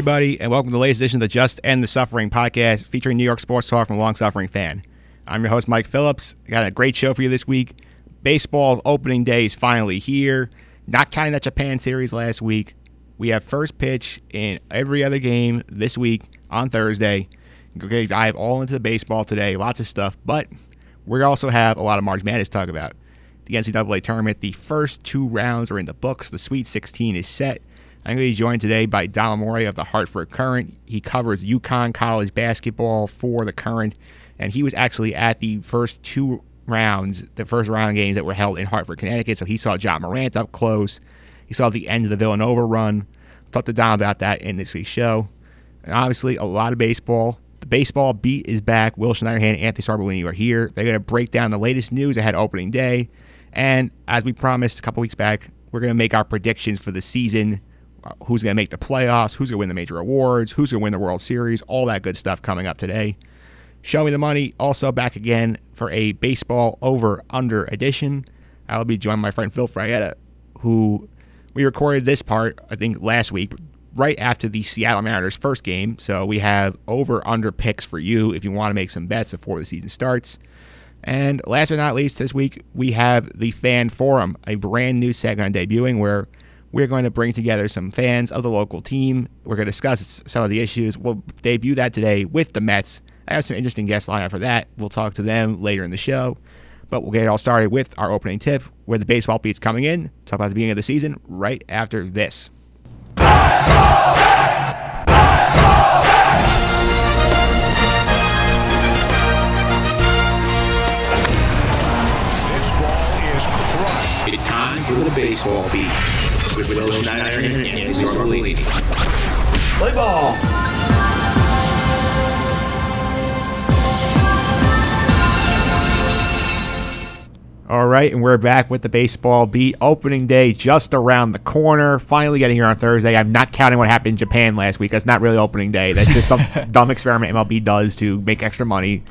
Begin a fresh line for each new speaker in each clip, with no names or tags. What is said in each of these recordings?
Everybody, and welcome to the latest edition of the Just End the Suffering podcast featuring New York sports talk from a long suffering fan. I'm your host, Mike Phillips. I got a great show for you this week. Baseball's opening day is finally here. Not counting that Japan series last week, we have first pitch in every other game this week on Thursday. To dive all into the baseball today, lots of stuff, but we also have a lot of March Madness to talk about. The NCAA tournament, the first two rounds are in the books. The Sweet 16 is set. I'm going to be joined today by Dom Amore of the Hartford Courant. He covers UConn college basketball for the Courant, and he was actually at the first two rounds, the first round games that were held in Hartford, Connecticut. So he saw Ja Morant up close. He saw the end of the Villanova run. Talked to Dom about that in this week's show. And obviously, a lot of baseball. The baseball beat is back. Will Schneiderhan and Anthony Sorbellini are here. They're going to break down the latest news ahead of opening day. And as we promised a couple weeks back, we're going to make our predictions for the season who's going to make the playoffs, who's going to win the major awards, who's going to win the World Series, all that good stuff coming up today. Show me the money. Also back again for a baseball over under edition. I'll be joined by my friend Phil Frietta, who we recorded this part I think last week, right after the Seattle Mariners first game. So we have over under picks for you if you want to make some bets before the season starts. And last but not least, this week we have the Fan Forum, a brand new segment debuting where we're going to bring together some fans of the local team. We're going to discuss some of the issues. We'll debut that today with the Mets. I have some interesting guests lined up for that. We'll talk to them later in the show. But we'll get it all started with our opening tip, where the baseball beat's coming in. Talk about the beginning of the season right after this.
This ball is crushed.
It's time for the baseball beat with Will Schneider and Andy Sorbellini.
Play ball.
All right, and we're back with the baseball beat. Opening day just around the corner. Finally getting here on Thursday. I'm not counting what happened in Japan last week. That's not really opening day. That's just some dumb experiment MLB does to make extra money.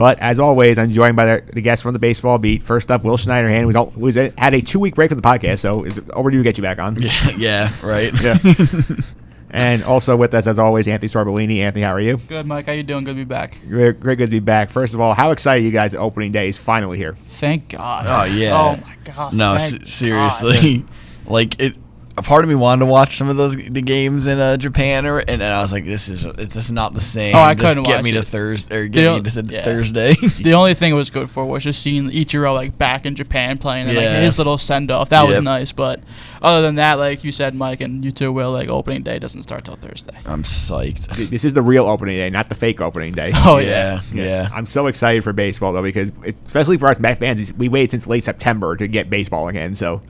But as always, I'm joined by the, the guests from the baseball beat. First up, Will Schneiderhan, who's, al- who's had a two week break from the podcast, so it's overdue to get you back on.
Yeah, yeah, right.
Yeah. and also with us, as always, Anthony Sorbellini. Anthony, how are you?
Good, Mike. How you doing? Good to be back.
Great, great good to be back. First of all, how excited are you guys that opening day is finally here?
Thank God.
Oh yeah.
Oh my God.
No, s- seriously. like it. A part of me wanted to watch some of those the games in uh, Japan, or and I was like, "This is it's just not the same."
Oh, I
just
couldn't
get
watch
me to. Thursday or
They
get me to the
yeah.
Thursday.
The only thing it was good for was just seeing Ichiro like back in Japan playing and like his little send off. That was nice, but other than that, like you said, Mike, and you too, Will, like opening day doesn't start till Thursday.
I'm psyched.
This is the real opening day, not the fake opening day.
Oh yeah.
yeah, yeah.
I'm so excited for baseball though because especially for us Mets fans, we waited since late September to get baseball again. So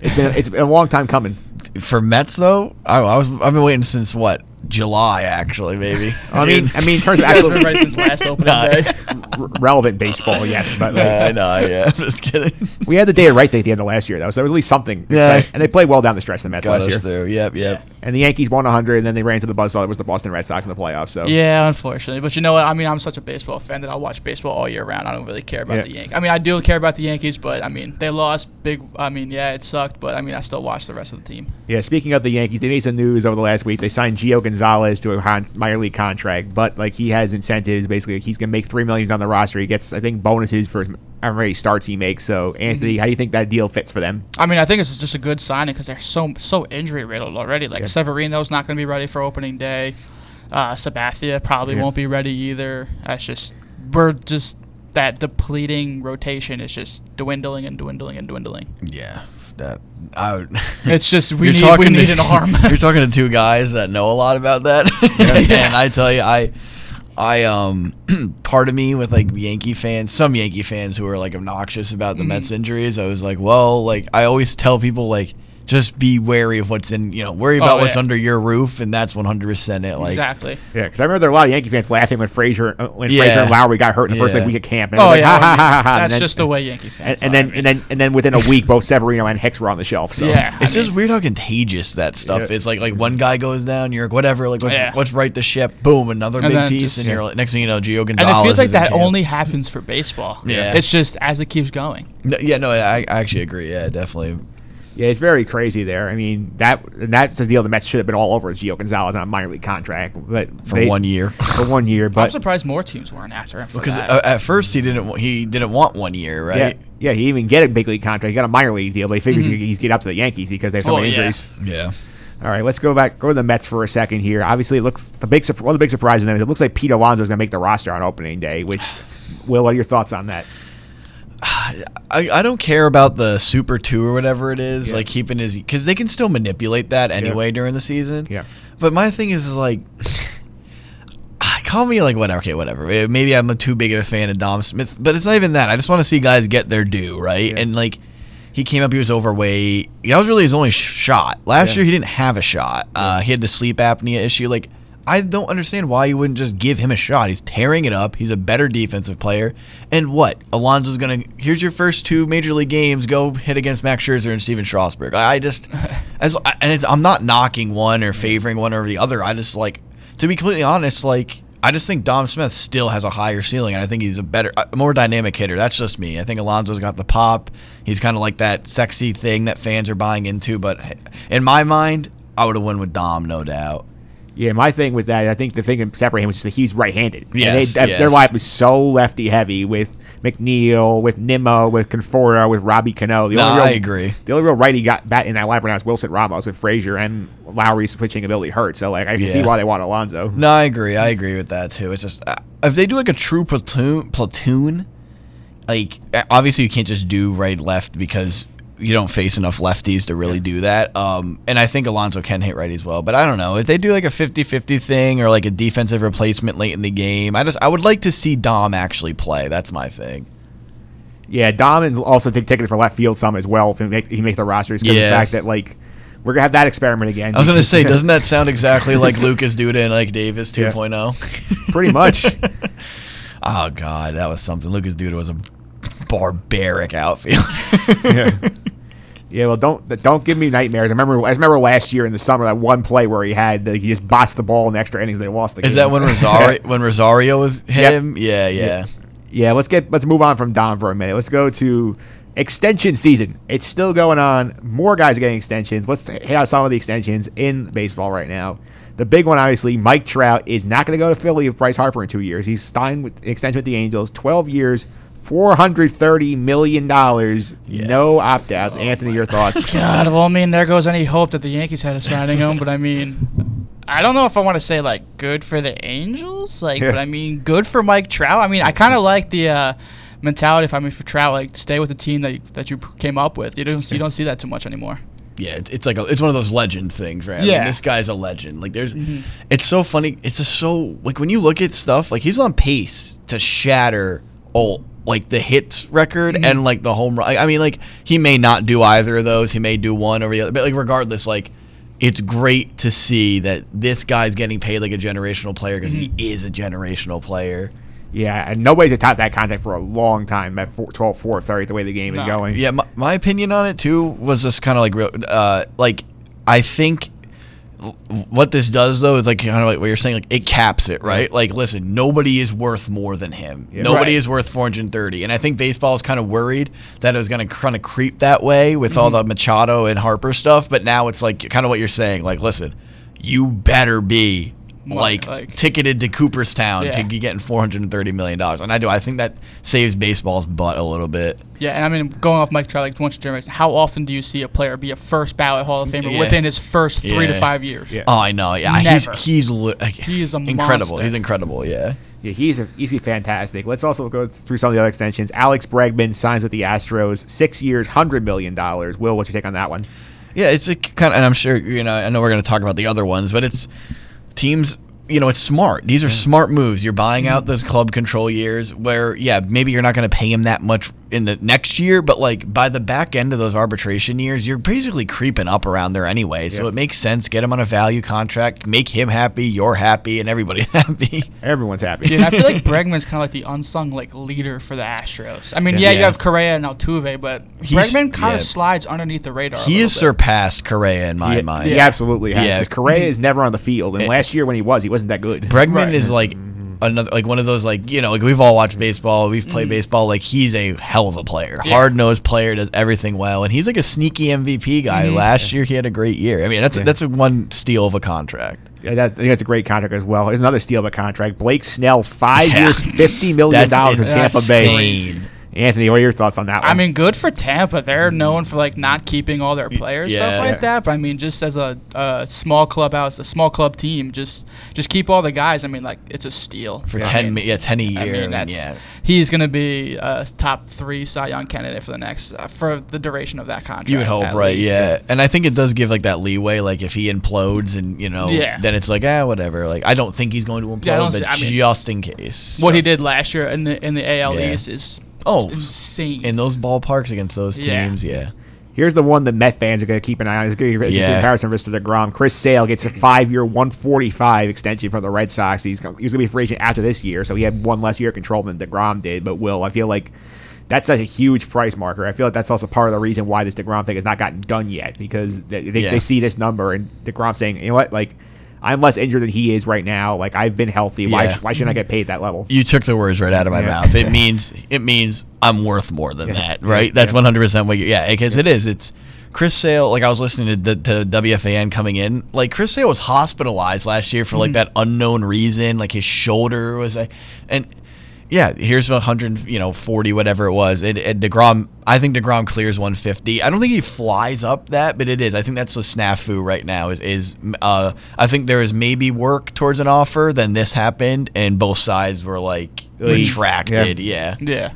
it's been it's been a long time coming.
For Mets though, I, I was I've been waiting since what July actually maybe.
I mean, I mean in terms of
It's
actual
right since last opening
Nah.
day.
r- relevant baseball, yes, but like,
I know, yeah. I'm just kidding.
we had the day of right there at the end of last year though, so there was at least something.
Yeah.
exciting. and they played well down the stretch in the Mets
Got
last
us
year.
through. Yep, yep.
And the Yankees won 100, and then they ran into the buzzsaw. It was the Boston Red Sox in the playoffs. So
Yeah, unfortunately. But you know what? I mean, I'm such a baseball fan that I'll watch baseball all year round. I don't really care about
Yeah.
the Yankees. I mean, I do care about the Yankees, but I mean, they lost big. I mean, yeah, it sucked, but I mean, I still watch the rest of the team.
Yeah, speaking of the Yankees, they made some news over the last week. They signed Gio Gonzalez to a con- minor league contract, but like he has incentives. Basically, he's gonna make three millions on the roster. He gets, I think, bonuses for his, how many starts he makes. So, Anthony,
Mm-hmm.
how do you think that deal fits for them?
I mean, I think it's just a good signing because they're so so injury riddled already. Like
Yeah.
Severino's not going to be ready for opening day. Uh, Sabathia probably
Yeah.
won't be ready either. That's just we're just that depleting rotation is just dwindling and dwindling and dwindling.
Yeah, that I would.
It's just we need we need
to-
an arm.
You're talking to two guys that know a lot about that, and I tell you, I, I um, part of me with like Yankee fans, some Yankee fans who are like obnoxious about the
Mm-hmm.
Mets injuries. I was like, well, like I always tell people like. Just be wary of what's in, you know, worry about
Oh,
what's
yeah.
under your roof, and that's 100% it. Like,
exactly.
Yeah, because I remember there were a lot of Yankee fans laughing when Frazier, uh, when
Yeah.
Frazier and Lowrie got hurt in the first
Yeah.
like week of camp. And
Oh
it was
yeah,
ha, ha, ha, ha, ha. And
that's
then-
just the way Yankee fans.
and
are,
then
I mean.
and then and then within a week, both Severino and Hicks were on the shelf. So
yeah,
It's
I
just
mean,
weird how contagious that stuff
Yeah.
is. Like like one guy goes down, you're like whatever, like let's,
Yeah.
let's right the ship. Boom, another
And
big piece,
just-
and you're like, next thing you know, Gio Gonzalez.
and it feels like that only happens for baseball.
Yeah.
it's just as it keeps going.
Yeah, no, I, I actually agree. Yeah, definitely.
Yeah, it's very crazy there. I mean, that that's the deal. The Mets should have been all over is Gio Gonzalez on a minor league contract, but
For
they-
one year.
For one year, But I'm
surprised more teams weren't after him
Because
that.
uh, at first he didn't he didn't want one year, right?
yeah, yeah, he even get a big league contract. He got a minor league deal, but he figures he- he's get up to the Yankees because they have so
Well,
many
yeah.
injuries.
Yeah.
All right, let's go back. Go to the Mets for a second here. Obviously, it looks the big sur- one of the big surprises in them is it looks like Pete Alonso is going to make the roster on opening day. Which, Will, what are your thoughts on that?
I, I don't care about the Super Two or whatever it is,
Yeah.
like keeping his because they can still manipulate that anyway during the season.
Yeah.
But my thing is, is like, call me like whatever. Okay, whatever. Eh, Maybe I'm a too big of a fan of Dom Smith, but it's not even that. I just want to see guys get their due, right?
Yeah.
And like, he came up, he was overweight. That was really his only sh- shot. Last
Yeah.
year, he didn't have a shot. Uh, he had the sleep apnea issue. Like, I don't understand why you wouldn't just give him a shot. He's tearing it up. He's a better defensive player. And what? Alonso's gonna. Here's your first two major league games. Go hit against Max Scherzer and Steven Strasburg. I just, as and it's, I'm not knocking one or favoring one over the other. I just like, to be completely honest, like. I just think Dom Smith still has a higher ceiling, and I think he's a better, a more dynamic hitter. That's just me. I think Alonso's got the pop. He's kind of like that sexy thing that fans are buying into. But in my mind, I would have won with Dom, no doubt.
Yeah, my thing with that, I think the thing that separated him was just that he's right-handed. And
Yes,
they,
yes.
their lineup was so lefty heavy with McNeil, with Nimmo, with Conforto, with Robbie Cano. The
No,
only real,
I agree.
The only real righty got bat in that lineup right now is Wilson Ramos with Frazier and Lowrie's switching ability hurt. So like I can see why they want Alonso.
No, I agree. I agree with that too. It's just uh, if they do like a true platoon, platoon, like obviously you can't just do right left because you don't face enough lefties to really do that. Um, and I think Alonso can hit right as well. But I don't know if they do like a 50-50 thing or like a defensive replacement late in the game. I just I would like to see Dom actually play. That's my thing.
Yeah, Dom is also take ticketed for left field some as well if he makes, he makes the rosters. Because
Yeah.
the fact that like we're gonna have that experiment again.
I was gonna say, doesn't that sound exactly like Lucas Duda and like Davis 2.0?
Yeah.
2.0?
pretty much.
oh God, that was something. Lucas Duda was a barbaric outfield.
yeah. Yeah, well, don't don't give me nightmares. I remember I remember last year in the summer that one play where he had like, he just boxed the ball in the extra innings. They lost the game.
Is that when Rosario when Rosario was hit
Yep.
him? Yeah, yeah.
Yeah, let's get let's move on from Don for a minute. Let's go to extension season. It's still going on. More guys are getting extensions. Let's hit out some of the extensions in baseball right now. The big one, obviously, Mike Trout is not going to go to Philly with Bryce Harper in two years. He's signed with extension with the Angels, twelve years, four hundred thirty million dollars, no opt outs. Anthony, your thoughts?
God, well, I mean, there goes any hope that the Yankees had of signing him. But I mean, I don't know if I want to say like good for the Angels, like,
Yeah.
but I mean, good for Mike Trout. I mean, I kind of like the uh, mentality. If I mean, for Trout, like, stay with the team that that you came up with. You don't you don't see that too much anymore.
Yeah, it's like a, it's one of those legend things, right? I mean,
Yeah.
this guy's a legend. Like, there's, it's so funny. It's just so like when you look at stuff, like he's on pace to shatter all like the hits record and like the home run. I mean, like he may not do either of those. He may do one or the other, but like regardless, like it's great to see that this guy's getting paid like a generational player because he is a generational player.
Yeah, and nobody's atop that contract for a long time at 4, 12, 430, the way the game is going.
Yeah, my, my opinion on it too was just kind of like real. Uh, like I think what this does though is like kind of like what you're saying. Like it caps it, right? Like listen, nobody is worth more than him.
Yeah.
Nobody
Right.
is worth 430, and I think baseball is kind of worried that it was going to kind of creep that way with all mm-hmm. the Machado and Harper stuff. But now it's like kind of what you're saying. Like listen, you better be.
More,
Like,
like-
ticketed to Cooperstown
Yeah.
to be getting four hundred and thirty million dollars, and I do. I think that saves baseball's butt a little bit.
Yeah, and I mean, going off Mike Trout, like once generation, how often do you see a player be a first ballot Hall of Famer
Yeah.
within his first three to five years?
Yeah.
Oh, I know. Yeah,
Never.
he's he's li- like,
He is a
incredible.
monster.
He's incredible. Yeah.
Yeah, he's a, he's a fantastic. Let's also go through some of the other extensions. Alex Bregman signs with the Astros, six years, hundred million dollars. Will, what's your take on that one?
Yeah, it's a kind of, and I'm sure you know. I know we're going to talk about the other ones, but it's teams. You know, it's smart. These are smart moves. You're buying out those club control years where, yeah, maybe you're not going to pay him that much in the next year, but like by the back end of those arbitration years, you're basically creeping up around there anyway. So
Yeah.
it makes sense. Get him on a value contract, make him happy, you're happy, and everybody's happy.
Everyone's happy.
Yeah, I feel like Bregman's kind of like the unsung like leader for the Astros. I mean, yeah, you
Yeah.
have Correa and Altuve, but
He's-
Bregman kind
yeah.
of slides underneath the radar.
He has
bit.
surpassed Correa in my
He,
mind.
he absolutely has.
Yeah.
Because Correa is never on the field, and
Eh.
last year when he was, he wasn't that good.
Bregman
Right.
is like mm-hmm. another like one of those like you know like we've all watched baseball, we've played mm-hmm. baseball. Like he's a hell of a player,
Yeah.
hard nosed player, does everything well, and he's like a sneaky MVP guy. Mm-hmm. Last year he had a great year. I mean that's
Yeah.
that's a one steal of a contract.
Yeah, that, I think that's a great contract as well. There's another steal of a contract. Blake Snell, five
Yeah.
years, fifty million dollars
in
Tampa Bay.
Insane.
Anthony, what are your thoughts on that one?
I mean, good for Tampa. They're known for like not keeping all their players,
yeah.
stuff like that. But I mean, just as a, a small clubhouse, a small club team, just just keep all the guys. I mean, like it's a steal
For
I
ten,
mean,
yeah, ten a year.
I
I
mean, that's
yeah,
he's gonna be a top three Cy Young candidate for the next uh, for the duration of that contract.
You would hope, right?
least.
Yeah, and I think it does give like that leeway. Like if he implodes, and you know,
Yeah.
then it's like ah, whatever. Like I don't think he's going to implode,
Yeah,
but
see- I mean-
just in case.
What he did last year in the in the AL
Yeah.
East is
Oh,
insane.
in those ballparks against those teams, yeah.
Here's the one the Met fans are going to keep an eye on. It's going to be an interesting
Yeah.
comparison versus DeGrom. Chris Sale gets a five-year, 145 extension from the Red Sox. He's going to be a free agent after this year, so he had one less year of control than DeGrom did. But Will, I feel like that's such a huge price marker. I feel like that's also part of the reason why this DeGrom thing has not gotten done yet because they, they,
Yeah.
they see this number and DeGrom saying, you know what, like I'm less injured than he is right now. Like I've been healthy. Why,
Yeah.
sh- why shouldn't I get paid that level?
You took the words right out of my
Yeah.
mouth. It means it means I'm worth more than that, right? That's 100 percent what you. Yeah, because it is. It's Chris Sale. Like I was listening to, the, to WFAN coming in. Like Chris Sale was hospitalized last year for
Mm-hmm.
like that unknown reason. Like his shoulder was like, and yeah, here's 100, you know, 40 whatever it was. And, and Degrom, I think Degrom clears 150. I don't think he flies up that, but it is. I think that's a snafu right now. Is is uh, I think there is maybe work towards an offer. Then this happened, and both sides were like
Like,
retracted. Yeah.
yeah.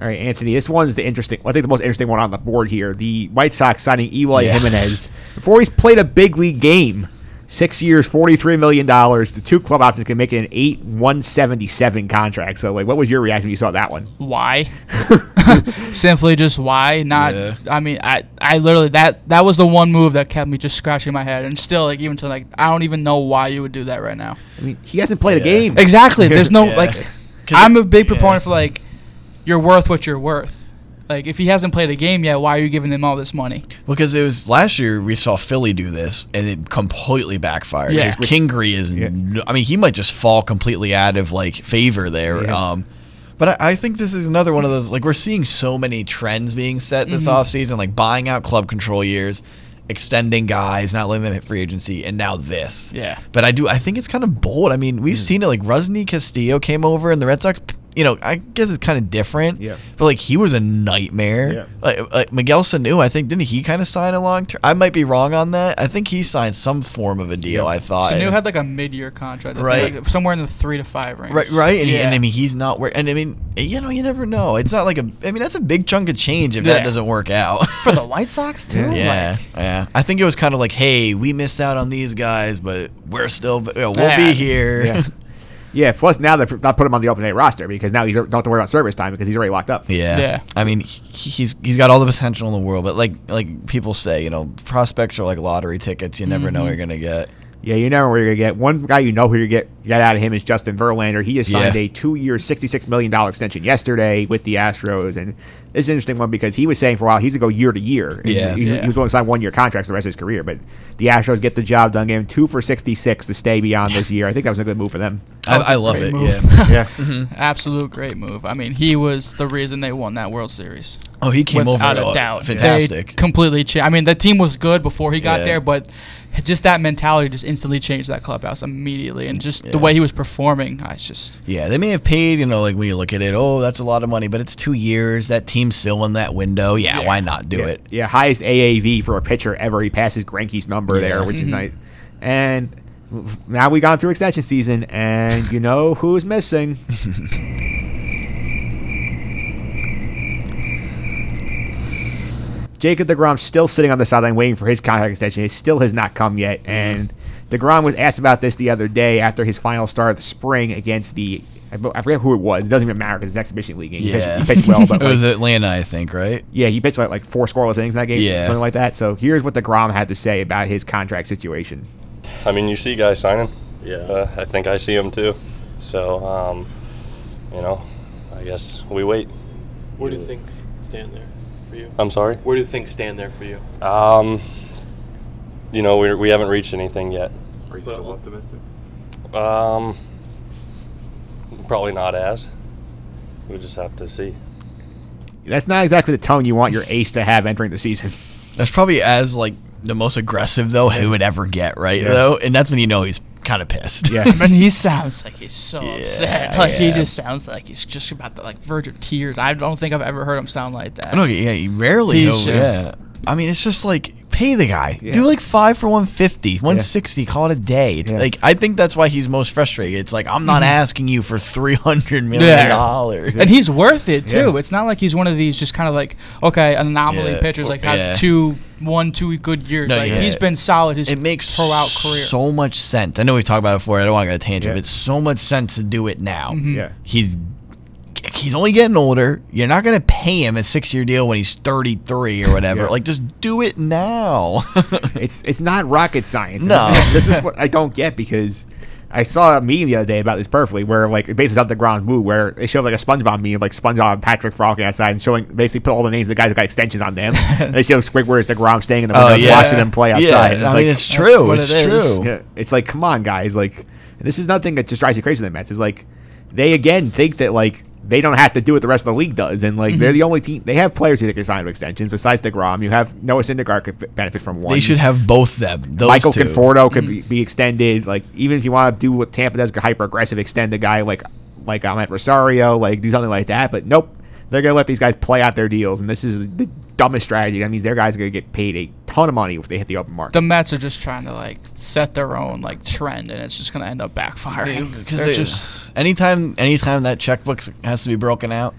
All right, Anthony. This one's the interesting. I think the most interesting one on the board here. The White Sox signing Eloy
Yeah.
Jimenez before he's played a big league game. Six years, forty-three million dollars. The two club options can make it an eight one seventy-seven contract. So, like, what was your reaction when you saw that one?
why simply just why not
Yeah.
i mean i i literally that that was the one move that kept me just scratching my head and still like even to like i don't even know why you would do that right now
I mean, he hasn't played a game.
exactly there's no
Yeah.
like
'Cause
i'm a big
yeah.
proponent for like you're worth what you're worth like if he hasn't played a game yet why are you giving him all this money
Because it was last year we saw Philly do this and it completely backfired.
Yeah.
Because Kingery is,
Yeah.
no- I mean, he might just fall completely out of like favor there.
Yeah.
Um, but I, I think this is another one of those like we're seeing so many trends being set this offseason, like buying out club control years, extending guys, not letting them hit free agency, and now this.
Yeah.
But I do I think it's kind of bold. I mean, we've seen it like Rusney Castillo came over and the Red Sox. You know, I guess it's kind of different.
Yeah.
But like he was a nightmare.
Yeah.
Like, like Miguel Sano, I think didn't he kind of sign a long term? I might be wrong on that. I think he signed some form of a deal.
Yeah.
I thought.
Sanu had like a mid-year contract
Right.
like, somewhere in the three to five range
Right, right, and, he, and I mean he's not where, and I mean you know you never know. It's not like a, I mean that's a big chunk of change if that doesn't work out.
for the white sox too
yeah, yeah. I think it was kind of like, hey, we missed out on these guys, but we're still, you know, we'll
Yeah.
be here.
Yeah. Yeah. Plus, now they're not put him on the open day roster because now he's don't have to worry about service time because he's already locked up.
Yeah.
Yeah.
I mean, he, he's he's got all the potential in the world, but like like people say, you know, prospects are like lottery tickets. You never know what mm-hmm. you're gonna get.
Yeah, you never know where you're gonna get. One guy you know who you get get out of him is Justin Verlander. He just signed
Yeah.
a two-year, sixty-six million dollar extension yesterday with the Astros, and it's an interesting one because he was saying for a while he's gonna go year to year.
Yeah.
he,
Yeah.
he was going to sign one-year contracts the rest of his career, but the Astros get the job done. Gave him two for sixty-six to stay beyond this year. I think that was a good move for them.
I, I love
great
it.
move.
Yeah.
Yeah,
absolute great move i mean he was the reason they won that world series
Oh, he came
without
over.
a
uh,
doubt. They
Fantastic.
completely changed. I mean, the team was good before he got
Yeah.
there, but just that mentality just instantly changed that clubhouse immediately, and just
Yeah.
the way he was performing, I just
Yeah, they may have paid, you know, like when you look at it, oh, that's a lot of money, but it's two years. That team's still in that window. Yeah,
Yeah.
why not do
yeah.
it?
Yeah, highest AAV for a pitcher ever. He passes Greinke's number
Yeah.
there, which is mm-hmm. nice. And now we gone through extension season, and you know who's missing? Jacob DeGrom still sitting on the sideline waiting for his contract extension. It still has not come yet. And DeGrom was asked about this the other day after his final start of the spring against the. I forget who it was. It doesn't even matter because it's an exhibition league game. He pitched-
Yeah,
he pitched well, but
it
like-
was Atlanta, I think, right?
yeah, he pitched like, like four scoreless innings in that game,
Yeah.
something like that. So here's what DeGrom had to say about his contract situation.
I mean, you see guys signing.
Yeah.
Uh, I think I see them too. So, um, you know, I guess we wait.
Where do things stand there for you?
I'm sorry.
Where do things stand there for you?
Um, you know, we we haven't reached anything yet.
Are you
still
optimistic?
Um, probably not as. We just have to see.
That's not exactly the tone you want your ace to have entering the season.
That's probably as like the most aggressive though he would ever get, right?
Yeah.
Though, and that's when you know he's kind of pissed.
Yeah.
And he sounds like he's so upset. Like he just sounds like he's just about to like verge of tears. I don't think I've ever heard him sound like that.
No, yeah, you rarely.
He's
know,
just-
yeah. I mean, it's just like pay the guy.
Yeah.
Do like five for 150, 160, call it a day. It's
Yeah.
like I think that's why he's most frustrated. It's like I'm not asking you for three hundred million
Yeah.
dollars.
And he's worth it too.
Yeah.
It's not like he's one of these just kind of like okay anomaly
Yeah,
pitchers like have
yeah.
two, one, two good years.
No,
like
yeah.
he's been solid his
It makes
pro out career.
so much sense. I know we talked about it before. I don't want to get a tangent,
Yeah.
but it's so much sense to do it now.
Mm-hmm.
Yeah.
He's he's only getting older. You're not going to pay him a six year deal when he's 33 or whatever.
Yeah.
Like, just do it now.
It's it's not rocket science.
No.
This is, this is what I don't get because I saw a meme the other day about this perfectly where like it bases out the ground blue where they showed like a SpongeBob meme of like SpongeBob and Patrick frolicking outside and showing basically put all the names of the guys that got extensions on them. and they show Squidward DeGrom staying in the oh, windows watching them play outside.
Oh, Yeah,
And
I
it's
mean,
like,
it's true. It's
it is.
true.
yeah, it's like come on guys, like this is nothing that just drives you crazy to the Mets. Is like they again think that like they don't have to do what the rest of the league does, and like
Mm-hmm.
they're the only team. They have players who they can sign to extensions besides Degrom. You have Noah Syndergaard could benefit from one.
They should have both them. Those
Michael
two.
Conforto could be, be extended. Like even if you want to do what Tampa does, hyper aggressive, extend a guy like like Amed Rosario, like do something like that. But nope, they're gonna let these guys play out their deals, and this is the dumbest strategy. That means their guys are gonna get paid a ton of money if they hit the open market.
the Mets are just trying to like set their own like trend, and it's just gonna end up backfiring.
Because
They're
they-
just
anytime, anytime that checkbook has to be broken out,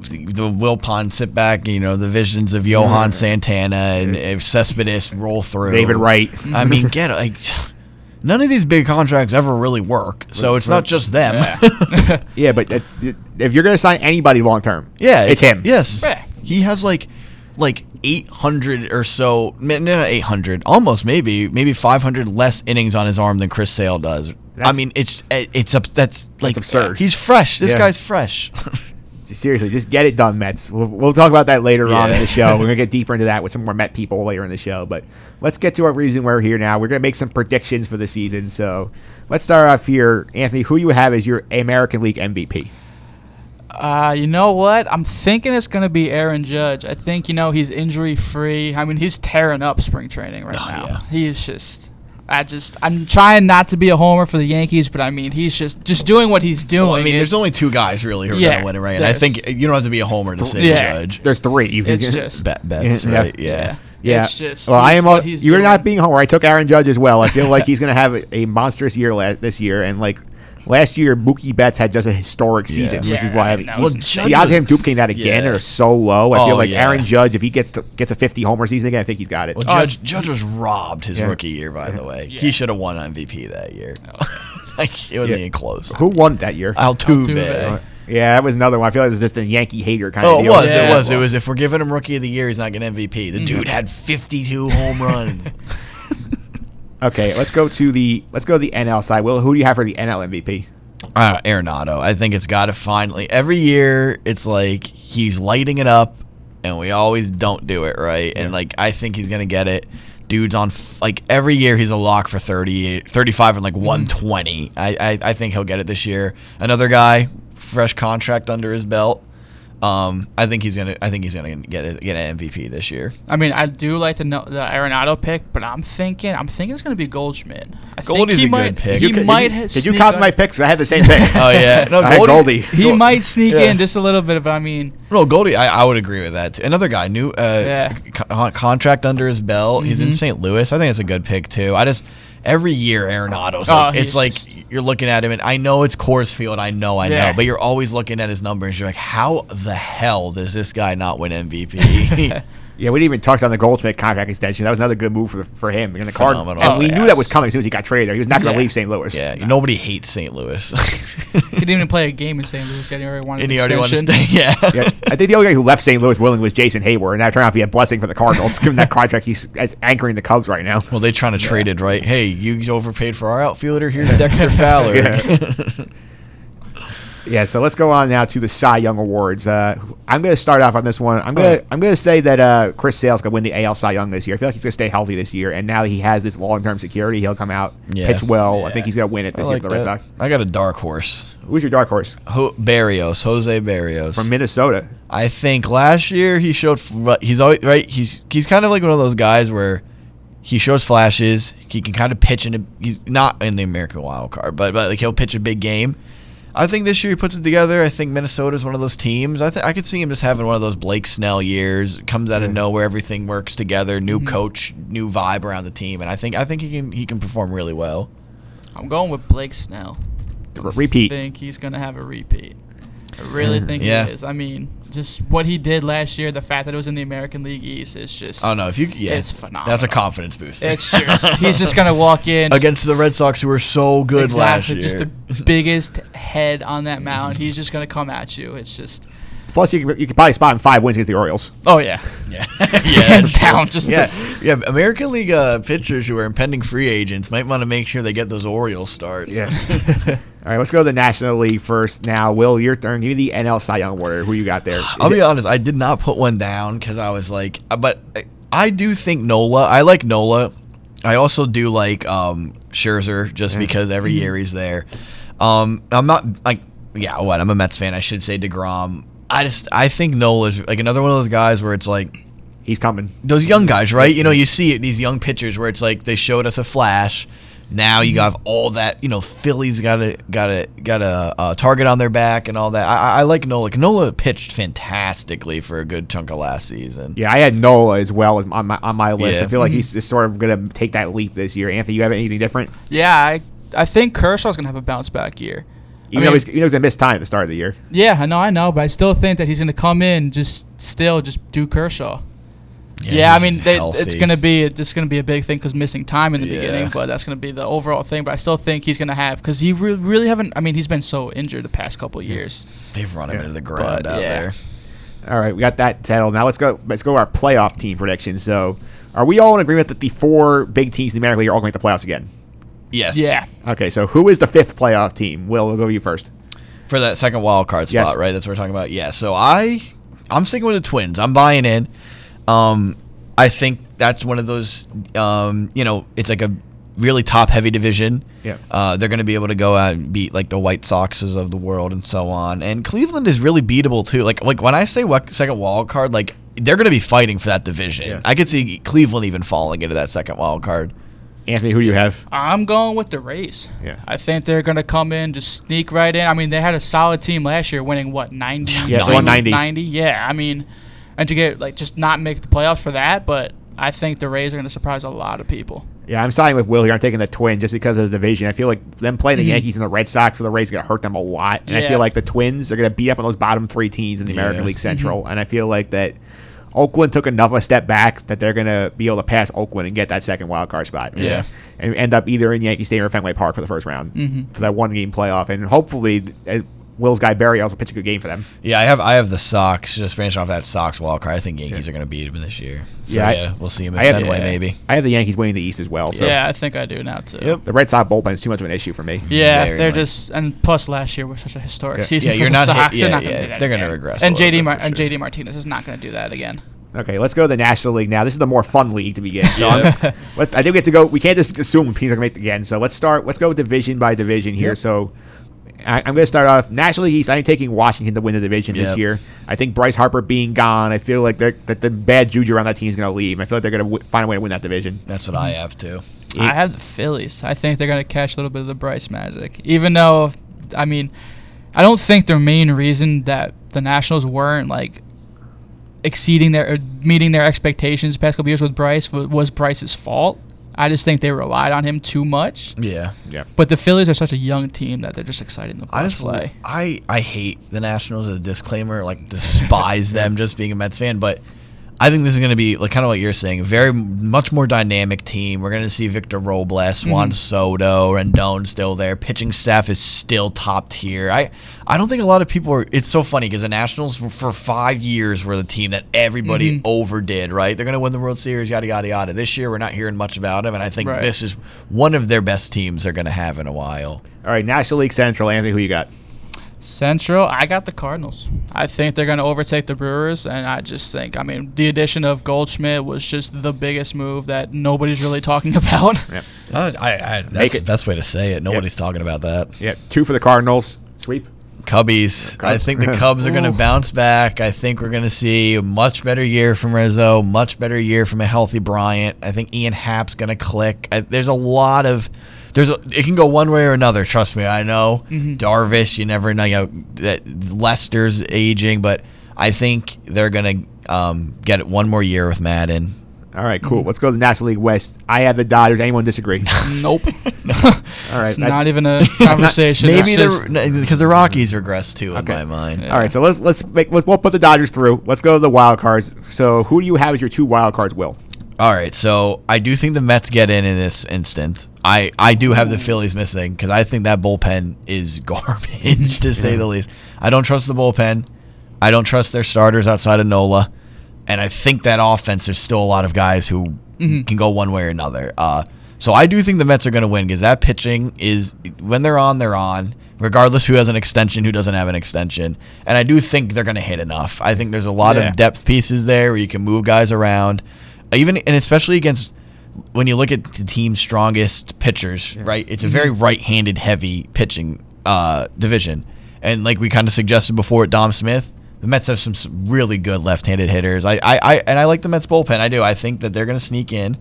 the, the Wilpon sit back, you know, the visions of Johan mm-hmm. Santana and if Cespedes roll through.
David Wright.
I mean, get it. Like, none of these big contracts ever really work, so it's not just them.
yeah, but it, it- if you're gonna sign anybody long term,
Yeah,
it's him.
Yes,
Yeah.
he has like like 800 or so, no, not 800, almost maybe maybe 500 less innings on his arm than Chris Sale does. I mean, it's it's up. That's like
absurd.
He's fresh. This
Yeah.
guy's fresh.
Seriously, just get it done, Mets. We'll, we'll talk about that later on in the show. We're gonna get deeper into that with some more Met people later in the show. But let's get to our reason we're here now. We're gonna make some predictions for the season. So let's start off here, Anthony. Who you have as your American League MVP?
Uh, you know what? I'm thinking it's gonna be Aaron Judge. I think you know he's injury free. I mean, he's tearing up spring training right
Oh,
now.
yeah.
He is just. I just. I'm trying not to be a homer for the Yankees, but I mean, he's just just doing what he's doing.
Well, I mean, there's only two guys really who are
Yeah,
gonna win it, right? And I think you don't have to be a homer to say
Yeah.
Judge.
There's three. You can
It's
get-
just.
Bet bets,
Yeah.
right? Yeah.
Yeah.
It's just.
well, I
he's
am.
what
A,
he's
you're not being a homer. I took Aaron Judge as well. I feel like he's going to have a, a monstrous year la- this year, and like last year, Mookie Betts had just a historic season, which is why I
I
mean,
know.
he's-
Well,
Judge
the odds of him duplicating that again
Yeah.
are so low. I feel
Oh,
like
yeah.
Aaron Judge, if he gets to, gets a 50 homer season again, I think he's got it.
Well,
Oh,
Judge Judge was robbed his
Yeah.
rookie year, by the way. He should have won MVP that year. like it wasn't
Yeah.
even close.
Who won that year?
Altuve.
Altuve.
yeah, that was another one. I feel like it was just a Yankee hater kind
Oh,
of
it
deal.
was.
Yeah.
It was. It was. If we're giving him Rookie of the Year, he's not getting MVP.
Mm-hmm.
The dude had 52 home runs.
Okay, let's go to the let's go to the NL side. Will, who do you have for the NL MVP?
uh, Arenado. I think it's got to finally. Every year, it's like he's lighting it up, and we always don't do it right. And like I think he's gonna get it. Dude's on f- like every year he's a lock for 30, 35 and like 120. I, I I think he'll get it this year. Another guy, fresh contract under his belt. Um, I think he's gonna. I think he's gonna get a, get an MVP this year.
I mean, I do like to know the Arenado pick, but I'm thinking, I'm thinking it's gonna be Goldschmidt. I
Goldie's
he
a good
might,
pick.
He
you,
might.
did you, did you
sneak
copy my picks? I had the same pick.
Oh yeah, no,
I had Goldie.
He might sneak
Yeah.
in just a little bit, but I mean,
No, Goldie, I, I would agree with that. Too. Another guy, new uh,
Yeah.
co- contract under his belt. He's in St. Louis. I think it's a good pick too. I just every year Arenado's
Oh,
like, it's like
just-
you're looking at him, and I know it's Coors Field. I know, I
Yeah.
know, but you're always looking at his numbers. You're like, how the hell does this guy not win MVP?
Yeah, we didn't even touch on the Goldschmidt contract extension. That was another good move for for him in the card.
Phenomenal.
And oh, we
Oh,
knew that was coming as soon as he got traded there. He was not going to
Yeah.
leave St. Louis.
yeah, nobody hates St. Louis,
he didn't even play a game in St. Louis yet. He already wanted
and
an
he already wanted to
extension.
stay. Yeah.
Yeah, I think the only guy who left St. Louis willingly was Jason Heyward, and that turned out to be a blessing for the Cardinals, given that contract he's as anchoring the Cubs right now.
Well, they're trying to trade it, right? Hey, you overpaid for our outfielder. Here's Dexter Fowler.
Yeah. Yeah, so let's go on now to the Cy Young Awards. Uh, I'm going to start off on this one. I'm going to I'm going to say that uh, Chris Sale's going to win the AL Cy Young this year. I feel like he's going to stay healthy this year, and now that he has this long term security, he'll come out
Yeah.
pitch well. I think he's going to win it this year for the Red. Sox.
I got a dark horse.
Who's your dark horse
Ho- Berrios, Jose Berrios.
from Minnesota?
I think last year he showed he's always right. He's he's kind of like one of those guys where he shows flashes. He can kind of pitch in a, he's not in the American Wild Card, but but like he'll pitch a big game. I think this year he puts it together. I think Minnesota is one of those teams. I think I could see him just having one of those Blake Snell years. Comes out of nowhere, everything works together. New mm-hmm. coach, new vibe around the team, and I think I think he can he can perform really well.
I'm going with Blake Snell.
Repeat.
think he's gonna have a repeat. I really mm, think
Yeah.
he is. I mean, just what he did last year, the fact that it was in the American League East is just.
Oh no, if you yeah,
It's phenomenal.
That's a confidence boost.
It's just he's just gonna walk in
against the Red Sox who were so good last year.
just the biggest head on that mound. He's just gonna come at you. It's just.
Plus, you can, you can probably spot him five wins against the Orioles.
Oh yeah.
yeah,
Hands down. Just
yeah, yeah. American League uh, pitchers who are impending free agents might want to make sure they get those Orioles starts. Yeah.
All right, let's go to the National League first. Now, Will, your turn. Give me the NL Cy Young Award. Who you got there? Is
I'll be
it-
honest. I did not put one down because I was like, uh, but I, I do think Nola. I like Nola. I also do like um, Scherzer just because every year he's there. Um, I'm not like, yeah, what? I'm a Mets fan. I should say Degrom. I just I think Nola's like another one of those guys where it's like
He's coming.
those young guys, right? You know, you see it, these young pitchers where it's like they showed us a flash. Now you got all that. You know, Philly's got a got a got a, uh target on their back and all that. I, I- I like Nola. Nola pitched fantastically for a good chunk of last season.
Yeah, I had Nola as well as on my on my list.
Yeah.
I feel like he's just sort of going to take that leap this year. Anthony, you have anything different?
Yeah, I I think Kershaw's gonna have a bounce back year.
Even
I
though
mean-
he's, even though he's going to miss time at the start of the year.
Yeah, I know, I know, but I still think that he's gonna come in just still just do Kershaw. Yeah, I mean, they, it's going to be just going to be a big thing because missing time in the
Yeah.
beginning, but that's going to be the overall thing. But I still think he's going to have because he re- really haven't. I mean, he's been so injured the past couple of years.
They've run him into the ground
But,
out
yeah.
there.
All right, we got that settled. Now let's go. Let's go to our playoff team predictions. So, are we all in agreement that the four big teams in the American League are all going to make the playoffs again?
Yes.
Yeah,
Okay, so who is the fifth playoff team? Will, we'll go with you first.
For that second wild card spot,
Yes.
right? That's what we're talking about. Yeah. So I, I'm sticking with the Twins. I'm buying in. Um, I think that's one of those. Um, you know, it's like a really top heavy division.
Yeah.
Uh, they're going to be able to go out and beat like the White Soxes of the world and so on. And Cleveland is really beatable too. Like like when I say wa- second wild card, like they're going to be fighting for that division.
Yeah.
I could see Cleveland even falling into that second wild card.
Anthony, who do you have?
I'm going with the Rays.
Yeah.
I think they're going to come in, just sneak right in. I mean, they had a solid team last year, winning what 90,
Yeah, they won 90.
90. Yeah, I mean, and to get like just not make the playoffs for that, but I think the Rays are going to surprise a lot of people.
Yeah, I'm siding with Will here. I'm taking the Twins just because of the division. I feel like them playing the mm-hmm. Yankees and the Red Sox for the Rays is going to hurt them a lot. And I feel like the Twins are going to beat up on those bottom three teams in the American
Yeah.
League Central. Mm-hmm. And I feel like that Oakland took enough a step back that they're going to be able to pass Oakland and get that second wild card spot.
Yeah.
And end up either in Yankee Stadium or Fenway Park for the first round mm-hmm. for that one game playoff. And hopefully, Will's guy Berrios pitch a good game for them.
Yeah, I have I have the Sox. Just branching off that Sox wild card. I think Yankees are going to beat them this year. So,
Yeah,
yeah,
I-
we'll see them
I
in
have-
Fenway
yeah.
Uh, maybe.
I have the Yankees winning the East as well. So
yeah, I think I do now too.
Yep.
the Red Sox bullpen is too much of an issue for me.
Yeah,
Very
they're
much.
just and plus last year was such a historic
Yeah.
season
Yeah,
for
you're
the
not hit-
Sox.
yeah,
they're not gonna
yeah,
do that
they're gonna regress
And JD Mar-
for
and. JD Martinez is not going to do that again.
Okay, let's go to the National League now. This is the more fun league to begin. So I'm- I think we have to go. We can't just assume teams are going to make it again. So let's start. Let's go division by division here.
Yep.
So I, I'm going to start off National League East. I'm taking Washington to win the division this year. I think Bryce Harper being gone, I feel like that the bad juju around that team is going to leave. I feel like they're going to w- find a way to win that division.
That's what I have too.
I have the Phillies. I think they're going to catch a little bit of the Bryce magic. Even though, I mean, I don't think their main reason that the Nationals weren't like exceeding their or meeting their expectations the past couple years with Bryce was, was Bryce's fault. I just think they relied on him too much.
Yeah.
Yeah.
But the Phillies are such a young team that they're just exciting to
I just
play.
I I hate the Nationals as a disclaimer, like despise them just being a Mets fan, but I think this is going to be like kind of what you're saying, very much more dynamic team. We're going to see Victor Robles, mm-hmm. Juan Soto, Rendon still there. Pitching staff is still top tier. I I don't think a lot of people are. It's so funny because the Nationals for, for five years were the team that everybody mm-hmm. overdid. Right, they're going to win the World Series, yada yada yada. This year we're not hearing much about them, and I think
Right.
this is one of their best teams they're going to have in a while.
All right, National League Central. Anthony, who you got?
Central, I got the Cardinals. I think they're going to overtake the Brewers, and I just think, I mean, the addition of Goldschmidt was just the biggest move that nobody's really talking about.
Yep.
Uh, I, I, that's
it.
the best way to say it. Nobody's talking about that.
Yeah, Two for the Cardinals. Sweep.
Cubbies. I think the Cubs are going to bounce back. I think we're going to see a much better year from Rizzo, much better year from a healthy Bryant. I think Ian Happ's going to click. I, there's a lot of there's a, it can go one way or another. Trust me, I know. Darvish, you never know. You know that Lester's aging, but I think they're going to um, get it one more year with Maddon.
All right, cool. Let's go to the National League West. I have the Dodgers. Anyone disagree?
nope.
All right.
It's
I-
not even a conversation.
Maybe the because the Rockies regress too in my mind.
All right, so let's let's make let's we'll put the Dodgers through. Let's go to the wild cards. So who do you have as your two wild cards? Will
All right, so I do think the Mets get in in this instance. I, I do have the Phillies missing because I think that bullpen is garbage to say the least. I don't trust the bullpen. I don't trust their starters outside of Nola, and I think that offense. There's still a lot of guys who can go one way or another. Uh, so I do think the Mets are going to win because that pitching is when they're on, they're on. Regardless who has an extension, who doesn't have an extension, and I do think they're going to hit enough. I think there's a lot
Yeah.
of depth pieces there where you can move guys around even and especially against when you look at the team's strongest pitchers, right? It's a very right-handed heavy pitching uh, division, and like we kind of suggested before, at Dom Smith, the Mets have some really good left-handed hitters. I, I, I and I like the Mets bullpen. I do. I think that they're going to sneak in,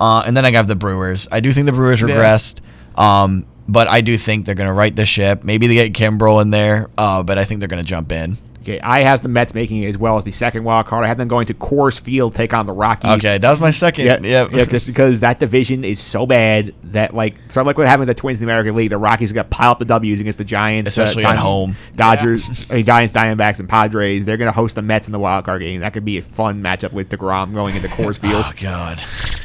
uh, and then I have the Brewers. I do think the Brewers regressed. Um, but I do think they're going to right the ship. Maybe they get Kimbrel in there, uh, but I think they're going to jump in.
Okay, I have the Mets making it as well as the second wild card. I have them going to Coors Field take on the Rockies.
Okay, that was my second.
Yeah,
Yeah,
yeah, just because that division is so bad that like so like what with having the Twins in the American League, the Rockies got pile up the W's against the Giants,
Especially at home.
Dodgers, uh, Giants, Diamondbacks, and Padres. They're gonna host the Mets in the wild card game. That could be a fun matchup with Degrom going into Coors Field.
Oh God.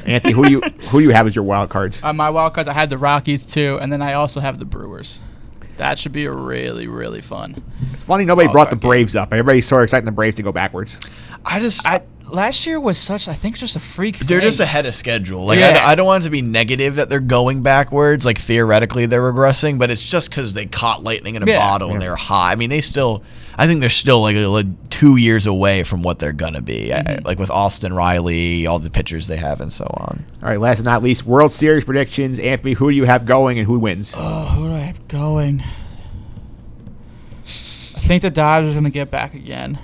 Anthony, who do you who do you have as your wild cards?
On my wild cards, I had the Rockies too, and then I also have the Brewers. That should be really, really fun.
It's funny nobody
wild
brought the
card game.
Braves up. Everybody's so excited the Braves to go backwards.
I just
I last year was such, I think, just a freak.
They're
thing.
just ahead of schedule. Like
Yeah.
I, I don't want it to be negative that they're going backwards. Like theoretically they're regressing, but it's just because they caught lightning in a
Yeah.
bottle and they're hot. I mean, they still. I think they're still like, like two years away from what they're gonna be.
Mm-hmm.
like with Austin Riley, all the pitchers they have, and so on.
All right, last but not least, World Series predictions. Anthony, who do you have going and who wins?
Oh, who do I have going? I think the Dodgers are going to get back again,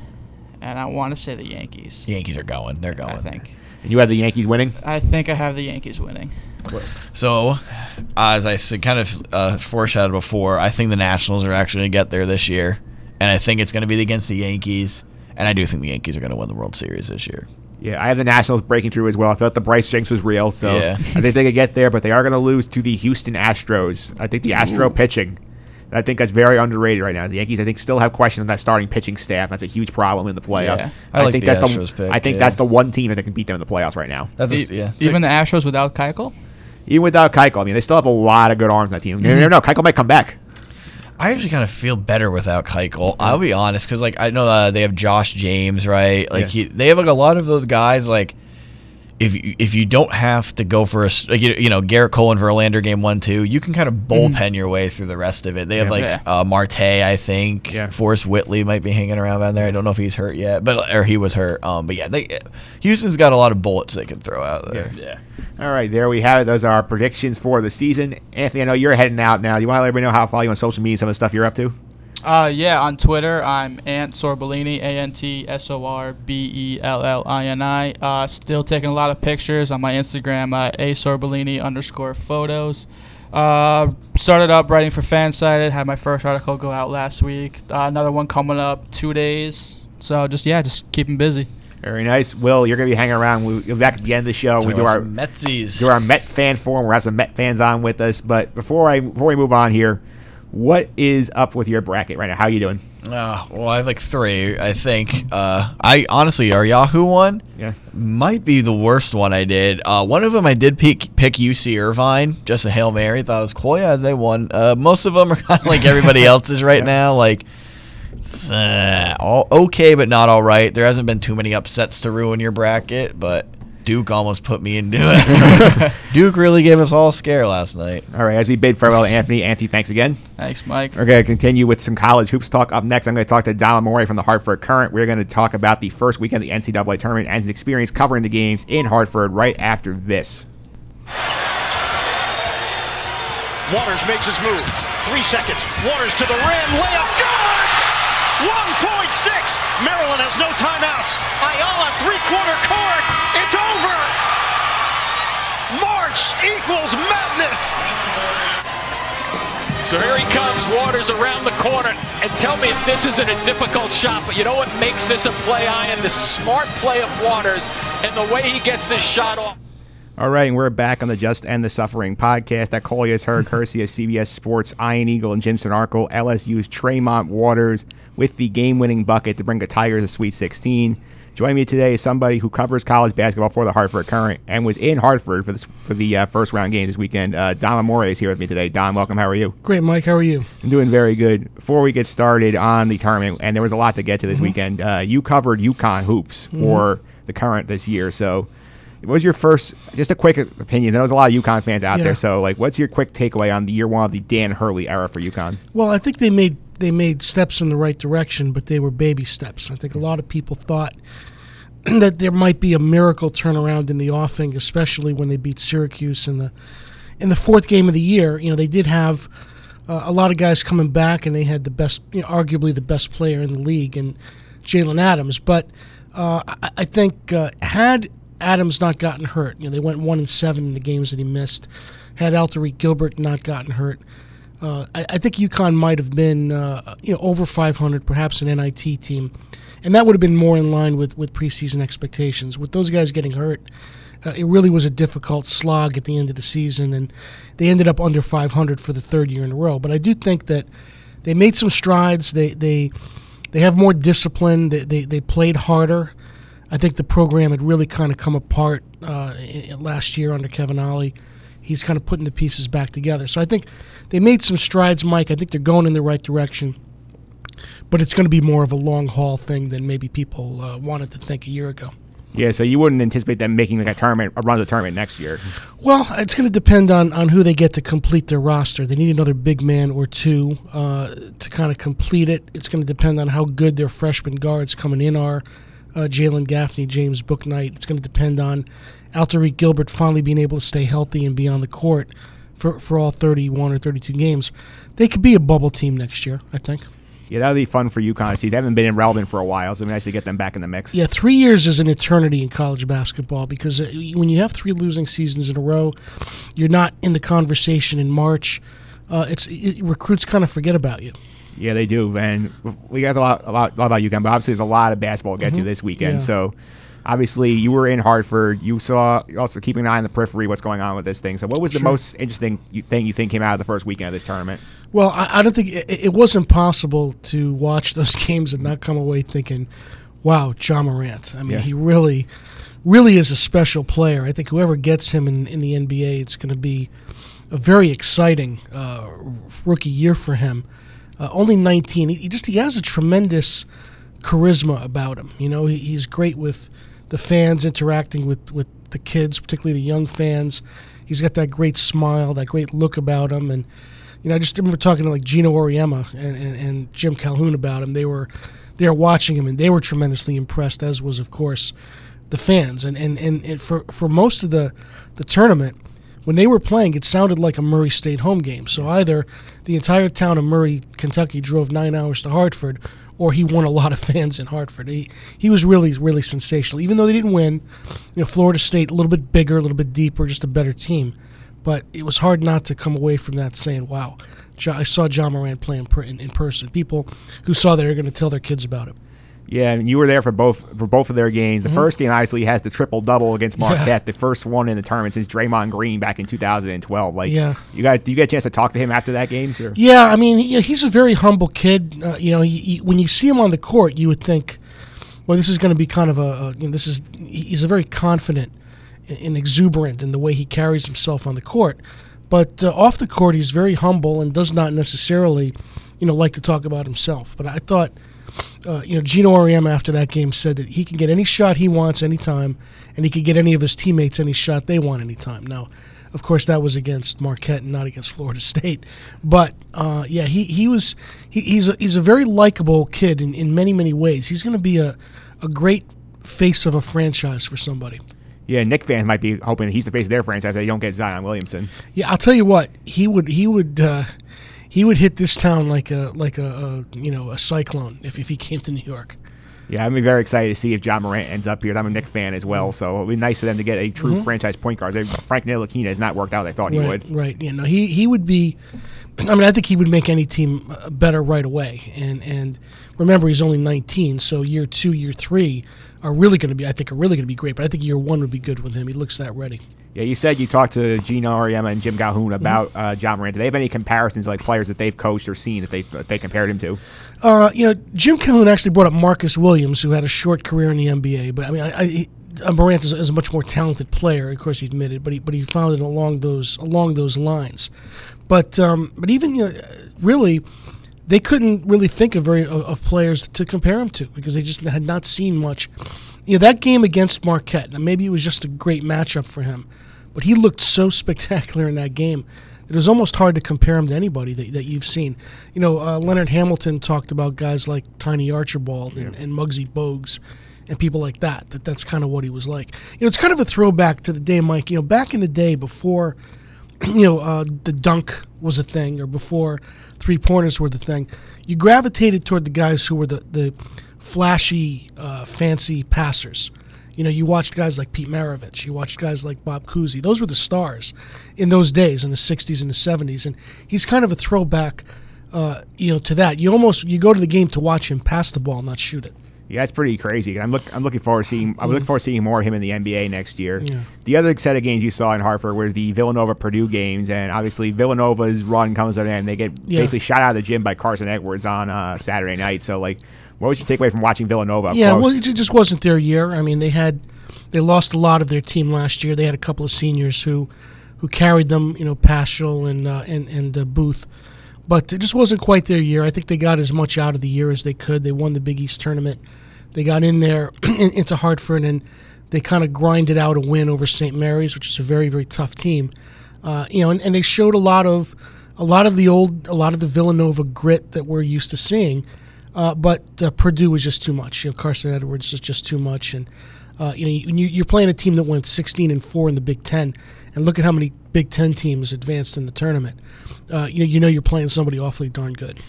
and I want to say the Yankees.
The Yankees are going. They're going.
I think.
And you have the Yankees winning.
I think I have the Yankees winning.
So, as I s- kind of uh, foreshadowed before, I think the Nationals are actually going to get there this year, and I think it's going to be against the Yankees. And I do think the Yankees are going to win the World Series this year.
Yeah, I have the Nationals breaking through as well. I thought the Bryce Jinx was real, so
Yeah.
I think they could get there, but they are going to lose to the Houston Astros. I think the Astro pitching, I think that's very underrated right now. The Yankees, I think, still have questions on that starting pitching staff. That's a huge problem in the playoffs.
Yeah.
I like
think
the
that's
Astros
the
pick,
I think
yeah.
that's the one team that can beat them in the playoffs right now.
That's
E-
yeah.
Even the Astros without Keuchel?
Even without Keuchel, I mean, they still have a lot of good arms on that team. You
Mm-hmm.
never know. Keuchel might come back.
I actually kind of feel better without Keuchel. I'll be honest, because like I know uh, they have Josh James, right? Like
Yeah.
he, they have like a lot of those guys. Like if you, if you don't have to go for a you, you know Gerrit Cole and Verlander game one two, you can kind of bullpen your way through the rest of it. They have like
Yeah.
uh, Marte, I think.
Yeah.
Forrest Whitley might be hanging around down there. I don't know if he's hurt yet, but or he was hurt. Um, but yeah, they Houston's got a lot of bullets they can throw out there.
Yeah.
All right, there we have it. Those are our predictions for the season. Anthony, I know you're heading out now. Do you want to let everybody know how to follow you on social media some of the stuff you're up to?
Uh, yeah, on Twitter, I'm Ant Sorbellini, A N T S O R B E L L I N I. Uh, still taking a lot of pictures on my Instagram, uh, A Sorbellini underscore photos. Uh, started up writing for Fansided, had my first article go out last week. Uh, another one coming up two days. So just, yeah, just keeping busy.
Very nice. Will, you're going to be hanging around. We, you'll be back at the end of the show. We do our
some Metsies.
do our Met fan forum. We'll have some Met fans on with us. But before I before we move on here, what is up with your bracket right now? How are you doing?
Uh, well, I have like three, I think. Uh, I honestly, our Yahoo one
Yeah.
might be the worst one I did. Uh, one of them I did pick, pick UC Irvine, just a hail mary. Thought it was cool. Yeah, they won. Uh, most of them are kind of like everybody else's right now. Like, it's, uh, all okay, but not all right. There hasn't been too many upsets to ruin your bracket, but Duke almost put me into it. Duke really gave us all a scare last night.
All right, as we bid farewell to Anthony, Anthony, thanks again.
Thanks, Mike.
We're going to continue with some college hoops talk. Up next, I'm going to talk to Dom Amore from the Hartford Courant. We're going to talk about the first weekend of the NCAA tournament and his experience covering the games in Hartford right after this.
Waters makes his move. Three seconds. Waters to the rim. Layup. Good! 1.6. Maryland has no timeouts. Ayala, three quarter court. Equals madness.
So here he comes, Waters around the corner. And tell me if this isn't a difficult shot, but you know what makes this a play, Ian? The smart play of Waters and the way he gets this shot off.
All right, and we're back on the Just End the Suffering podcast. That call you has heard courtesy of CBS Sports, Ian Eagle, and Jim Spanarkel, LSU's Tremont Waters with the game winning bucket to bring the Tigers to Sweet 16. Joining me today is somebody who covers college basketball for the Hartford Courant and was in Hartford for, this, for the uh, first round games this weekend. Uh, Dom Amore is here with me today. Dom, welcome. How are you?
Great, Mike. How are you?
I'm doing very good. Before we get started on the tournament, and there was a lot to get to this weekend, uh, you covered UConn hoops for the Courant this year. So, what was your first, just a quick opinion? There was a lot of UConn fans out
Yeah.
there. So, like, what's your quick takeaway on the year one of the Dan Hurley era for UConn?
Well, I think they made they made steps in the right direction, but they were baby steps. I think a lot of people thought that there might be a miracle turnaround in the offing, especially when they beat Syracuse in the in the fourth game of the year. You know, they did have uh, a lot of guys coming back, and they had the best, you know, arguably the best player in the league, and Jalen Adams. But uh, I, I think uh, had Adams not gotten hurt, you know, they went one and seven in the games that he missed. Had Alterique Gilbert not gotten hurt, uh, I, I think UConn might have been, uh, you know, over 500, perhaps an NIT team, and that would have been more in line with with preseason expectations. With those guys getting hurt, uh, it really was a difficult slog at the end of the season, and they ended up under 500 for the third year in a row. But I do think that they made some strides. They they they have more discipline. They they, they played harder. I think the program had really kind of come apart uh, last year under Kevin Ollie. He's kind of putting the pieces back together. So I think they made some strides, Mike. I think they're going in the right direction. But it's going to be more of a long haul thing than maybe people uh, wanted to think a year ago.
Yeah, so you wouldn't anticipate them making like a tournament, a run of the tournament next year.
Well, it's going to depend on, on who they get to complete their roster. They need another big man or two uh, to kind of complete it. It's going to depend on how good their freshman guards coming in are. Uh, Jalen Gaffney, James Bouknight. It's going to depend on Alterique Gilbert finally being able to stay healthy and be on the court for, for all 31 or 32 games. They could be a bubble team next year, I think.
Yeah, that would be fun for UConn to see. They haven't been in relevant for a while, so it'd be nice to get them back in the mix.
Yeah, three years is an eternity in college basketball because uh, when you have three losing seasons in a row, you're not in the conversation in March. Uh, it's it, recruits kind of forget about you.
Yeah, they do, and we got a lot, a lot, a lot about UConn, but obviously there's a lot of basketball to get to this weekend.
Mm-hmm. Yeah.
So, obviously, you were in Hartford. You saw, you're also keeping an eye on the periphery, what's going on with this thing. So, what was the
Sure.
most interesting thing you think came out of the first weekend of this tournament?
Well, I, I don't think it, it was impossible to watch those games and not come away thinking, "Wow, Ja Morant." I mean,
Yeah.
he really, really is a special player. I think whoever gets him in, in the NBA, it's going to be a very exciting uh, rookie year for him. Uh, only 19. He, he just he has a tremendous charisma about him. You know, he, he's great with the fans interacting with with the kids, particularly the young fans. He's got that great smile, that great look about him, and you know, I just remember talking to like Geno Auriemma and, and, and Jim Calhoun about him. They were they were watching him and they were tremendously impressed, as was of course the fans. And and, and, and for for most of the the tournament, when they were playing, it sounded like a Murray State home game. So either the entire town of Murray, Kentucky, drove nine hours to Hartford, or he won a lot of fans in Hartford. He he was really really sensational. Even though they didn't win, you know, Florida State a little bit bigger, a little bit deeper, just a better team. But it was hard not to come away from that saying, "Wow, I saw Ja Morant playing in, in person." People who saw that are going to tell their kids about it.
Yeah, and you were there for both for both of their games. The first game obviously has the triple double against Marquette,
Mm-hmm. Yeah.
the first one in the tournament since Draymond Green back in 2012. Like,
Yeah.
you got do you get a chance to talk to him after that game, sir?
Yeah, I mean, he's a very humble kid. Uh, you know, he, he, when you see him on the court, you would think, well, this is going to be kind of a, a you know, this is he's a very confident and- and exuberant in the way he carries himself on the court. But uh, off the court, he's very humble and does not necessarily, you know, like to talk about himself. But I thought uh, you know, Geno Auriemma after that game said that he can get any shot he wants anytime, and he could get any of his teammates any shot they want anytime. Now, of course, that was against Marquette and not against Florida State. But uh, yeah, he, he was he, he's a, he's a very likable kid in, in many many ways. He's going to be a a great face of a franchise for somebody.
Yeah, Knick fans might be hoping he's the face of their franchise they don't get Zion Williamson.
Yeah, I'll tell you what he would he would uh, he would hit this town like a like a, a you know a cyclone if, if he came to New York.
Yeah, I'm very excited to see if Ja Morant ends up here. I'm a Knick fan as well, so it'll be nice for them to get a true
Mhm.
franchise point guard. Frank Ntilikina has not worked out. I thought he
right,
would.
Right. You know, he he would be. I mean, I think he would make any team uh, better right away. And and remember, he's only 19, so year two, year three are really going to be. I think are really going to be great. But I think year one would be good with him. He looks that ready.
Yeah, you said you talked to Gene Auriemma and Jim Calhoun
Mm-hmm.
about uh, Ja Morant. Do they have any comparisons, like players that they've coached or seen that they that they compared him to?
Uh, you know, Jim Calhoun actually brought up Marcus Williams, who had a short career in the NBA. But I mean, I, I, he- uh, Morant is, is a much more talented player, of course, he admitted. But he but he found it along those along those lines. But um, but even you know, really, they couldn't really think of very of, players to compare him to because they just had not seen much. You know, that game against Marquette. Now maybe it was just a great matchup for him, but he looked so spectacular in that game that it was almost hard to compare him to anybody that, that you've seen. You know, uh, Leonard Hamilton talked about guys like Tiny Archibald and, and Muggsy Bogues and people like that. That that's kind of what he was like. You know, it's kind of a throwback to the day, Mike. You know, back in the day before, you know, uh, the dunk was a thing, or before three pointers were the thing. You gravitated toward the guys who were the the flashy, uh, fancy passers. You know, you watched guys like Pete Maravich. You watched guys like Bob Cousy. Those were the stars in those days, in the '60s and the '70s. And he's kind of a throwback, uh, you know, to that. You almost you go to the game to watch him pass the ball, not shoot it.
Yeah, it's pretty crazy. I'm look I'm looking forward to seeing I'm looking forward to seeing more of him in the NBA next year.
Yeah.
The other set of games you saw in Hartford were the Villanova Purdue games, and obviously Villanova's run comes to an end. They get
Yeah.
basically shot out of the gym by Carson Edwards on uh, Saturday night. So like, what was your takeaway from watching Villanova?
yeah,
close?
well, it just wasn't their year. I mean, they had they lost a lot of their team last year. They had a couple of seniors who who carried them, you know, Paschall and uh, and and uh, Booth, but it just wasn't quite their year. I think they got as much out of the year as they could. They won the Big East tournament. They got in there in, into Hartford and they kind of grinded out a win over St. Mary's, which is a very very tough team. Uh, you know, and, and they showed a lot of a lot of the old, a lot of the Villanova grit that we're used to seeing. Uh, but uh, Purdue was just too much. You know, Carson Edwards is just too much, and uh, you know, you, you're playing a team that went 16 and four in the Big Ten, and look at how many Big Ten teams advanced in the tournament. Uh, you know, you know, you're playing somebody awfully darn good.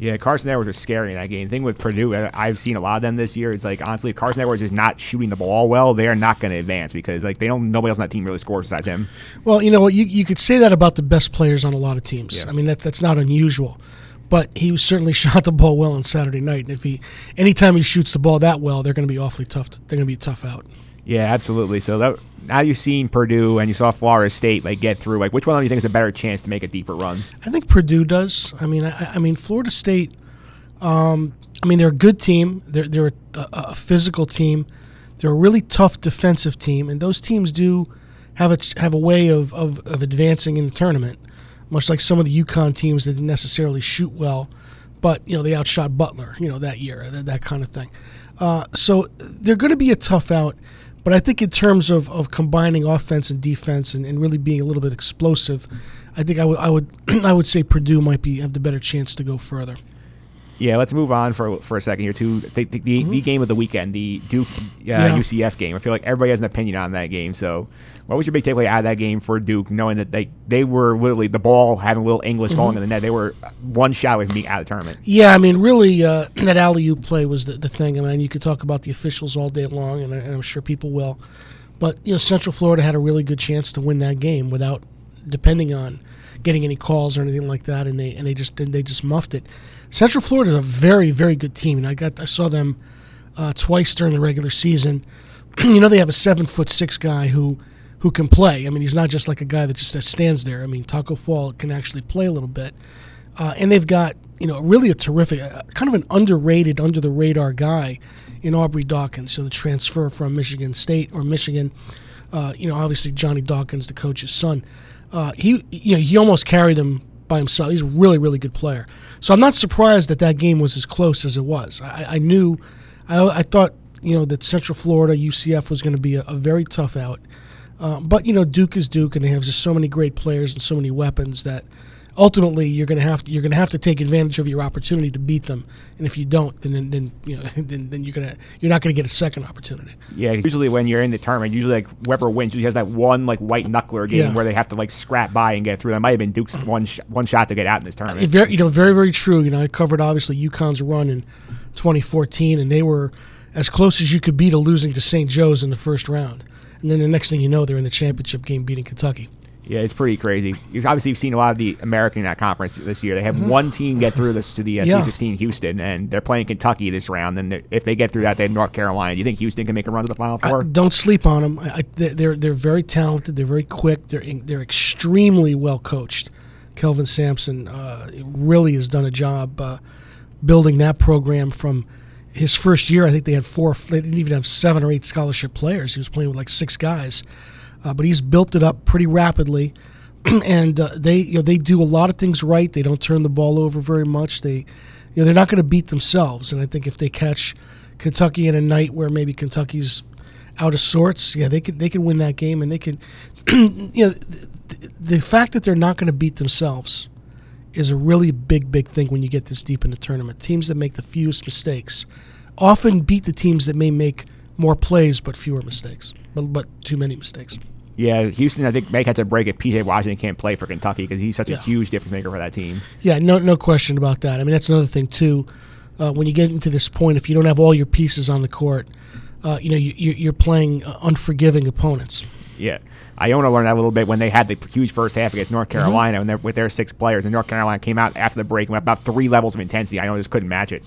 Yeah, Carson Edwards was scary in that game. The thing with Purdue, I've seen a lot of them this year. It's like honestly, if Carson Edwards is not shooting the ball well. They are not going to advance because like they don't. Nobody else on that team really scores besides him.
Well, you know, you you could say that about the best players on a lot of teams.
Yeah.
I mean, that that's not unusual. But he certainly shot the ball well on Saturday night, and if he, anytime he shoots the ball that well, they're going to be awfully tough. To, they're going to be tough out.
Yeah, absolutely. So that now you've seen Purdue and you saw Florida State like get through. Like, which one do you think is a better chance to make a deeper run?
I think Purdue does. I mean, I, I mean, Florida State. Um, I mean, they're a good team. They're they're a, a, physical team. They're a really tough defensive team, and those teams do have a have a way of, of, of advancing in the tournament, much like some of the UConn teams that didn't necessarily shoot well, but you know they outshot Butler, you know that year, that, that kind of thing. Uh, so they're going to be a tough out, but I think in terms of, of combining offense and defense and, and really being a little bit explosive, I think I would I would I would say Purdue might be have the better chance to go further.
Yeah, let's move on for for a second here to the, the, the, the game of the weekend, the Duke uh,
Mm-hmm. Yeah.
UCF game. I feel like everybody has an opinion on that game. So, what was your big takeaway out of that game for Duke, knowing that they they were literally the ball having little English falling
Mhm.
in the net? They were one shot away from being out of the tournament.
Yeah, I mean, really, uh, that alley oop play was the, the thing. I mean, you could talk about the officials all day long, and, I, and I'm sure people will. But you know, Central Florida had a really good chance to win that game without depending on getting any calls or anything like that, and they and they just they just muffed it. Central Florida is a very very good team, and I got I saw them uh, twice during the regular season. you know, they have a seven foot six guy who who can play. I mean, he's not just like a guy that just that stands there. I mean, Tacko Fall can actually play a little bit. Uh, and they've got you know really a terrific, uh, kind of an underrated, under the radar guy in Aubrey Dawkins. So the transfer from Michigan State or Michigan, uh, you know, obviously Johnny Dawkins, the coach's son. Uh, he you know he almost carried him by himself. He's a really, really good player. So I'm not surprised that that game was as close as it was. I, I knew, I, I thought, you know, that Central Florida UCF was going to be a, a very tough out. Uh, but you know, Duke is Duke, and they have just so many great players and so many weapons that ultimately you're going to have to you're going to have to take advantage of your opportunity to beat them. And if you don't, then then you know then, then you're gonna you're not going to get a second opportunity.
Yeah, usually when you're in the tournament, usually like whoever wins usually has that one like white knuckler game
Yeah.
where they have to like scrap by and get through. That might have been Duke's mm-hmm. one sh- one shot to get out in this tournament.
It very, you know, very, very true. You know, I covered obviously UConn's run in 2014, and they were as close as you could be to losing to St. Joe's in the first round. And then the next thing you know, they're in the championship game beating Kentucky.
Yeah, it's pretty crazy. You've obviously seen a lot of the American uh, conference this year. They have one team get through this to the uh,
Mm-hmm. Yeah.
16 Houston, and they're playing Kentucky this round. And if they get through that, they have North Carolina. Do you think Houston can make a run to the Final
I-
Four?
don't sleep on them. I, I, they're they're very talented. They're very quick. They're in- they're extremely well coached. Kelvin Sampson uh, really has done a job uh, building that program from his first year. I think they had four. They didn't even have seven or eight scholarship players. He was playing with like six guys, uh, but he's built it up pretty rapidly. and uh, they you know they do a lot of things right. They don't turn the ball over very much. They you know they're not going to beat themselves. And I think if they catch Kentucky in a night where maybe Kentucky's out of sorts, yeah, they could they can win that game. And they can you know the, the fact that they're not going to beat themselves is a really big big thing when you get this deep in the tournament. Teams that make the fewest mistakes often beat the teams that may make more plays but fewer mistakes, but, but too many mistakes.
Yeah, Houston, I think, may catch a break if PJ Washington can't play for Kentucky because he's such a huge difference maker for that team.
Yeah, no, no question about that. I mean, that's another thing too. Uh, when you get into this point, if you don't have all your pieces on the court, uh, you know you, you're playing uh, unforgiving opponents.
Yeah, Iona learned that a little bit when they had the huge first half against North
Mm-hmm.
Carolina and with their six players. And North Carolina came out after the break and went about three levels of intensity. Iona just couldn't match it.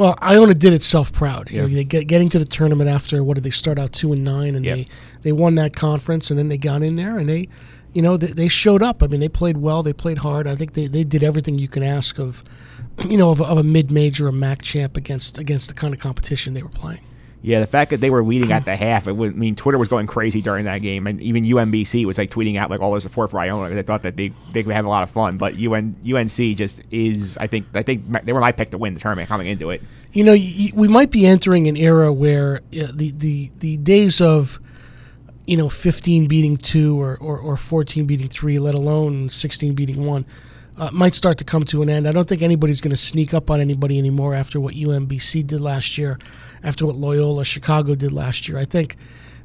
Well, Iona did itself proud. You know, they get getting to the tournament after what did they start out two and nine, and
Yep.
they they won that conference, and then they got in there and they, you know, they, they showed up. I mean, they played well, they played hard. I think they, they did everything you can ask of, you know, of, a- of a mid major, a MAAC champ against against the kind of competition they were playing.
Yeah, the fact that they were leading at the half, it would I mean Twitter was going crazy during that game, and even UMBC was like tweeting out like all their support for Iona because they thought that they they would have a lot of fun. But UN, UNC just is, I think, I think they were my pick to win the tournament coming into it.
You know, we might be entering an era where uh, the, the, the days of, you know, 15 beating two or, or, or 14 beating three, let alone 16 beating one, uh, might start to come to an end. I don't think anybody's going to sneak up on anybody anymore after what UMBC did last year, after what Loyola Chicago did last year. I think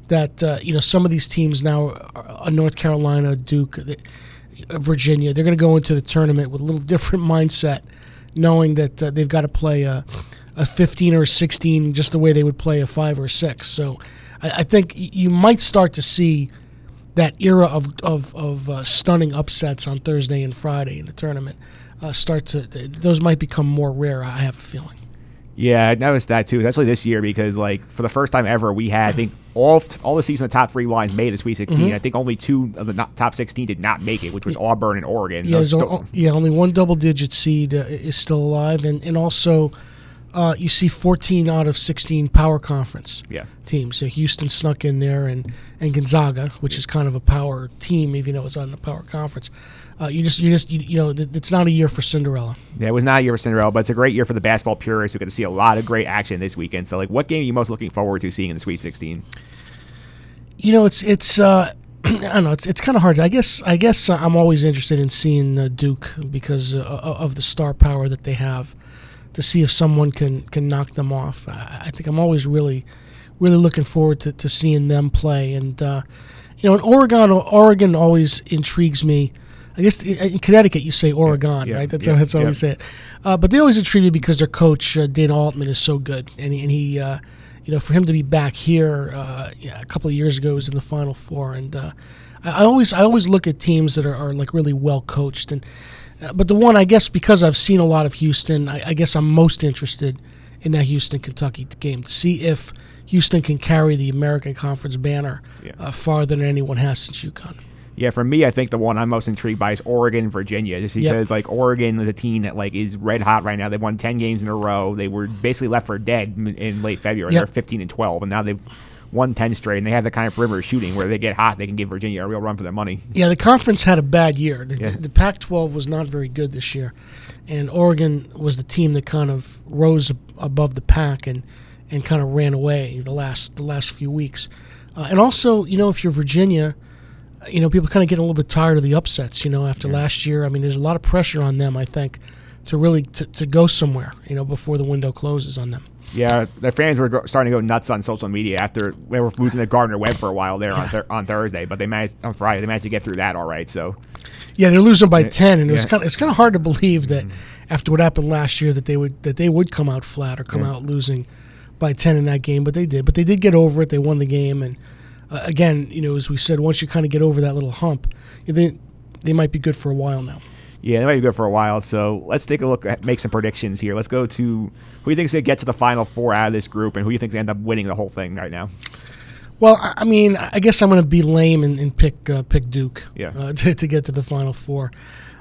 that, uh, you know, some of these teams now, uh, North Carolina, Duke, uh, Virginia, they're going to go into the tournament with a little different mindset knowing that uh, they've got to play a, a 15 or a 16 just the way they would play a 5 or a 6. So I, I think you might start to see that era of, of, of uh, stunning upsets on Thursday and Friday in the tournament uh, start to, those might become more rare, I have a feeling.
Yeah, I noticed that too, especially this year because like for the first time ever, we had I think all all the season the top three lines made the Sweet 16.
Mhm.
I think only two of the not, top 16 did not make it, which was Auburn and Oregon.
Yeah,
Those
o- yeah, only one double digit seed uh, is still alive, and and also uh, you see 14 out of 16 power conference
Yeah.
teams. So Houston snuck in there, and and Gonzaga, which is kind of a power team, even though it's on the power conference. Uh, you just you just you, you know th- it's not a year for Cinderella.
Yeah, it was not a year for Cinderella, but it's a great year for the basketball purists who get to see a lot of great action this weekend. So, like, what game are you most looking forward to seeing in the Sweet 16?
You know, it's it's uh, I don't know. It's it's kind of hard. I guess I guess uh, I'm always interested in seeing uh, Duke because uh, of the star power that they have to see if someone can can knock them off. I, I think I'm always really really looking forward to, to seeing them play. And uh, you know, in Oregon, Oregon always intrigues me. I guess in Connecticut you say Oregon,
yeah,
right? That's
yeah,
how, that's how
yeah.
we say it. Uh, but they always intrigue me because their coach uh, Dana Altman is so good, and he, and he uh, you know, for him to be back here, uh, yeah, a couple of years ago, he was in the Final Four, and uh, I, I always I always look at teams that are, are like really well coached, and uh, but the one I guess because I've seen a lot of Houston, I, I guess I'm most interested in that Houston Kentucky game to see if Houston can carry the American Conference banner
Yeah.
uh, farther than anyone has since UConn.
Yeah, for me, I think the one I'm most intrigued by is Oregon, Virginia, just
Yep.
because like Oregon is a team that like is red hot right now. They won 10 games in a row. They were basically left for dead in, in late February.
Yep.
They're 15 and 12, and now they've won ten straight, and they have the kind of perimeter shooting where they get hot, they can give Virginia a real run for their money.
Yeah, the conference had a bad year. The,
Yeah.
the Pac-12 was not very good this year, and Oregon was the team that kind of rose above the pack and and kind of ran away the last the last few weeks. Uh, and also, you know, if you're Virginia, you know, people kind of get a little bit tired of the upsets. You know, after last year, I mean, there's a lot of pressure on them. I think to really to, to go somewhere. You know, before the window closes on them.
Yeah, their fans were go- starting to go nuts on social media after they were losing to Gardner Webb for a while there on, thir- on Thursday, but they managed on Friday. They managed to get through that all right. So
Yeah, they're losing by ten, and it was
yeah.
kind of it's kind of hard to believe that after what happened last year that they would that they would come out flat or come
Yeah.
out losing by ten in that game, but they did. But they did get over it. They won the game, and uh, again, you know, as we said, once you kind of get over that little hump, they they might be good for a while now.
Yeah, they might be good for a while. So let's take a look at make some predictions here. Let's go to who you think's gonna get to the final four out of this group, and who you think's gonna end up winning the whole thing right now?
Well, I I mean, I guess I'm going to be lame and, and pick uh, pick Duke
Yeah.
uh, to, to get to the Final Four.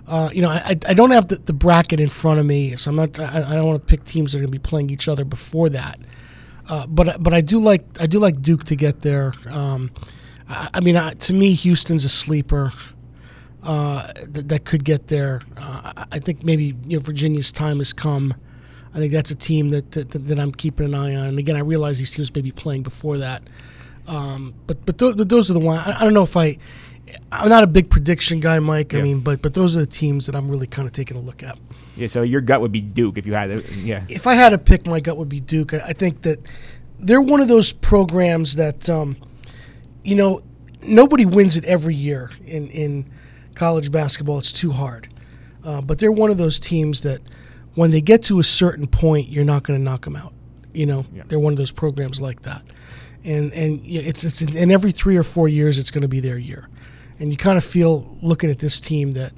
Uh, you know, I, I don't have the, the bracket in front of me, so I'm not. I, I don't want to pick teams that are going to be playing each other before that. Uh, but but I do like I do like Duke to get there. Um, I, I mean, I, to me, Houston's a sleeper uh, that, that could get there. Uh, I- think maybe you know Virginia's time has come. I think that's a team that, that that I'm keeping an eye on. And again, I realize these teams may be playing before that. Um, but but, th- but those are the ones. I, I don't know if I. I'm not a big prediction guy, Mike. I mean, but but those are the teams that I'm really kind of taking a look at.
Yeah, so your gut would be Duke if you had it. Yeah,
If I had to pick, my gut would be Duke. I, I think that they're one of those programs that, um, you know, nobody wins it every year in in college basketball. It's too hard. Uh, but they're one of those teams that, when they get to a certain point, you're not going to knock them out. You know,
Yeah.
they're one of those programs like that. And and it's it's in, in every three or four years, it's going to be their year. And you kind of feel looking at this team that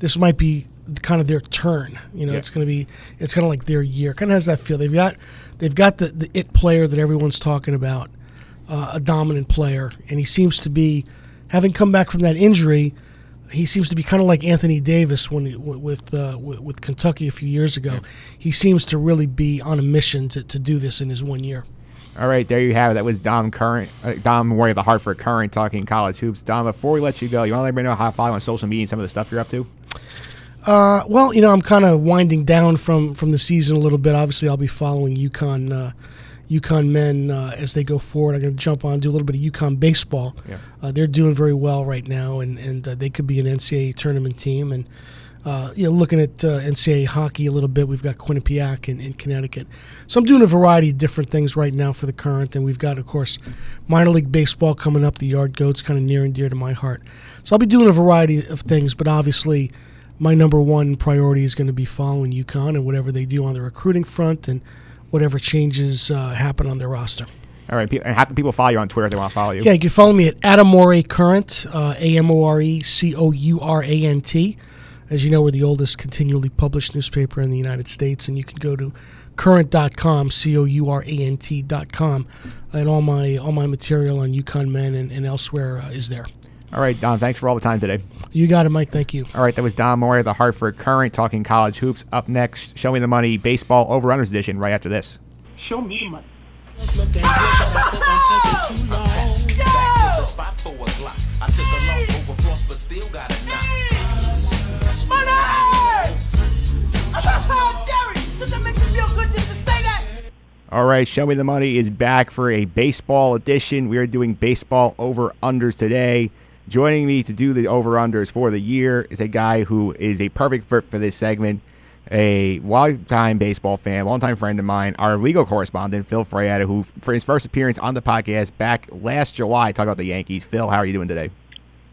this might be kind of their turn. You know,
Yeah.
it's going to be it's kind of like their year. Kind of has that feel. They've got they've got the, the it player that everyone's talking about, uh, a dominant player, and he seems to be having come back from that injury. He seems to be kind of like Anthony Davis when he, with, uh, with with Kentucky a few years ago. He seems to really be on a mission to, to do this in his one year.
All right, there you have it. That was Dom Courant, uh, Dom Amore of the Hartford Courant talking college hoops. Dom, before we let you go, you want to let everybody know how to follow on social media and some of the stuff you're up to?
Uh, well, you know, I'm kind of winding down from from the season a little bit. Obviously, I'll be following UConn, UConn men uh, as they go forward. I'm going to jump on do a little bit of UConn baseball.
Yeah.
Uh, they're doing very well right now, and and uh, they could be an NCAA tournament team. And uh, you know, looking at uh, NCAA hockey a little bit, we've got Quinnipiac in, in Connecticut. So I'm doing a variety of different things right now for the Courant, and we've got, of course, minor league baseball coming up. The Yard Goats, kind of near and dear to my heart. So I'll be doing a variety of things, but obviously my number one priority is going to be following UConn and whatever they do on the recruiting front and whatever changes uh, happen on their roster.
All right, and how can people follow you on Twitter if they want to follow you?
Yeah, you can follow me at Adamore Courant, uh, A M O R E C O U R A N T. As you know, we're the oldest continually published newspaper in the United States, and you can go to courant.com, C O U R A N T.com, and all my all my material on UConn men and, and elsewhere uh, is there.
All right, Dom, thanks for all the time today.
You got it, Mike. Thank you.
All right, that was Dom Amore of the Hartford Courant talking college hoops. Up next, Show Me the Money Baseball Over Unders Edition right after this.
Show me the money.
All right, Show Me the Money is back for a baseball edition. We are doing baseball over unders today. Joining me to do the over unders for the year is a guy who is a perfect fit for this segment, a long-time baseball fan, longtime friend of mine, our legal correspondent, Phil Freyetta, who, for his first appearance on the podcast back last July, talked about the Yankees. Phil, how are you doing today?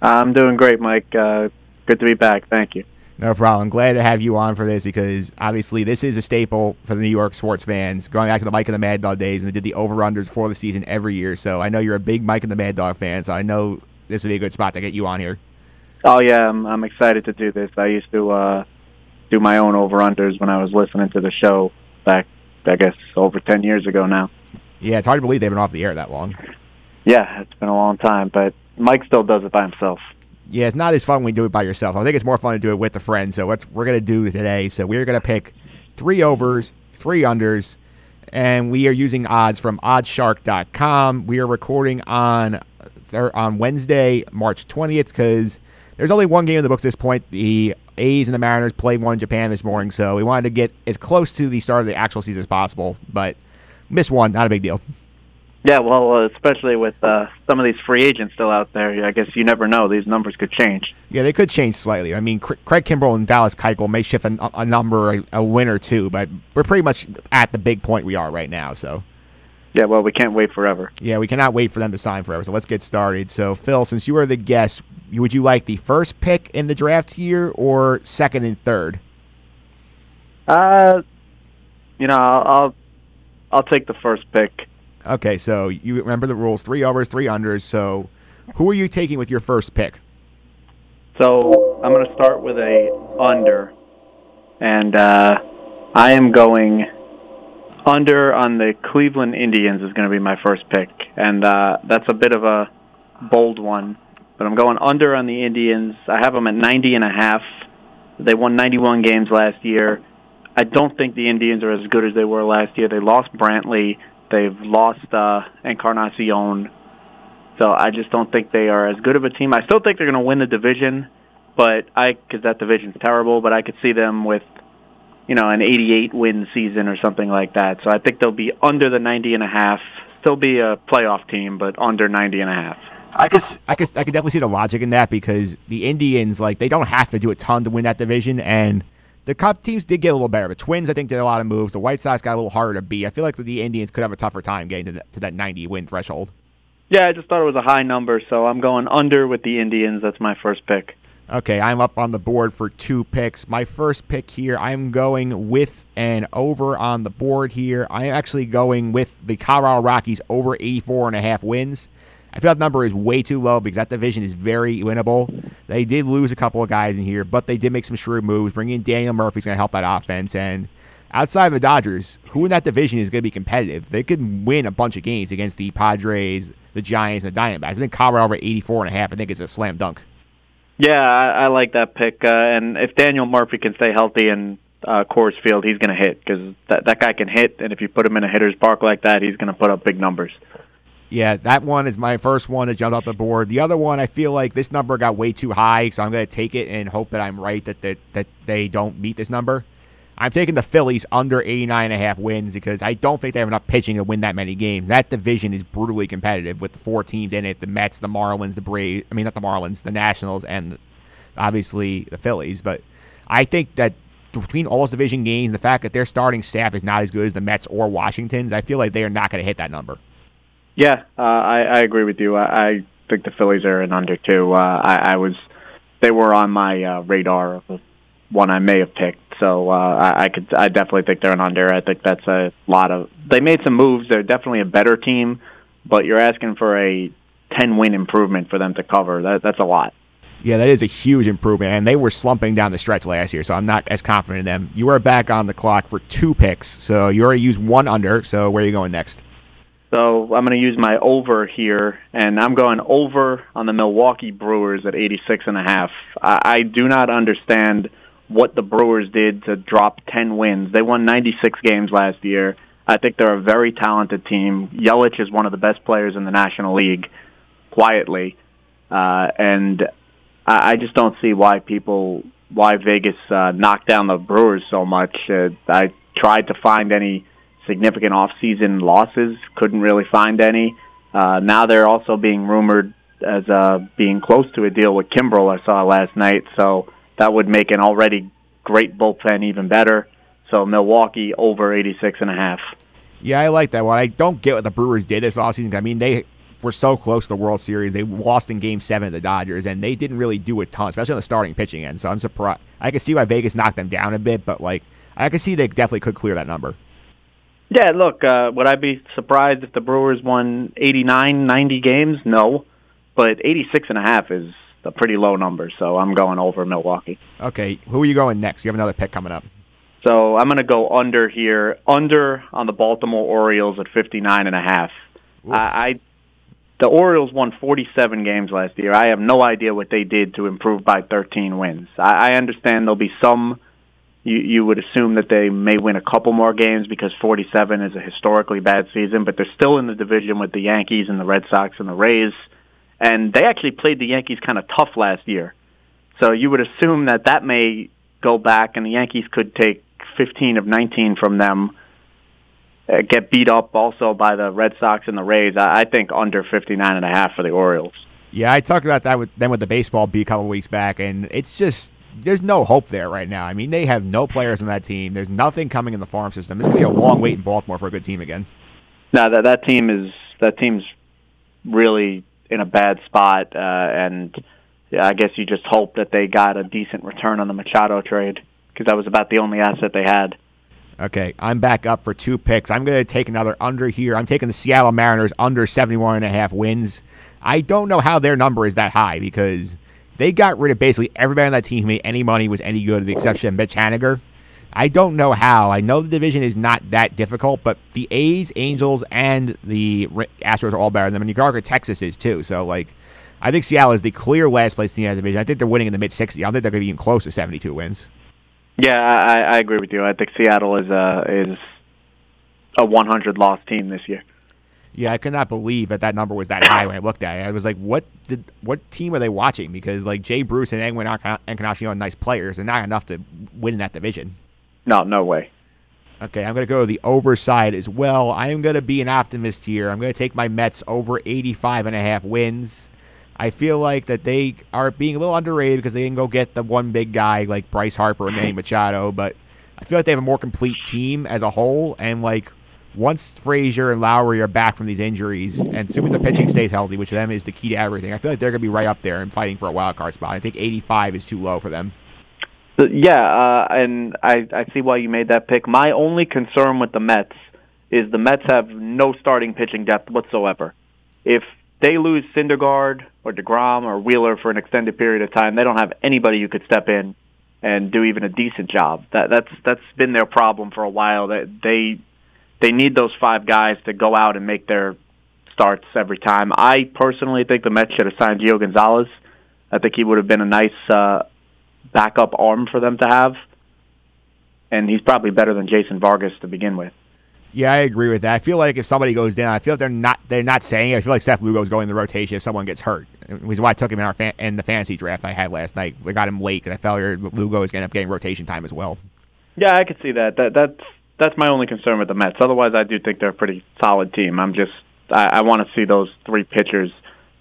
I'm doing great, Mike. Uh, good to be back. Thank you.
No problem. Glad to have you on for this because obviously this is a staple for the New York sports fans. Going back to the Mike and the Mad Dog days, and they did the over unders for the season every year. So I know you're a big Mike and the Mad Dog fan. So I know this would be a good spot to get you on here.
Oh yeah, I'm, I'm excited to do this. I used to uh, do my own over unders when I was listening to the show back, I guess, over ten years ago now.
Yeah, it's hard to believe they've been off the air that long.
Yeah, it's been a long time, but Mike still does it by himself.
Yeah, it's not as fun when you do it by yourself. I think it's more fun to do it with a friend. So what we're gonna do today. So we're gonna pick three overs, three unders, and we are using odds from oddshark.com. We are recording on thir- on Wednesday, March 20th, because there's only one game in the books at this point. The A's and the Mariners played one in Japan this morning, so we wanted to get as close to the start of the actual season as possible, but missed one. Not a big deal.
Yeah, well, uh, especially with uh, some of these free agents still out there, I guess you never know. These numbers could change.
Yeah, they could change slightly. I mean, Craig Kimbrel and Dallas Keuchel may shift a, a number, a, a win or two, but we're pretty much at the big point we are right now. So,
Yeah, well, we can't wait forever.
yeah, we cannot wait for them to sign forever. So let's get started. So, Phil, since you are the guest, would you like the first pick in the draft here or second and third?
Uh, you know, I'll I'll, I'll take the first pick.
Okay, so you remember the rules: three overs, three unders. So, who are you taking with your first pick?
So I'm going to start with a under, and uh, I am going under on the Cleveland Indians is going to be my first pick, and uh, that's a bit of a bold one, but I'm going under on the Indians. I have them at 90 and a half. They won 91 games last year. I don't think the Indians are as good as they were last year. They lost Brantley. They've lost uh, Encarnacion. So I just don't think they are as good of a team. I still think they're going to win the division, but I because that division's terrible. But I could see them with, you know, an 88 win season or something like that. So I think they'll be under the 90 and a half. Still be a playoff team, but under 90 and a half.
I could, I could, I could definitely see the logic in that because the Indians, like, they don't have to do a ton to win that division, and the Cup teams did get a little better. The Twins, I think, did a lot of moves. The White Sox got a little harder to beat. I feel like the Indians could have a tougher time getting to, that to that 90 win threshold.
Yeah, I just thought it was a high number, so I'm going under with the Indians. That's my first pick.
Okay, I'm up on the board for two picks. My first pick here, I'm going with an over on the board here. I'm actually going with the Colorado Rockies over 84 and a half wins. I feel that number is way too low because that division is very winnable. They did lose a couple of guys in here, but they did make some shrewd moves. Bringing in Daniel Murphy's going to help that offense. And outside of the Dodgers, who in that division is going to be competitive? They could win a bunch of games against the Padres, the Giants, and the Diamondbacks. I think Colorado over 84 and a half, I think it's a slam dunk.
Yeah, I, I like that pick. Uh, and if Daniel Murphy can stay healthy in uh, Coors Field, he's going to hit because that that guy can hit. And if you put him in a hitter's park like that, he's going to put up big numbers.
Yeah, that one is my first one that jumped off the board. The other one, I feel like this number got way too high, so I'm going to take it and hope that I'm right that, that that they don't meet this number. I'm taking the Phillies under 89 and a half wins because I don't think they have enough pitching to win that many games. That division is brutally competitive with the four teams in it: the Mets, the Marlins, the Braves. I mean, not the Marlins, the Nationals, and obviously the Phillies. But I think that between all those division games, the fact that their starting staff is not as good as the Mets or Washington's, I feel like they are not going to hit that number.
Yeah, uh, I, I agree with you. I, I think the Phillies are an under too. Uh, I, I was, they were on my uh, radar of one I may have picked. So uh, I, I could, I definitely think they're an under. I think that's a lot of. They made some moves. They're definitely a better team, but you're asking for a ten win improvement for them to cover. That, that's a lot.
Yeah, that is a huge improvement, and they were slumping down the stretch last year, so I'm not as confident in them. You are back on the clock for two picks, so you already used one under. So where are you going next?
So I'm going to use my over here, and I'm going over on the Milwaukee Brewers at 86 and a half. I, I do not understand what the Brewers did to drop 10 wins. They won 96 games last year. I think they're a very talented team. Yelich is one of the best players in the National League, quietly, uh, and I, I just don't see why people, why Vegas uh, knocked down the Brewers so much. Uh, I tried to find any significant off-season losses. Couldn't really find any. Uh, now they're also being rumored as uh, being close to a deal with Kimbrel. I saw last night, so that would make an already great bullpen even better. So Milwaukee over 86 and a half.
Yeah, I like that one. I don't get what the Brewers did this offseason. I mean, they were so close to the World Series. They lost in Game Seven to the Dodgers, and they didn't really do a ton, especially on the starting pitching end. So I'm surprised. I can see why Vegas knocked them down a bit, but like I can see they definitely could clear that number.
Yeah, look, uh, would I be surprised if the Brewers won 89, 90 games? No. But 86 and a half is a pretty low number, so I'm going over Milwaukee.
Okay, who are you going next? You have another pick coming up.
So I'm going to go under here, under on the Baltimore Orioles at 59 and a half. I, I the Orioles won 47 games last year. I have no idea what they did to improve by 13 wins. I, I understand there'll be some you you would assume that they may win a couple more games because 47 is a historically bad season, but they're still in the division with the Yankees and the Red Sox and the Rays, and they actually played the Yankees kind of tough last year. So you would assume that that may go back, and the Yankees could take 15 of 19 from them. Uh, get beat up also by the Red Sox and the Rays. I, I think under 59 and a half for the Orioles.
Yeah, I talked about that with them with the baseball beat a couple weeks back, and it's just there's no hope there right now. I mean, they have no players on that team. There's nothing coming in the farm system. This could be a long wait in Baltimore for a good team again.
No, that that team is that team's really in a bad spot, uh, and I guess you just hope that they got a decent return on the Machado trade because that was about the only asset they had.
Okay, I'm back up for two picks. I'm going to take another under here. I'm taking the Seattle Mariners under 71 and a half wins. I don't know how their number is that high because they got rid of basically everybody on that team who made any money was any good, with the exception of Mitch Haniger. I don't know how. I know the division is not that difficult, but the A's, Angels, and the Astros are all better than them, and argue Texas is too. So, like, I think Seattle is the clear last place in the division. I think they're winning in the mid 60s. I don't think they're going to be even close to 72 wins.
Yeah, I, I agree with you. I think Seattle is a is a 100 loss team this year.
Yeah, I could not believe that that number was that high when I looked at it. I was like, what did what team are they watching? Because like Jay Bruce and Edwin Encarnacion are nice players, and not enough to win in that division.
No, no way.
Okay, I'm going to go to the overside as well. I am going to be an optimist here. I'm going to take my Mets over 85 and a half wins. I feel like that they are being a little underrated because they didn't go get the one big guy like Bryce Harper and Manny Machado, but I feel like they have a more complete team as a whole. And like once Frazier and Lowrie are back from these injuries, and assuming the pitching stays healthy, which for them is the key to everything, I feel like they're going to be right up there and fighting for a wild card spot. I think 85 is too low for them.
Yeah, uh, and I, I see why you made that pick. My only concern with the Mets is the Mets have no starting pitching depth whatsoever. If they lose Syndergaard or DeGrom or Wheeler for an extended period of time, they don't have anybody who could step in and do even a decent job. That that's that's been their problem for a while. That they they need those five guys to go out and make their starts every time. I personally think the Mets should have signed Gio Gonzalez. I think he would have been a nice uh, backup arm for them to have, and he's probably better than Jason Vargas to begin with.
Yeah, I agree with that. I feel like if somebody goes down, I feel like they're not they're not saying it. I feel like Seth Lugo's going in the rotation if someone gets hurt. Which is why I took him in our fan, in the fantasy draft I had last night. I got him late because I felt like Lugo is going to end up getting rotation time as well.
Yeah, I could see that. That that's that's my only concern with the Mets. Otherwise, I do think they're a pretty solid team. I'm just I, I want to see those three pitchers,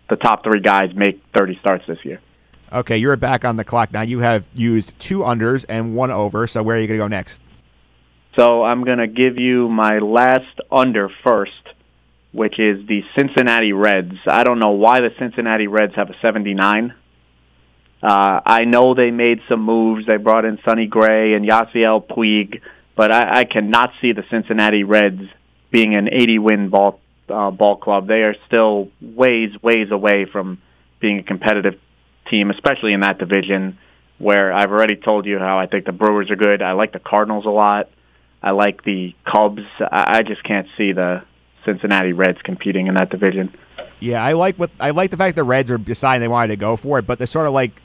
the top three guys, make 30 starts this year.
Okay, you're back on the clock now. You have used two unders and one over. So where are you going to go next?
So I'm going to give you my last under first, which is the Cincinnati Reds. I don't know why the Cincinnati Reds have a 79. Uh, I know they made some moves. They brought in Sonny Gray and Yasiel Puig, but I, I cannot see the Cincinnati Reds being an 80-win ball uh, ball club. They are still ways, ways away from being a competitive team, especially in that division where I've already told you how I think the Brewers are good. I like the Cardinals a lot. I like the Cubs. I, I just can't see the Cincinnati Reds competing in that division.
Yeah, I like what I like the fact the Reds are deciding they wanted to go for it, but they're sort of like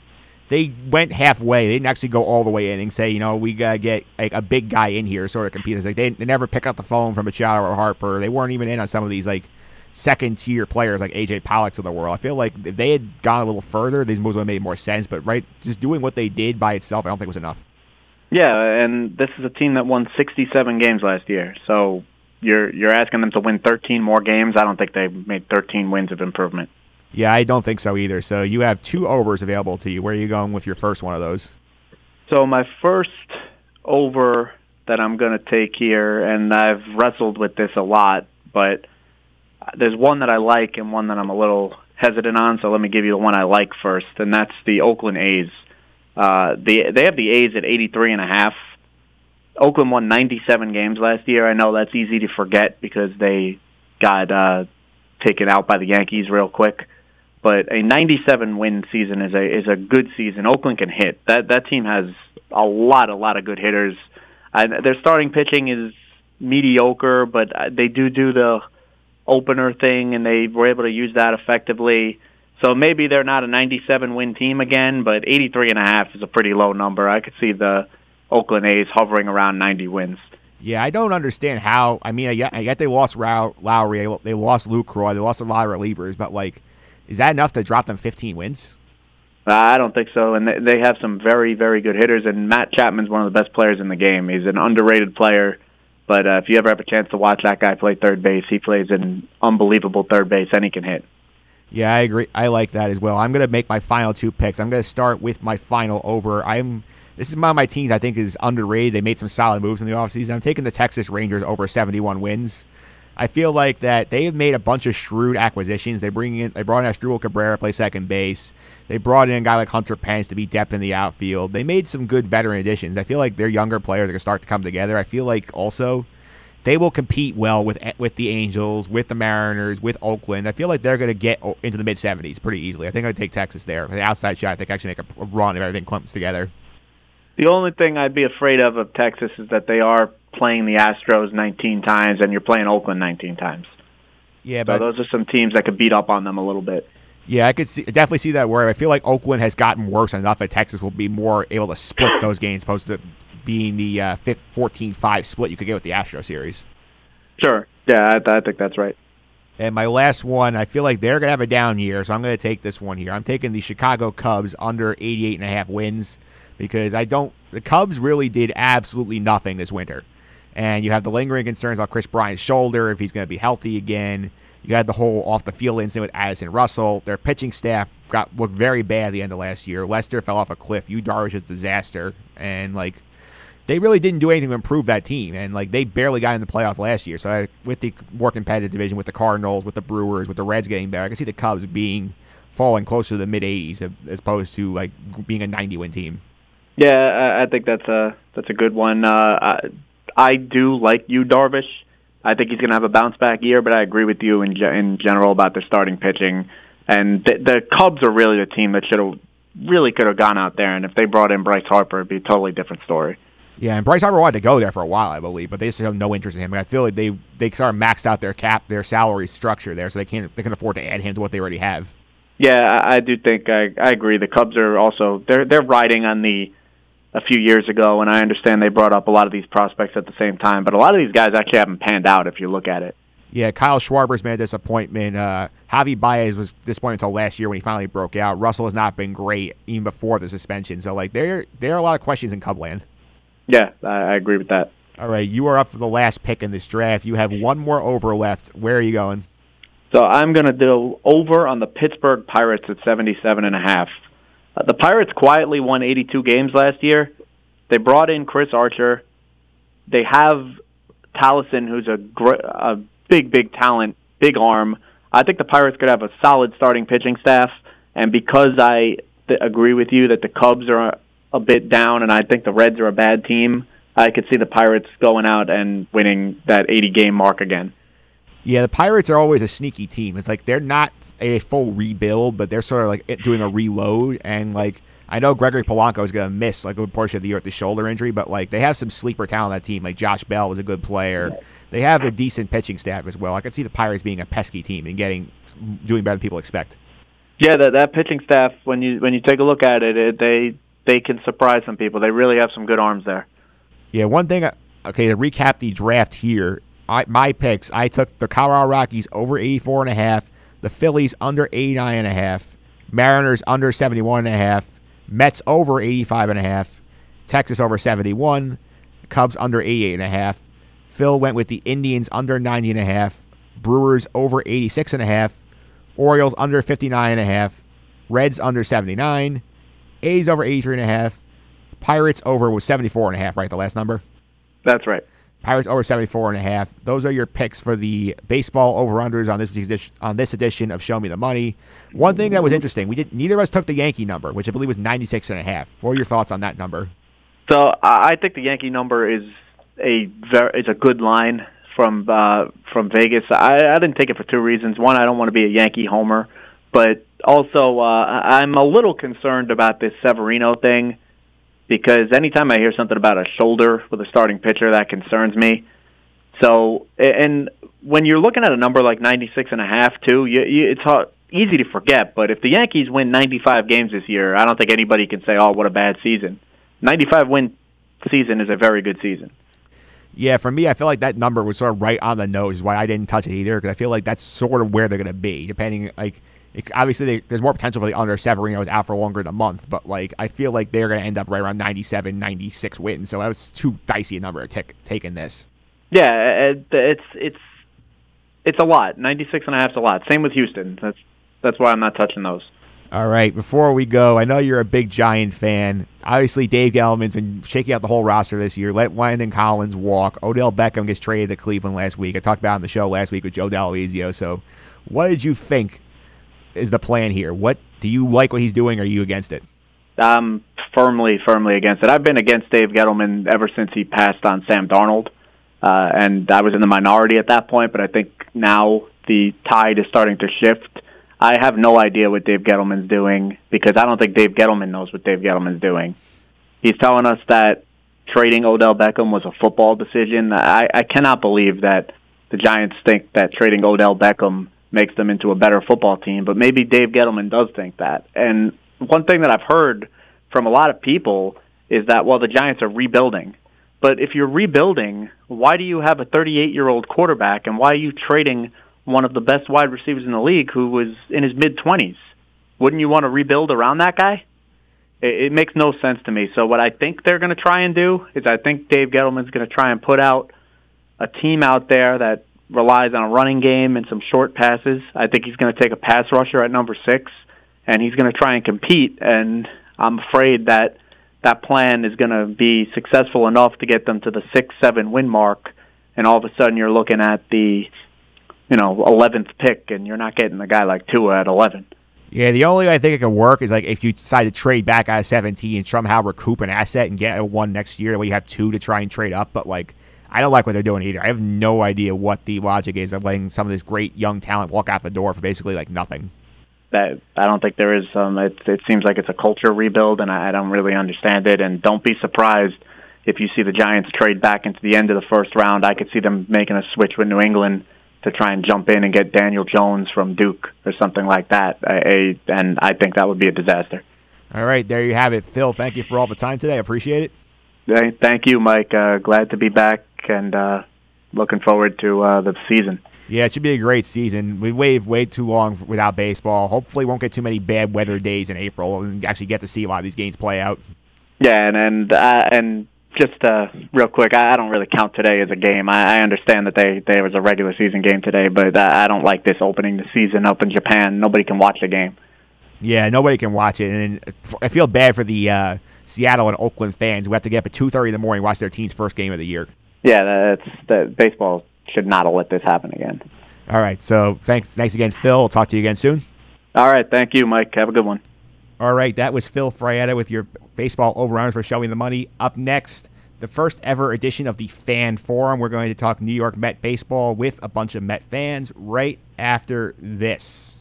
they went halfway. They didn't actually go all the way in and say, you know, we gotta get like a big guy in here, sort of compete. It's like they, they never pick up the phone from Machado or Harper. They weren't even in on some of these like second tier players like AJ Pollocks of the world. I feel like if they had gone a little further, these moves would have made more sense. But right, just doing what they did by itself, I don't think was enough.
Yeah, and this is a team that won 67 games last year. So you're you're asking them to win 13 more games. I don't think they made 13 wins of improvement.
Yeah, I don't think so either. So you have two overs available to you. Where are you going with your first one of those?
So my first over that I'm going to take here, and I've wrestled with this a lot, but there's one that I like and one that I'm a little hesitant on. So let me give you the one I like first, and that's the Oakland A's. Uh, the they have the A's at 83 and a half. Oakland won 97 games last year. I know that's easy to forget because they got uh, taken out by the Yankees real quick. But a 97 win season is a is a good season. Oakland can hit. That that team has a lot a lot of good hitters. Uh, their starting pitching is mediocre, but they do do the opener thing, and they were able to use that effectively. So maybe they're not a 97 win team again, but 83 and a half is a pretty low number. I could see the Oakland A's hovering around 90 wins.
Yeah, I don't understand how. I mean, I get, I get they lost Row, Lowrie, they lost Lucroy, they lost a lot of relievers, but like, is that enough to drop them 15 wins?
Uh, I don't think so, and they, they have some very, very good hitters. And Matt Chapman's one of the best players in the game. He's an underrated player, but uh, if you ever have a chance to watch that guy play third base, he plays an unbelievable third base, and he can hit.
Yeah, I agree. I like that as well. I'm going to make my final two picks. I'm going to start with my final over. I'm this is one of my teams I think is underrated. They made some solid moves in the offseason. I'm taking the Texas Rangers over 71 wins. I feel like that they have made a bunch of shrewd acquisitions. They bring in they brought in Asdrubal Cabrera to play second base. They brought in a guy like Hunter Pence to be depth in the outfield. They made some good veteran additions. I feel like their younger players are going to start to come together. I feel like also they will compete well with with the Angels, with the Mariners, with Oakland. I feel like they're going to get into the mid 70s pretty easily. I think I'd take Texas there. The outside shot, I think actually make a run if everything clumps together.
The only thing I'd be afraid of of Texas is that they are playing the Astros 19 times and you're playing Oakland 19 times.
Yeah, but
so those are some teams that could beat up on them a little bit.
Yeah, I could see, definitely see that where I feel like Oakland has gotten worse enough that Texas will be more able to split those games opposed to being the uh, 14-5 split you could get with the Astro series.
Sure. Yeah, I, I think that's right.
And my last one, I feel like they're going to have a down year, so I'm going to take this one here. I'm taking the Chicago Cubs under 88 and a half wins because I don't the Cubs really did absolutely nothing this winter. And you have the lingering concerns about Kris Bryant's shoulder if he's going to be healthy again. You had the whole off the field incident with Addison Russell. Their pitching staff got looked very bad at the end of last year. Lester fell off a cliff. Yu Darvish a disaster, and like they really didn't do anything to improve that team. And like they barely got in the playoffs last year. So I, with the more competitive division, with the Cardinals, with the Brewers, with the Reds getting better, I can see the Cubs being falling closer to the mid 80s as opposed to like being a 90 win team.
Yeah, I think that's a that's a good one. Uh, I, do like Yu, Darvish. I think he's going to have a bounce back year, but I agree with you in in general about the starting pitching. And the, the Cubs are really the team that should have really could have gone out there. And if they brought in Bryce Harper, it'd be a totally different story.
Yeah, and Bryce Harper wanted to go there for a while, I believe, but they just have no interest in him. I feel like they they sort of maxed out their cap, their salary structure there, so they can't they can afford to add him to what they already have.
Yeah, I, I do think I, I agree. The Cubs are also they're they're riding on the a few years ago, and I understand they brought up a lot of these prospects at the same time, but a lot of these guys actually haven't panned out if you look at it.
Yeah, Kyle Schwarber's been a disappointment. Uh, Javi Baez was disappointed until last year when he finally broke out. Russell has not been great even before the suspension. So, like, there there are a lot of questions in Cubland.
Yeah, I, agree with that.
All right, you are up for the last pick in this draft. You have one more over left. Where are you going?
So I'm going to do over on the Pittsburgh Pirates at 77 and a half. Uh, the Pirates quietly won 82 games last year. They brought in Chris Archer. They have Tolleson, who's a, gr- a big, big talent, big arm. I think the Pirates could have a solid starting pitching staff. And because I th- agree with you that the Cubs are a, a bit down, and I think the Reds are a bad team, I could see the Pirates going out and winning that 80 game mark again.
Yeah, the Pirates are always a sneaky team. It's like they're not a full rebuild, but they're sort of like doing a reload. And like I know Gregory Polanco is going to miss like a good portion of the year with the shoulder injury, but like they have some sleeper talent on that team. Like Josh Bell was a good player. They have a decent pitching staff as well. I could see the Pirates being a pesky team and getting doing better than people expect.
Yeah, that that pitching staff when you when you take a look at it, it they they can surprise some people. They really have some good arms there.
Yeah, one thing. Okay, to recap the draft here, I, my picks, I took the Colorado Rockies over 84 and a half, the Phillies under 89 and a half, Mariners under 71 and a half, Mets over 85 and a half, Texas over 71, Cubs under 88 and a half. Phil went with the Indians under 90 and a half, Brewers over 86 and a half, Orioles under 59 and a half, Reds under 79, A's over 83 and a half, Pirates over was 74 and a half, right? The last number?
That's right.
Pirates over 74 and a half. Those are your picks for the baseball over-unders on this edition, on this edition of Show Me the Money. One thing that was interesting, we did neither of us took the Yankee number, which I believe was 96 and a half. What are your thoughts on that number?
So I think the Yankee number is a very is a good line from uh, from Vegas. I, I didn't take it for two reasons. One, I don't want to be a Yankee homer, but also uh, I'm a little concerned about this Severino thing because anytime I hear something about a shoulder with a starting pitcher, that concerns me. So, and when you're looking at a number like 96 and a half, too, you, you, it's hard, easy to forget. But if the Yankees win 95 games this year, I don't think anybody can say, "Oh, what a bad season." 95 win season is a very good season.
Yeah, for me, I feel like that number was sort of right on the nose. Is why I didn't touch it either because I feel like that's sort of where they're going to be. Depending, like, it, obviously they, there's more potential for the under Severino out for longer than a month, but like I feel like they're going to end up right around 97, 96 wins. So that was too dicey a number to take taking this.
Yeah, it, it's it's it's a lot. 96 and a half is a lot. Same with Houston. That's that's why I'm not touching those.
All right, before we go, I know you're a big Giant fan. Obviously, Dave Gettleman's been shaking out the whole roster this year. Let Landon Collins walk. Odell Beckham gets traded to Cleveland last week. I talked about it on the show last week with Joe Dall'Oisio. So, what did you think is the plan here? What do you like what he's doing? Or are you against it?
I'm firmly, firmly against it. I've been against Dave Gettleman ever since he passed on Sam Darnold, uh, and I was in the minority at that point. But I think now the tide is starting to shift. I have no idea what Dave Gettleman's doing because I don't think Dave Gettleman knows what Dave Gettleman's doing. He's telling us that trading Odell Beckham was a football decision. I, I cannot believe that the Giants think that trading Odell Beckham makes them into a better football team, but maybe Dave Gettleman does think that. And one thing that I've heard from a lot of people is that well the Giants are rebuilding. But if you're rebuilding, why do you have a 38-year-old quarterback and why are you trading one of the best wide receivers in the league who was in his mid 20s? Wouldn't you want to rebuild around that guy? It, it makes no sense to me. So what I think they're going to try and do is I think Dave Gettleman's going to try and put out a team out there that relies on a running game and some short passes. I think he's going to take a pass rusher at number six, and he's going to try and compete. And I'm afraid that that plan is going to be successful enough to get them to the six, seven win mark, and all of a sudden you're looking at the, you know, 11th pick, and you're not getting a guy like Tua at 11.
Yeah, the only way I think it could work is like if you decide to trade back of 17 and somehow recoup an asset and get a one next year, way you have two to try and trade up. But like, I don't like what they're doing either. I have no idea what the logic is of letting some of this great young talent walk out the door for basically like nothing.
That I don't think there is. Um, it, it seems like it's a culture rebuild, and I, I don't really understand it. And don't be surprised if you see the Giants trade back into the end of the first round. I could see them making a switch with New England to try and jump in and get Daniel Jones from Duke or something like that. A, and I think that would be a disaster.
All right, there you have it, Phil. Thank you for all the time today. I appreciate
it. Thank you, Mike. Uh, glad to be back and uh, looking forward to uh, the season.
Yeah, it should be a great season. We waited way too long without baseball. Hopefully, won't get too many bad weather days in April and actually get to see a lot of these games play out.
Yeah, and and uh, and just uh, real quick, I, I don't really count today as a game. I, I understand that they there was a regular season game today, but uh, I don't like this opening the season up in Japan. Nobody can watch the game.
Yeah, nobody can watch it, and I feel bad for the uh, Seattle and Oakland fans who have to get up at two thirty in the morning watch their team's first game of the year.
Yeah, that's that. Baseball should not have let this happen again.
All right, so thanks, thanks again, Phil. We'll talk to you again soon.
All right, thank you, Mike. Have a good one.
All right, that was Phil Frietta with your baseball overrunners for showing the money. Up next, the first ever edition of the Fan Forum. We're going to talk New York Met baseball with a bunch of Met fans right after this.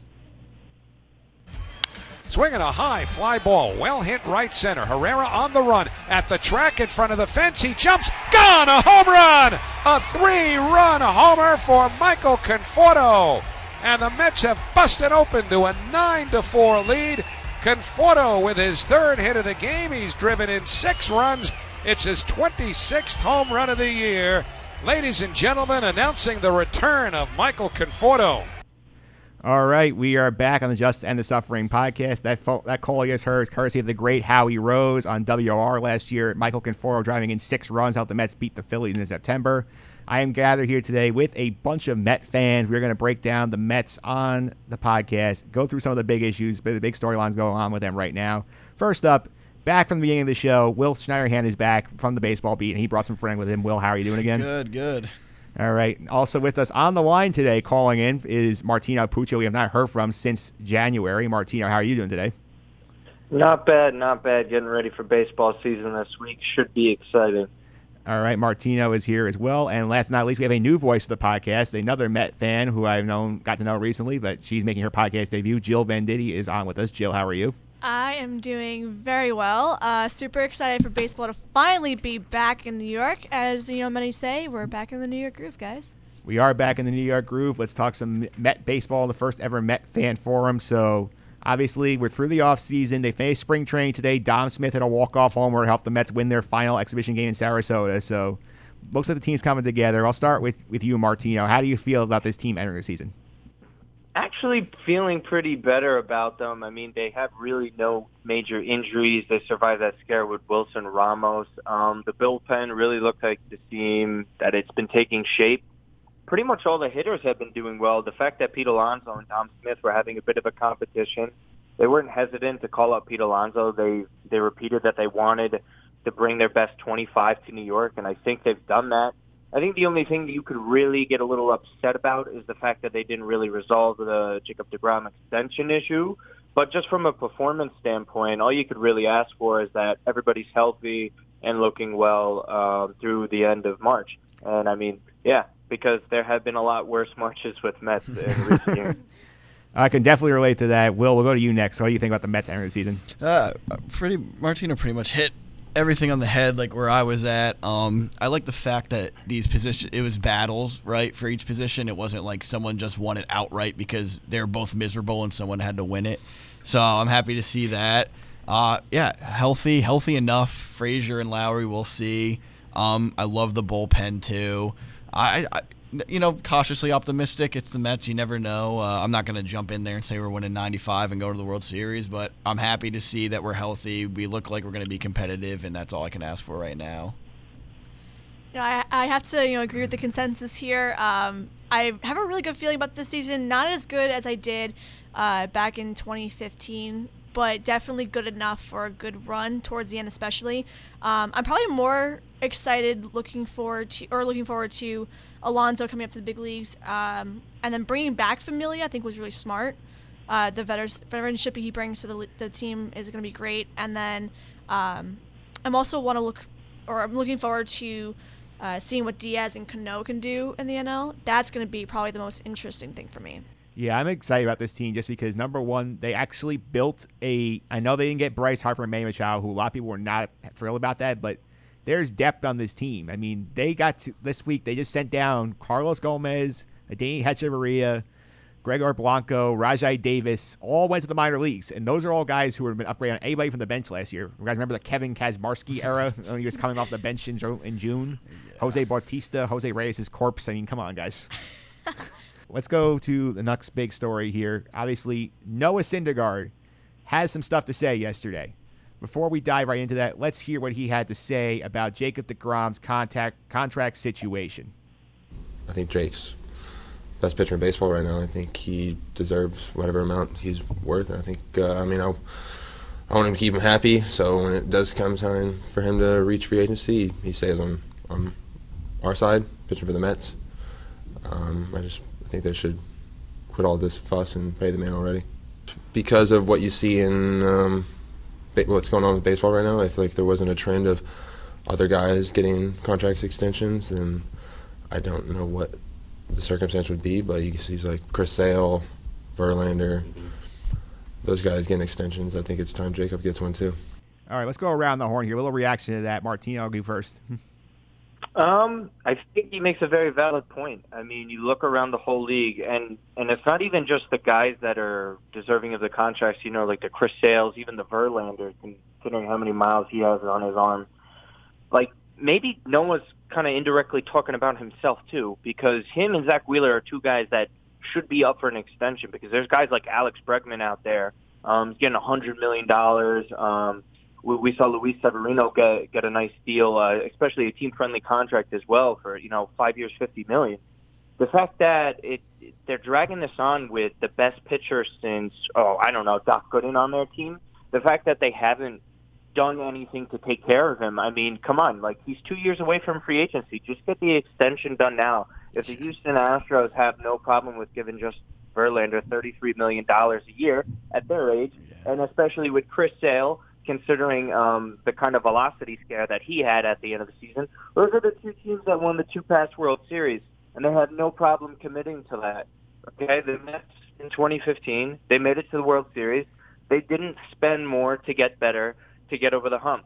Swinging a high fly ball, well hit right center. Herrera on the run at the track in front of the fence. He jumps, gone, a home run! A three run homer for Michael Conforto. And the Mets have busted open to a 9 to 4 lead. Conforto with his third hit of the game. He's driven in six runs. It's his 26th home run of the year. Ladies and gentlemen, announcing the return of Michael Conforto.
All right, we are back on the Just End the Suffering podcast. That fo- that call you just heard is courtesy of the great Howie Rose on WOR last year. Michael Conforto driving in six runs, helped the Mets beat the Phillies in September. I am gathered here today with a bunch of Met fans. We're going to break down the Mets on the podcast, go through some of the big issues, the big storylines going on with them right now. First up, back from the beginning of the show, Will Schneiderhan is back from the baseball beat, and he brought some friend with him. Will, how are you doing again?
Good, good.
All right. Also with us on the line today, calling in, is Martino Puccio. We have not heard from since January. Martino, how are you doing today?
Not bad, not bad. Getting ready for baseball season this week. Should be exciting.
All right, Martino is here as well. And last but not least, we have a new voice of the podcast, another Met fan who I've known, got to know recently, but she's making her podcast debut. Jill Venditti is on with us. Jill, how are you?
I am doing very well. Uh, super excited for baseball to finally be back in New York. As you know, many say, we're back in the New York groove, guys.
We are back in the New York groove. Let's talk some Met baseball, the first ever Met fan forum. So Obviously, we're through the offseason. They finished spring training today. Dom Smith had a walk-off homer helped the Mets win their final exhibition game in Sarasota. So, looks like the team's coming together. I'll start with, with you, Martino. How do you feel about this team entering the season?
Actually, feeling pretty better about them. I mean, they have really no major injuries. They survived that scare with Wilson Ramos. Um, the bullpen really looked like the team that it's been taking shape. Pretty much all the hitters have been doing well. The fact that Pete Alonso and Dom Smith were having a bit of a competition, they weren't hesitant to call up Pete Alonso. They they repeated that they wanted to bring their best 25 to New York, and I think they've done that. I think the only thing that you could really get a little upset about is the fact that they didn't really resolve the Jacob DeGrom extension issue. But just from a performance standpoint, all you could really ask for is that everybody's healthy and looking well uh, through the end of March. And I mean, yeah, because there have been a lot worse Marches with Mets in recent years.
I can definitely relate to that. Will, we'll go to you next. So, what do you think about the Mets entering the season?
Uh, pretty Martino pretty much hit everything on the head like where I was at. Um, I like the fact that these positions it was battles right for each position. It wasn't like someone just won it outright because they're both miserable and someone had to win it. So I'm happy to see that. Uh, yeah, healthy, healthy enough. Frazier and Lowrie, we'll see. Um, I love the bullpen too. I, I you know, cautiously optimistic. It's the Mets. You never know. Uh, I'm not going to jump in there and say we're winning 95 and go to the World Series, but I'm happy to see that we're healthy. We look like we're going to be competitive, and that's all I can ask for right now.
You know, I, I have to you know agree with the consensus here. Um, I have a really good feeling about this season. Not as good as I did uh, back in 2015, but definitely good enough for a good run towards the end, especially. Um, I'm probably more excited looking forward to or looking forward to Alonso coming up to the big leagues, um, and then bringing back Familia. I think was really smart. Uh, the veterans, veteranship he brings to the, the team is going to be great, and then um, I'm also want to look, or I'm looking forward to uh, seeing what Diaz and Cano can do in the NL. That's going to be probably the most interesting thing for me.
Yeah, I'm excited about this team just because number one, they actually built a. I know they didn't get Bryce Harper and Manny Machado, who a lot of people were not thrilled about that, but there's depth on this team. I mean, they got to, this week. They just sent down Carlos Gomez, Adeiny Hechavarria, Gregor Blanco, Rajai Davis, all went to the minor leagues, and those are all guys who have been upgraded on anybody from the bench last year. You guys remember the Kevin Kaczmarski era when he was coming off the bench in, in June? Yeah. Jose Bautista, Jose Reyes' corpse. I mean, come on, guys. Let's go to the next big story here. Obviously, Noah Syndergaard has some stuff to say yesterday. Before we dive right into that, let's hear what he had to say about Jacob DeGrom's contact contract situation.
I think Jake's best pitcher in baseball right now. I think he deserves whatever amount he's worth. I think, uh, I mean, I, I want him to keep him happy. So when it does come time for him to reach free agency, he stays on on our side, pitching for the Mets. Um, I just I think they should quit all this fuss and pay the man already. Because of what you see in um, what's going on with baseball right now. I feel like there wasn't a trend of other guys getting contract extensions, then I don't know what the circumstance would be. But you can see, like Chris Sale, Verlander, those guys getting extensions. I think it's time Jacob gets one too.
All right, let's go around the horn here. A little reaction to that. Martino, I'll go first.
Um, I think he makes a very valid point. I mean, you look around the whole league, and and it's not even just the guys that are deserving of the contracts. You know, like the Chris Sales, even the Verlander, considering how many miles he has on his arm. Like maybe Noah's kind of indirectly talking about himself too, because him and Zach Wheeler are two guys that should be up for an extension. Because there's guys like Alex Bregman out there, um, getting a hundred million dollars. Um, we, we saw Luis Severino get get a nice deal, uh, especially a team friendly contract as well for you know five years, fifty million. The fact that it they're dragging this on with the best pitcher since oh I don't know Doc Gooden on their team. The fact that they haven't done anything to take care of him. I mean, come on, like he's two years away from free agency. Just get the extension done now. If the Houston Astros have no problem with giving just Verlander thirty-three million dollars a year at their age, and especially with Chris Sale considering um, the kind of velocity scare that he had at the end of the season. Those are the two teams that won the two past World Series, and they had no problem committing to that. Okay, the Mets in 2015, they made it to the World Series. They didn't spend more to get better, to get over the hump.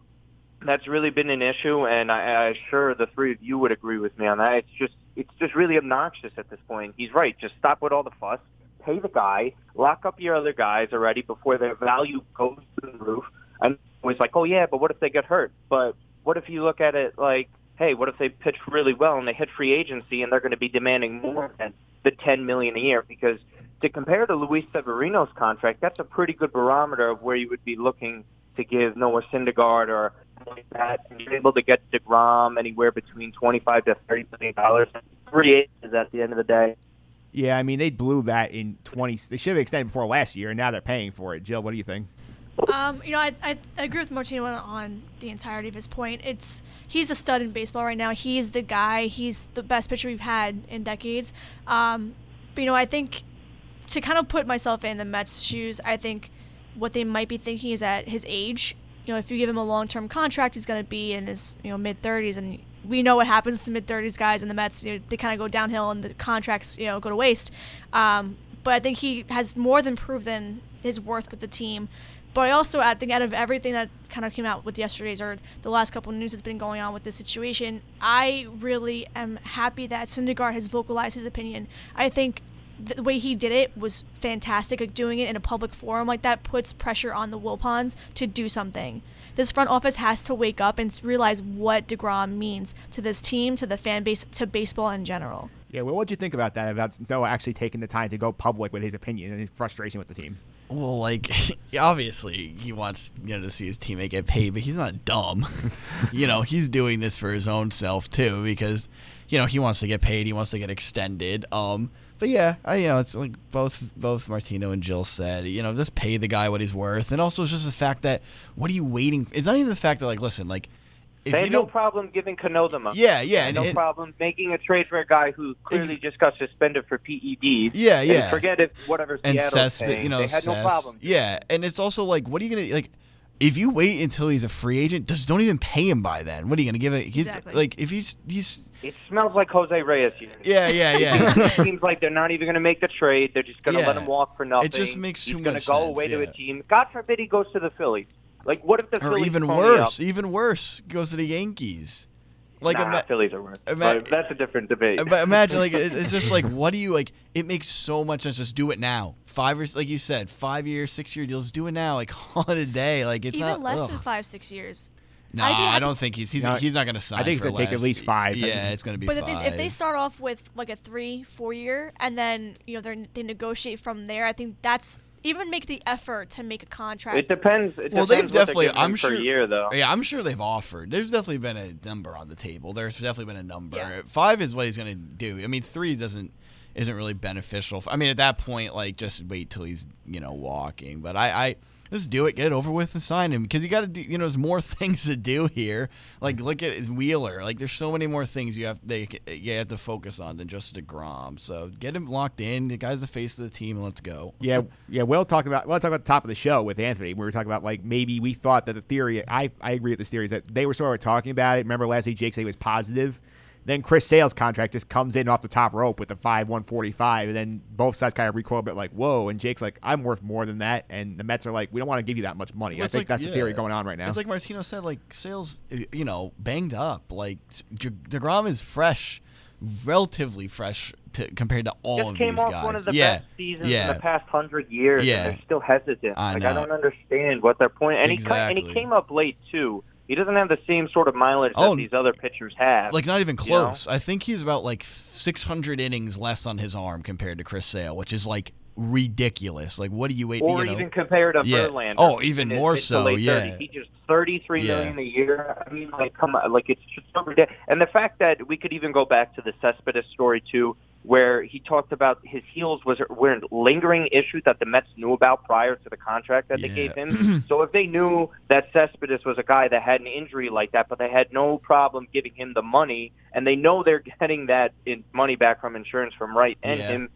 That's really been an issue, and I, I'm sure the three of you would agree with me on that. It's just, it's just really obnoxious at this point. He's right. Just stop with all the fuss pay the guy, lock up your other guys already before their value goes to the roof. And it was like, oh yeah, but what if they get hurt? But what if you look at it like, hey, what if they pitch really well and they hit free agency and they're going to be demanding more than the ten million a year? Because to compare to Luis Severino's contract, that's a pretty good barometer of where you would be looking to give Noah Syndergaard or like that. And you're able to get DeGrom anywhere between twenty-five to thirty million dollars. Free agents at the end of the day.
Yeah, I mean they blew that in twenty. They should have extended before last year, and now they're paying for it. Jill, what do you think?
Um, you know, I, I, I agree with Martino on, the entirety of his point. It's he's the stud in baseball right now. He's the guy. He's the best pitcher we've had in decades. Um, but you know, I think to kind of put myself in the Mets' shoes, I think what they might be thinking is at his age. You know, if you give him a long-term contract, he's going to be in his you know mid 30s, and we know what happens to mid 30s guys in the Mets. You know, they kind of go downhill, and the contracts you know go to waste. Um, but I think he has more than proven his worth with the team. But I also I think out of everything that kind of came out with yesterday's or the last couple of news that's been going on with this situation, I really am happy that Syndergaard has vocalized his opinion. I think the way he did it was fantastic. Like doing it in a public forum like that puts pressure on the Wilpons to do something. This front office has to wake up and realize what DeGrom means to this team, to the fan base, to baseball in general.
Yeah, well, what do you think about that? About Noah actually taking the time to go public with his opinion and his frustration with the team?
Well, like obviously he wants you know to see his teammate get paid, but he's not dumb. you know, he's doing this for his own self too because you know he wants to get paid, he wants to get extended. Um, but yeah, I you know it's like both both Martino and Jill said, you know, just pay the guy what he's worth, and also it's just the fact that what are you waiting? It's not even the fact that like listen, like if
they
you
had no
don't
problem giving Cano the money.
Yeah, yeah, and-
no
and-
problem making a trade for a guy who clearly just got suspended for PEDs.
Yeah,
And
yeah.
forget if whatever
and
Seattle's
Cesp,
paying.
you know,
they had no problem.
Yeah, and it's also like, what are you gonna like? If you wait until he's a free agent, just don't even pay him by then. What are you gonna give it?
Exactly.
Like if he's he's
It smells like Jose Reyes. Here.
Yeah, yeah, yeah.
it seems like they're not even going to make the trade. They're just going to
Yeah.
let him walk for nothing.
It just makes
He's
too
gonna go
sense,
away to a team. God forbid he goes to the Phillies. Like, what if the
or
Phillies
even worse,
up?
even worse, goes to the Yankees. Like
nah,
ima-
Phillies are worse.
ima-
but that's a different debate.
But imagine like it's just like what do you like? It makes so much sense. Just do it now. Five years, like you said, five year, six year deals. Do it now. Like on a day. Like it's
Even
not
less
ugh.
than five, six years.
No,
I'd
I don't think he's he's,
No,
he's not going to sign.
I think it's gonna take at least five.
Yeah, it's going to be
But
five.
if they, if they start off with like a three, four year, and then you know they they negotiate from there, I think that's even make the effort to make a contract.
It depends. It
well,
depends
they've definitely. I'm sure.
year though.
Yeah, I'm sure they've offered. There's definitely been a number on the table. There's definitely been a number. Five is what he's going to do. I mean, three doesn't isn't really beneficial. I mean, at that point, like just wait till he's you know walking. But I, I just do it, get it over with, and sign him because you got to do. You know, there's more things to do here. Like look at his Wheeler. Like there's so many more things you have they you have to focus on than just DeGrom. So get him locked in. The guy's the face of the team. Let's go.
Yeah, yeah. We'll talk about we'll talk about the top of the show with Anthony. We were talking about like maybe we thought that the theory. I I agree with this theory is that they were sort of talking about it. Remember last week Jake said he was positive. Then Chris Sale's contract just comes in off the top rope with the five one forty five, and then both sides kind of recoil a bit like whoa. And Jake's like I'm worth more than that, and the Mets are like we don't want to give you that much money.
Well,
I think
like-
that's the theory going on right now.
It's like Martino said, like sales, you know, banged up. Like J- DeGrom is fresh, relatively fresh to, compared to all
just
of
came
these
off
guys.
one of the
yeah,
best seasons
yeah.
in the past hundred years,
Yeah.
and they're still hesitant.
I
like
know.
I don't understand what their point. And he and he came up late too. He doesn't have the same sort of mileage
Oh,
that these other pitchers have.
like not even
you know?
close. I think he's about like 600 innings less on his arm compared to Chris Sale, which is like ridiculous. Like, what do you wait?
Or
you know?
even compared to
yeah.
Verlander.
Oh, even more so. Yeah.
30s. He just thirty-three
Yeah.
million a year. I mean, like, come on, like it's just so ridiculous. And the fact that we could even go back to the Cespedes story too, where he talked about his heels was were a lingering issue that the Mets knew about prior to the contract that they gave him. so if they knew that Cespedes was a guy that had an injury like that, but they had no problem giving him the money, and they know they're getting that in money back from insurance from Wright and
Yeah.
him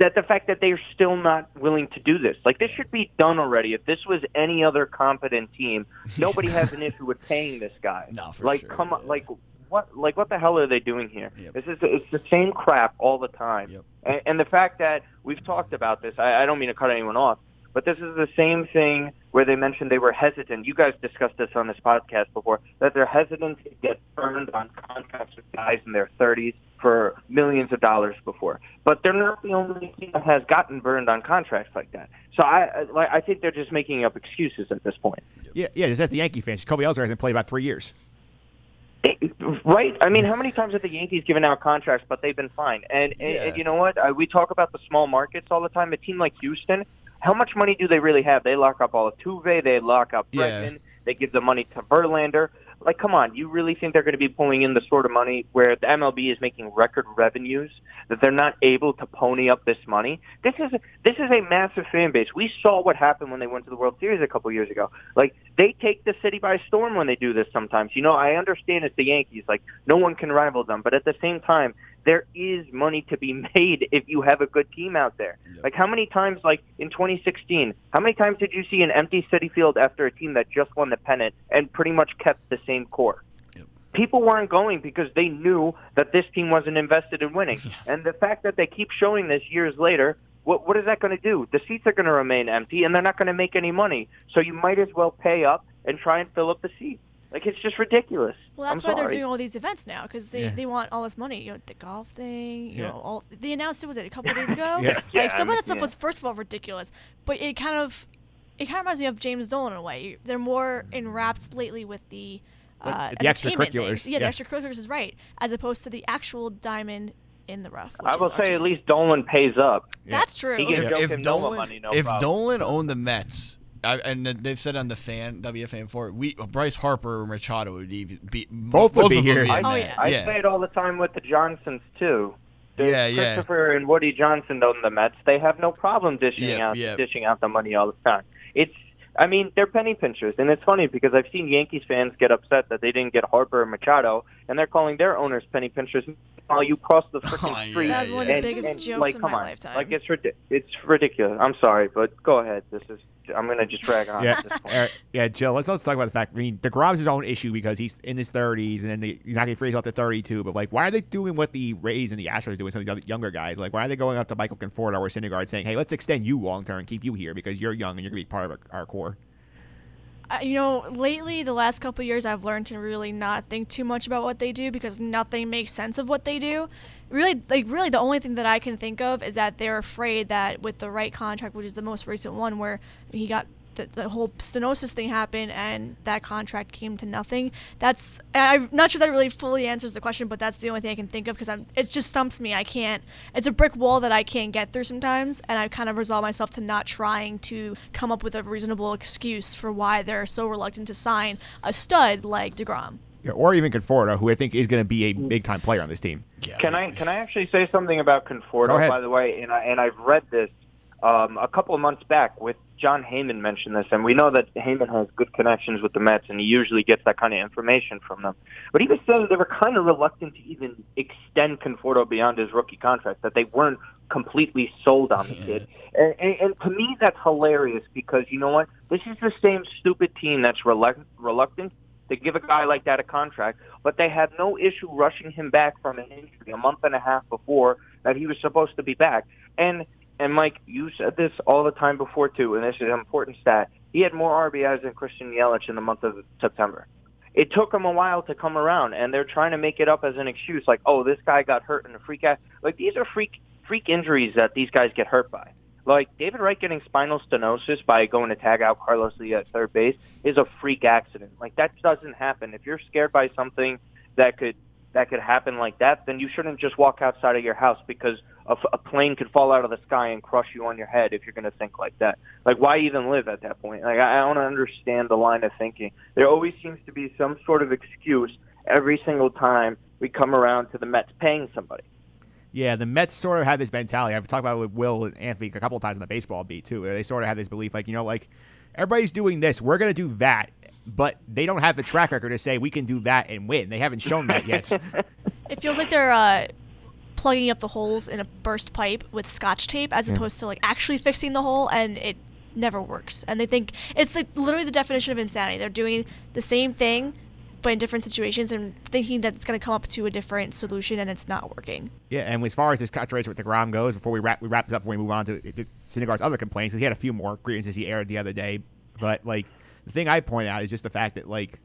that the fact that they're still not willing to do this. Like this should be done already. If this was any other competent team, nobody has an issue with paying this guy.
No, for
like
sure,
come on, like what like what the hell are they doing here? This is it's the same crap all the time. And, and the fact that we've talked about this, I, I don't mean to cut anyone off, But this is the same thing where they mentioned they were hesitant. You guys discussed this on this podcast before that they're hesitant to get burned on contracts with guys in their 30s for millions of dollars before. But they're not the only team that has gotten burned on contracts like that. So I like I think they're just making up excuses at this point.
Yeah, yeah. Just as the Yankee fans, Kobe Ellsbury hasn't played about three years.
Right? I mean, how many times have the Yankees given out contracts, but they've been fine? And, and, and you know what? Uh, we talk about the small markets all the time. A team like Houston, how much money do they really have? They lock up all Altuve, they lock up
Yeah.
They give the money to Verlander. Like, come on, you really think they're going to be pulling in the sort of money where the MLB is making record revenues that they're not able to pony up this money? This is this is a massive fan base. We saw what happened when they went to the World Series a couple years ago. Like, they take the city by storm when they do this. Sometimes, you know, I understand it's the Yankees. Like, no one can rival them, but at the same time, there is money to be made if you have a good team out there. Like how many times, like in 2016, how many times did you see an empty Citi Field after a team that just won the pennant and pretty much kept the same core? People weren't going because they knew that this team wasn't invested in winning. And the fact that they keep showing this years later, what what is that going to do? The seats are going to remain empty, and they're not going to make any money. So you might as well pay up and try and fill up the seats. Like it's just ridiculous.
Well, that's
I'm
why they're doing all these events now because they,
Yeah.
they want all this money. You know, the golf thing. You
Yeah.
know, all they announced it was it a couple of days ago.
Yeah.
Like
Yeah,
some
I
of that stuff
mean,
was first of all ridiculous, but it kind of it kind of reminds me of James Dolan in a way. They're more enwrapped lately with the. Uh,
the extracurriculars,
things. Yeah, the
yeah.
extracurriculars is right, as opposed to the actual diamond in the rough.
I will say
team.
at least Dolan pays up.
That's true.
He gives
If, if
Kim Nola
Dolan,
money, no
if
problem.
Dolan owned the Mets, I, and they've said on the fan WFAN four, we uh, Bryce Harper and Machado would even be
Both would be
of them
here.
in oh,
I,
that.
I
yeah.
say it all the time with the Johnsons too. The
Yeah, yeah.
Christopher and Woody Johnson own the Mets. They have no problem dishing
Yep,
out
yep.
dishing out the money all the time. It's I mean, they're penny pinchers, and it's funny because I've seen Yankees fans get upset that they didn't get Harper or Machado, and they're calling their owners penny pinchers while you cross the freaking
Oh, yeah,
street.
That's one of the
and-
biggest
and,
jokes
like,
in
come
my
on.
lifetime.
Like it's ridiculous. It's ridiculous. I'm sorry, but go ahead. This is I'm gonna just drag on.
Yeah,
at this point.
yeah, Jill. Let's let's talk about the fact. I mean, DeGrom's his own issue because he's in his 30s, and then the, he's not getting freeze up to 32. But like, why are they doing what the Rays and the Astros do with some of these other younger guys? Like, why are they going up to Michael Conforto or Syndergaard saying, "Hey, let's extend you long term keep you here because you're young and you're gonna be part of our, our core."
Uh, you know, lately, the last couple of years, I've learned to really not think too much about what they do because nothing makes sense of what they do. Really, like, really, the only thing that I can think of is that they're afraid that with the right contract, which is the most recent one, where he got the, the whole stenosis thing happened and that contract came to nothing. That's I'm not sure that really fully answers the question, but that's the only thing I can think of because I'm it just stumps me. I can't. It's a brick wall that I can't get through sometimes, and I kind of resolve myself to not trying to come up with a reasonable excuse for why they're so reluctant to sign a stud like DeGrom.
Yeah, or even Conforto, who I think is going to be a big time player on this team.
Can I can I actually say something about Conforto, by the way? And I and I've read this um, a couple of months back with Jon Heyman mentioned this, and we know that Heyman has good connections with the Mets, and he usually gets that kind of information from them. But he was saying they were kind of reluctant to even extend Conforto beyond his rookie contract, that they weren't completely sold on the kid. And, and, and to me, that's hilarious because you know what? This is the same stupid team that's reluctant, reluctant to give a guy like that a contract, but they had no issue rushing him back from an injury a month and a half before that he was supposed to be back. And and Mike, you said this all the time before too, and this is an important stat. He had more RBIs than Christian Yelich in the month of September. It took him a while to come around, and they're trying to make it up as an excuse, like, "Oh, this guy got hurt in a freak." ac-" Like these are freak freak injuries that these guys get hurt by. Like David Wright getting spinal stenosis by going to tag out Carlos Lee at third base is a freak accident. Like that doesn't happen. If you're scared by something that could that could happen like that, then you shouldn't just walk outside of your house because a, a plane could fall out of the sky and crush you on your head if you're going to think like that. Like why even live at that point? Like I, I don't understand the line of thinking. There always seems to be some sort of excuse every single time we come around to the Mets paying somebody.
Yeah, the Mets sort of have this mentality. I've talked about it with Will and Anthony a couple of times on the baseball beat too. where They sort of have this belief, like you know, like everybody's doing this, we're gonna do that, but they don't have the track record to say we can do that and win. They haven't shown that yet.
It feels like they're uh, plugging up the holes in a burst pipe with scotch tape as
Yeah.
opposed to like actually fixing the hole, and it never works. And they think it's like literally the definition of insanity. They're doing the same thing but in different situations, and thinking that it's going to come up to a different solution and it's not working.
Yeah, and as far as this controversy with the DeGrom goes, before we wrap we wrap this up, before we move on to Syndergaard's other complaints, he had a few more grievances he aired the other day. But like the thing I point out is just the fact that like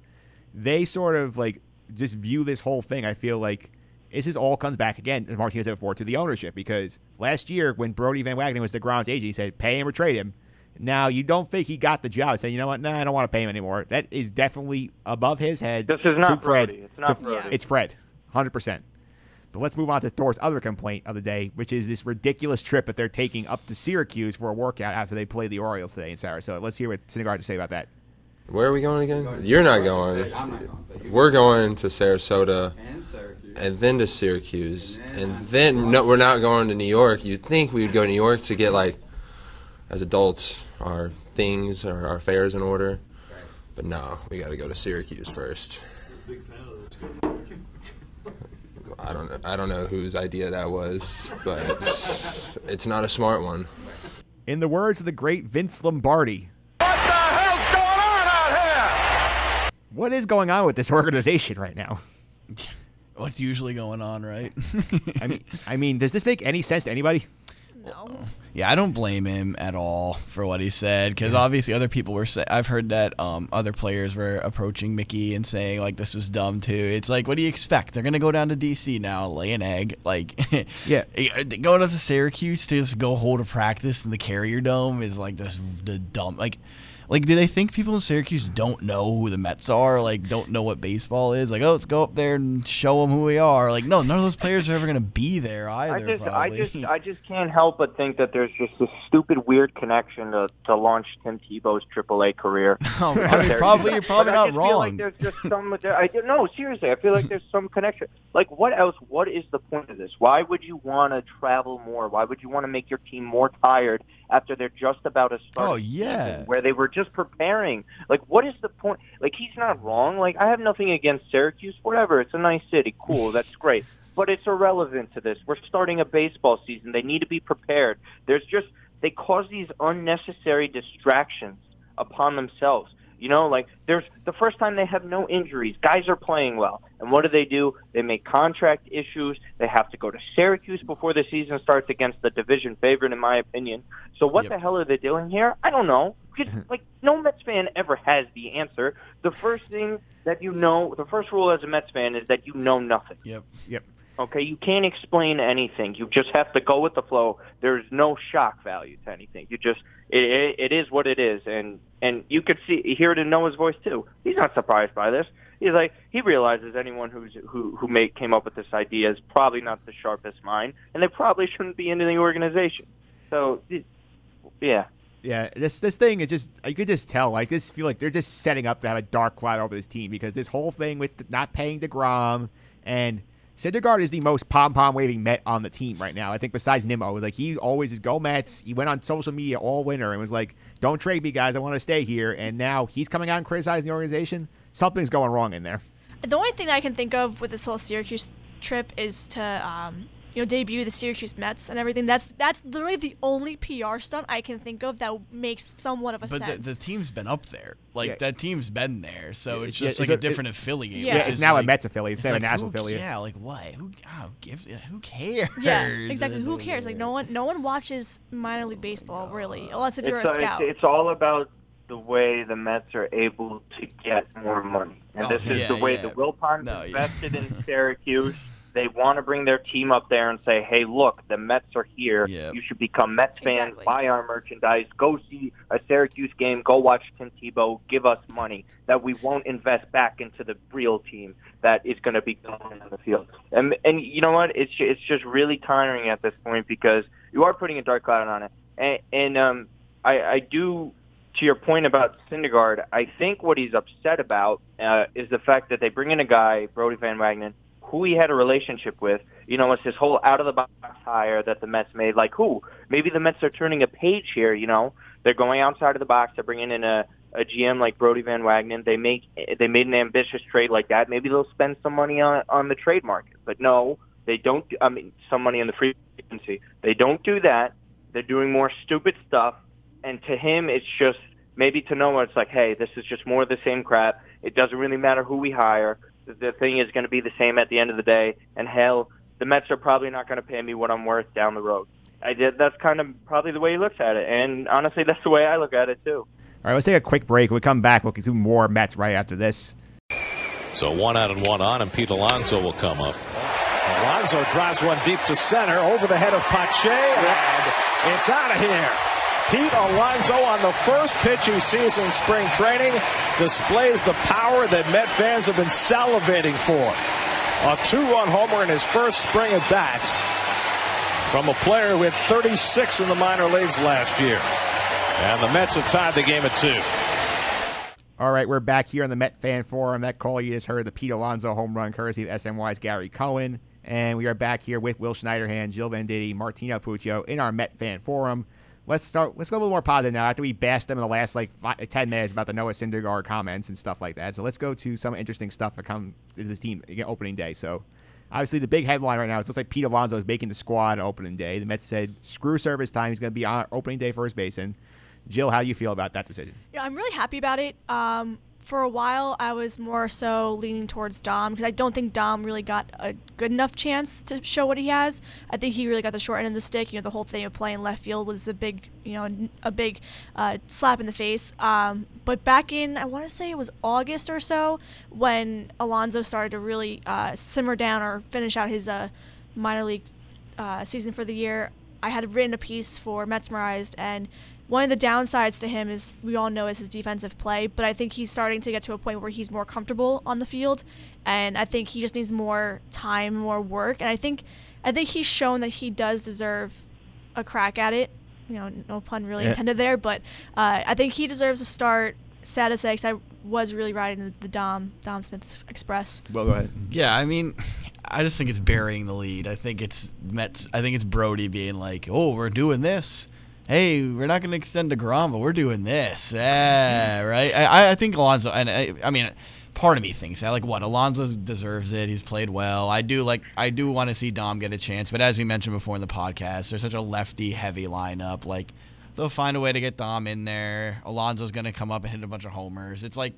they sort of like just view this whole thing. I feel like this is all comes back again, as Martinez said before, to the ownership because last year when Brodie Van Wagenen was the DeGrom's agent, he said pay him or trade him. Now you don't think he got the job, saying you know what, nah, I don't want to pay him anymore. That is definitely above his head.
This is not
to Fred.
Brodie. It's not
to-
Brodie.
It's Fred, hundred percent. But let's move on to Thor's other complaint of the day, which is this ridiculous trip that they're taking up to Syracuse for a workout after they play the Orioles today in Sarasota. Let's hear what Syndergaard had to say about that.
Where are we going again? You're not going. We're going to Sarasota and then to Syracuse. And then, no, we're not going to New York. You'd think we would go to New York to get, like, as adults, our things, our, our affairs in order. But no, we got to go to Syracuse first. I don't, I don't know whose idea that was, but it's, it's not a smart one.
In the words of the great Vince Lombardi, What the hell's going on out here? what is going on with this organization right now?
What's usually going on, right?
I mean, I mean, does this make any sense to anybody?
No.
Yeah, I don't blame him at all for what he said because obviously other people were. Say- I've heard that um, other players were approaching Mickey and saying like this was dumb too. It's like, what do you expect? They're gonna go down to DC now, lay an egg. Like,
Yeah.
going to Syracuse to just go hold a practice in the Carrier Dome is like this the dumb like. Like, do they think people in Syracuse don't know who the Mets are? Like, don't know what baseball is? Like, oh, let's go up there and show them who we are. Like, no, none of those players are ever gonna be there either.
I just, I just, I just can't help but think that there's just this stupid, weird connection to, to launch Tim Tebow's AAA career.
Oh, I mean, probably you're probably
But I
not
just feel like
wrong.
there's just some. there- I don't- no, seriously, I feel like there's some connection. Like, what else? What is the point of this? Why would you want to travel more? Why would you want to make your team more tired after they're just about to start?
Oh, yeah.
season where they were just preparing. Like, what is the point? Like, he's not wrong. Like, I have nothing against Syracuse. Whatever, it's a nice city. Cool, that's great. But it's irrelevant to this. We're starting a baseball season. They need to be prepared. There's just they cause these unnecessary distractions upon themselves. You know, like there's the first time they have no injuries. Guys are playing well. And what do they do? They make contract issues. They have to go to Syracuse before the season starts against the division favorite, in my opinion. So what the hell are they doing here? I don't know. Because, like no Mets fan ever has the answer. The first thing that you know, the first rule as a Mets fan is that you know nothing.
Yep.
Yep.
Okay, you can't explain anything. You just have to go with the flow. There's no shock value to anything. You just it, it, it is what it is, and and you could see hear it in Noah's voice too. He's not surprised by this. He's like he realizes anyone who's who who made came up with this idea is probably not the sharpest mind, and they probably shouldn't be in the organization. So, yeah.
Yeah, this this thing is just you could just tell. Like this feel like they're just setting up to have a dark cloud over this team because this whole thing with not paying DeGrom and Syndergaard is the most pom pom waving Met on the team right now. I think besides Nimmo, like he always is go Mets. He went on social media all winter and was like, "Don't trade me, guys. I want to stay here." And now he's coming out and criticizing the organization. Something's going wrong in there.
The only thing that I can think of with this whole Syracuse trip is to, um, you know, debut the Syracuse Mets and everything. That's that's literally the only PR stunt I can think of that makes somewhat of a
But the,
sense.
the team's been up there. Like
Yeah.
that team's been there, so it's
Yeah,
just
it's
like a,
a-
different
it-
affiliate.
Yeah.
Yeah, it's
is
now a
like-
Mets affiliate instead of a national
who-
affiliate.
Yeah, like what? Who? Oh, gives? Who cares?
yeah, exactly. Who cares? Like no one, no one watches minor league baseball really, unless if you're a
it's, uh,
scout.
It's, it's all about the way the Mets are able to get more money, and
Oh,
this is
yeah,
the way
yeah.
the Wilpons
No, yeah.
invested in Syracuse. They want to bring their team up there and say, "Hey, look, the Mets are here. You should become Mets fans.
Exactly.
Buy our merchandise. Go see a Syracuse game. Go watch Tim Tebow. Give us money that we won't invest back into the real team that is going to be going on the field." And and you know what? It's ju- it's just really tiring at this point because you are putting a dark cloud on it. And, and um, I, I do to your point about Syndergaard, I think what he's upset about uh, is the fact that they bring in a guy, Brodie Van Wagenen, who he had a relationship with. You know, it's this whole out of the box hire that the Mets made. Like, who? Maybe the Mets are turning a page here. You know, they're going outside of the box. They're bringing in a a GM like Brodie Van Wagenen. They make they made an ambitious trade like that. Maybe they'll spend some money on on the trade market. But no, they don't. I mean, some money on the free agency. They don't do that. They're doing more stupid stuff. And to him, it's just maybe to Noah, it's like, hey, this is just more of the same crap. It doesn't really matter who we hire. The, the thing is going to be the same at the end of the day. And hell, the Mets are probably not going to pay me what I'm worth down the road. I did. That's kind of probably the way he looks at it, and honestly, that's the way I look at it too.
All right, let's take a quick break. When we come back, we'll do more Mets right after this.
So one out and one on, and Pete Alonso will come up.
Alonso drives one deep to center over the head of Pache, and it's out of here. Pete Alonso on the first pitch he sees in spring training displays the power that Met fans have been salivating for. A two-run homer in his first spring at bat from a player who had 36 in the minor leagues last year. And the Mets have tied the game at two.
All right, we're back here on the Met Fan Forum. That call you just heard, the Pete Alonso home run, courtesy of SNY's Gary Cohen. And we are back here with Will Schneiderhan, Jill Venditti, Martino Puccio in our Met Fan Forum. Let's start. Let's go a little more positive now. After we bashed them in the last like five, ten minutes about the Noah Syndergaard comments and stuff like that, so let's go to some interesting stuff that come to this team opening day. So, obviously, the big headline right now is looks like Pete Alonso is making the squad opening day. The Mets said screw service time. He's going to be on opening day first baseman. Jill, how do you feel about that decision?
Yeah, I'm really happy about it. Um, for a while, I was more so leaning towards Dom because I don't think Dom really got a good enough chance to show what he has. I think he really got the short end of the stick. You know, the whole thing of playing left field was a big, you know, a big uh, slap in the face. Um, but back in, I want to say it was August or so, when Alonso started to really uh, simmer down or finish out his uh, minor league uh, season for the year, I had written a piece for Metsmerized and one of the downsides to him is we all know is his defensive play, but I think he's starting to get to a point where he's more comfortable on the field, and I think he just needs more time, more work, and I think I think he's shown that he does deserve a crack at it. You know, no pun really
Yeah.
intended there, but uh, I think he deserves a start. Sad to say, 'cause I was really riding the, the Dom Dom Smith Express.
Well, go ahead.
Yeah, I mean, I just think it's burying the lead. I think it's Mets. I think it's Brodie being like, "Oh, we're doing this. Hey, we're not going to extend DeGrom, but we're doing this." Yeah, right. I, I think Alonso, and I, I mean, part of me thinks that. Like, what Alonso deserves it. He's played well. I do like. I do want to see Dom get a chance, but as we mentioned before in the podcast, there's such a lefty heavy lineup. Like, they'll find a way to get Dom in there. Alonso's going to come up and hit a bunch of homers. It's like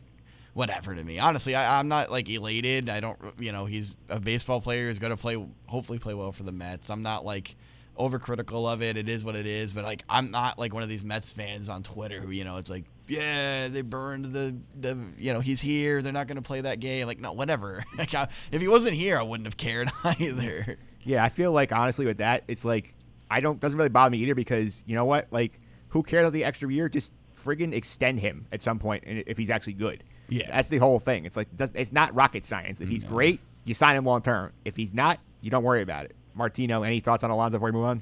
whatever to me. Honestly, I, I'm not like elated. I don't, you know, he's a baseball player. He's going to play, hopefully, play well for the Mets. I'm not like overcritical of it. It is what it is. But like, I'm not like one of these Mets fans on Twitter who, you know, it's like, yeah, they burned the the, you know, he's here. They're not going to play that game. Like, no, whatever. Like, I, if he wasn't here, I wouldn't have cared either.
Yeah, I feel like honestly with that, it's like I don't doesn't really bother me either because you know what? Like, who cares about the extra year? Just friggin' extend him at some point and if he's actually good.
Yeah.
that's the whole thing. It's like it's not rocket science. If he's great, you sign him long term. If he's not, you don't worry about it. Martino, any thoughts on Alonso before we move on?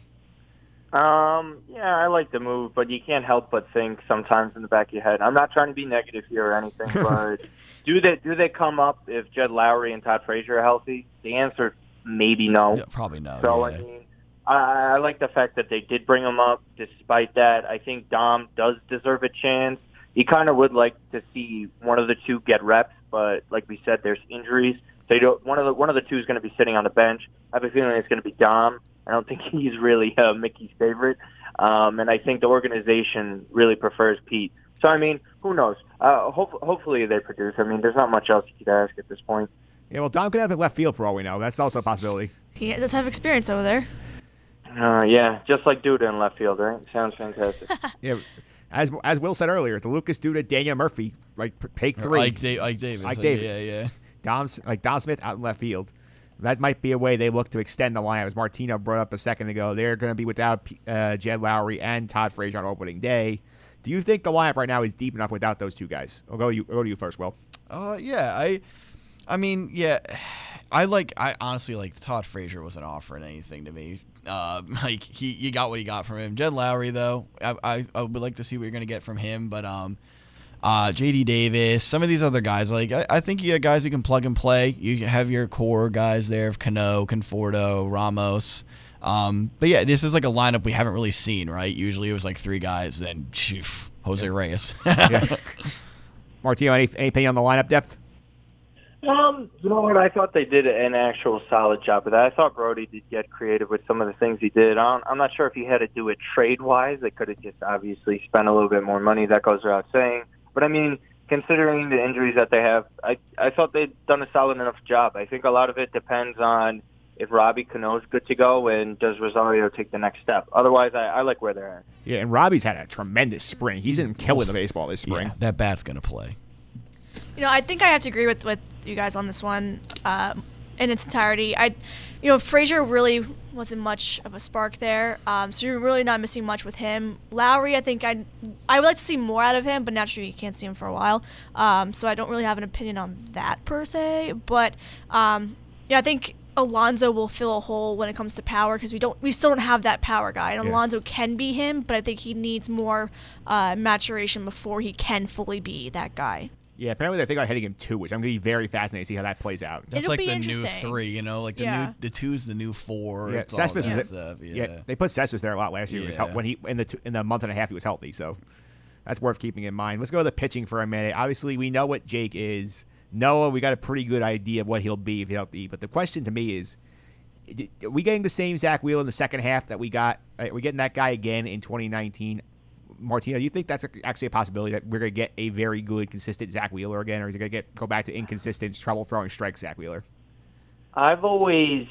Um, yeah, I like the move, but you can't help but think sometimes in the back of your head. I'm not trying to be negative here or anything, but do they do they come up if Jed Lowrie and Todd Frazier are healthy? The answer maybe no.
probably no.
So
yeah.
I mean, I, I like the fact that they did bring him up. Despite that, I think Dom does deserve a chance. He kind of would like to see one of the two get reps, but like we said, there's injuries. So you don't, one of the one of the two is going to be sitting on the bench. I have a feeling it's going to be Dom. I don't think he's really uh, Mickey's favorite, um, and I think the organization really prefers Pete. So I mean, who knows? Uh, hope, hopefully they produce. I mean, there's not much else you could ask at this point.
Yeah, well, Dom could have it left field for all we know. That's also a possibility.
He does have experience over there.
Uh, yeah, just like Duda in left field, right? Sounds fantastic.
Yeah, as as Will said earlier, the Lucas Duda, Daniel Murphy, like take three.
Ike Da- Ike Davis,
Ike
like,
Davis.
yeah, yeah.
Dom, like Dom Smith out in left field. That might be a way they look to extend the lineup. As Martino brought up a second ago, they're going to be without uh, Jed Lowrie and Todd Frazier on opening day. Do you think the lineup right now is deep enough without those two guys? I'll go you. Go to you first, Will.
Uh, yeah, I, I mean, yeah, I like. I honestly like Todd Frazier wasn't offering anything to me. Uh, like he, you got what he got from him. Jed Lowry though, I, I, I would like to see what you're gonna get from him, but um. Uh, JD Davis, some of these other guys, like I, I think you got guys who can plug and play. You have your core guys there of Cano, Conforto, Ramos. Um, but yeah, this is like a lineup we haven't really seen, right? Usually it was like three guys, then phew, Jose Reyes.
Yeah. Martino, any, any opinion on the lineup depth?
Um, you know what? I thought they did an actual solid job of that. I thought Brodie did get creative with some of the things he did. I don't, I'm not sure if he had to do it trade wise. They could have just obviously spent a little bit more money. That goes without saying. But I mean, considering the injuries that they have, I I thought they'd done a solid enough job. I think a lot of it depends on if Robbie Cano's good to go and does Rosario take the next step. Otherwise, I, I like where they're at.
Yeah, and Robbie's had a tremendous spring. He's been killing the baseball this spring.
Yeah, that bat's gonna play.
You know, I think I have to agree with, with you guys on this one uh, in its entirety. I, you know, Frazier really wasn't much of a spark there, um, so you're really not missing much with him. Lowrie, I think I I would like to see more out of him, but naturally you can't see him for a while, um, so I don't really have an opinion on that per se. But um, yeah, I think Alonso will fill a hole when it comes to power because we don't we still don't have that power guy. And
Yeah.
Alonso can be him, but I think he needs more uh, maturation before he can fully be that guy.
Yeah, apparently they think thinking about hitting him two, which I'm going to be very fascinated to see how that plays out.
That's
It'll
like
be
the new
interesting.
three, you know, like the
Yeah.
new the two's the new four.
Yeah,
it's all
Cespedes
that
was
stuff,
yeah.
yeah.
they put Cespedes there a lot last year. He was hel-
Yeah.
when he in the two, in the month and a half he was healthy, so that's worth keeping in mind. Let's go to the pitching for a minute. Obviously, we know what Jake is. Noah, we got a pretty good idea of what he'll be if he's healthy. But the question to me is, are we getting the same Zach Wheel in the second half that we got? Are we getting that guy again in 2019? Martino, do you think that's actually a possibility that we're going to get a very good, consistent Zach Wheeler again, or is it going to get go back to inconsistent, trouble throwing strike Zach Wheeler?
I've always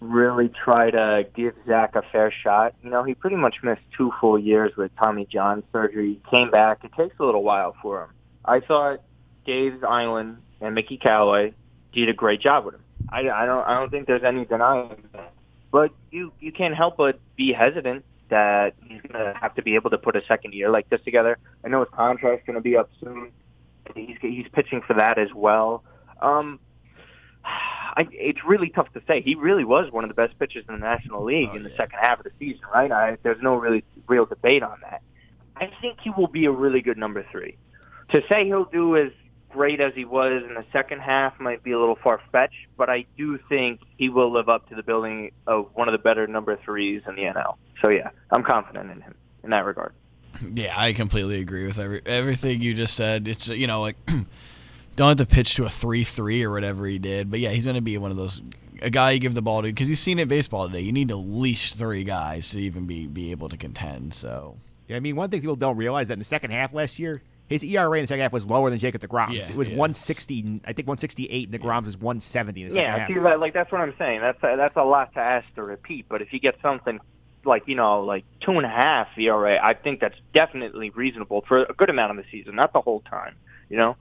really tried to give Zach a fair shot. You know, he pretty much missed two full years with Tommy John surgery. He came back. It takes a little while for him. I thought Dave Eiland and Mickey Callaway did a great job with him. I, I don't I don't think there's any denying that. But you you can't help but be hesitant that he's gonna have to be able to put a second year like this together. I know his contract's gonna be up soon. He's he's pitching for that as well. Um, I, it's really tough to say. He really was one of the best pitchers in the National League in the second half of the season, right? I, there's no really real debate on that. I think he will be a really good number three. To say he'll do as great as he was in the second half might be a little far fetched, but I do think he will live up to the building of one of the better number threes in the NL. So yeah, I'm confident in him in that regard.
Yeah, I completely agree with every, everything you just said. It's you know like don't have to pitch to a three three or whatever he did, but yeah, he's going to be one of those a guy you give the ball to because you've seen it baseball today. You need at least three guys to even be be able to contend. So
Yeah, I mean, one thing people don't realize that in the second half last year, his ERA in the second half was lower than Jacob DeGrom's.
Yeah,
it was
yeah.
160, I think 168, and DeGrom's was 170 in the second
Yeah,
half.
see, like like, that's what I'm saying. That's that's a lot to ask to repeat. But if you get something like you know like two and a half ERA, I think that's definitely reasonable for a good amount of the season, not the whole time. You know.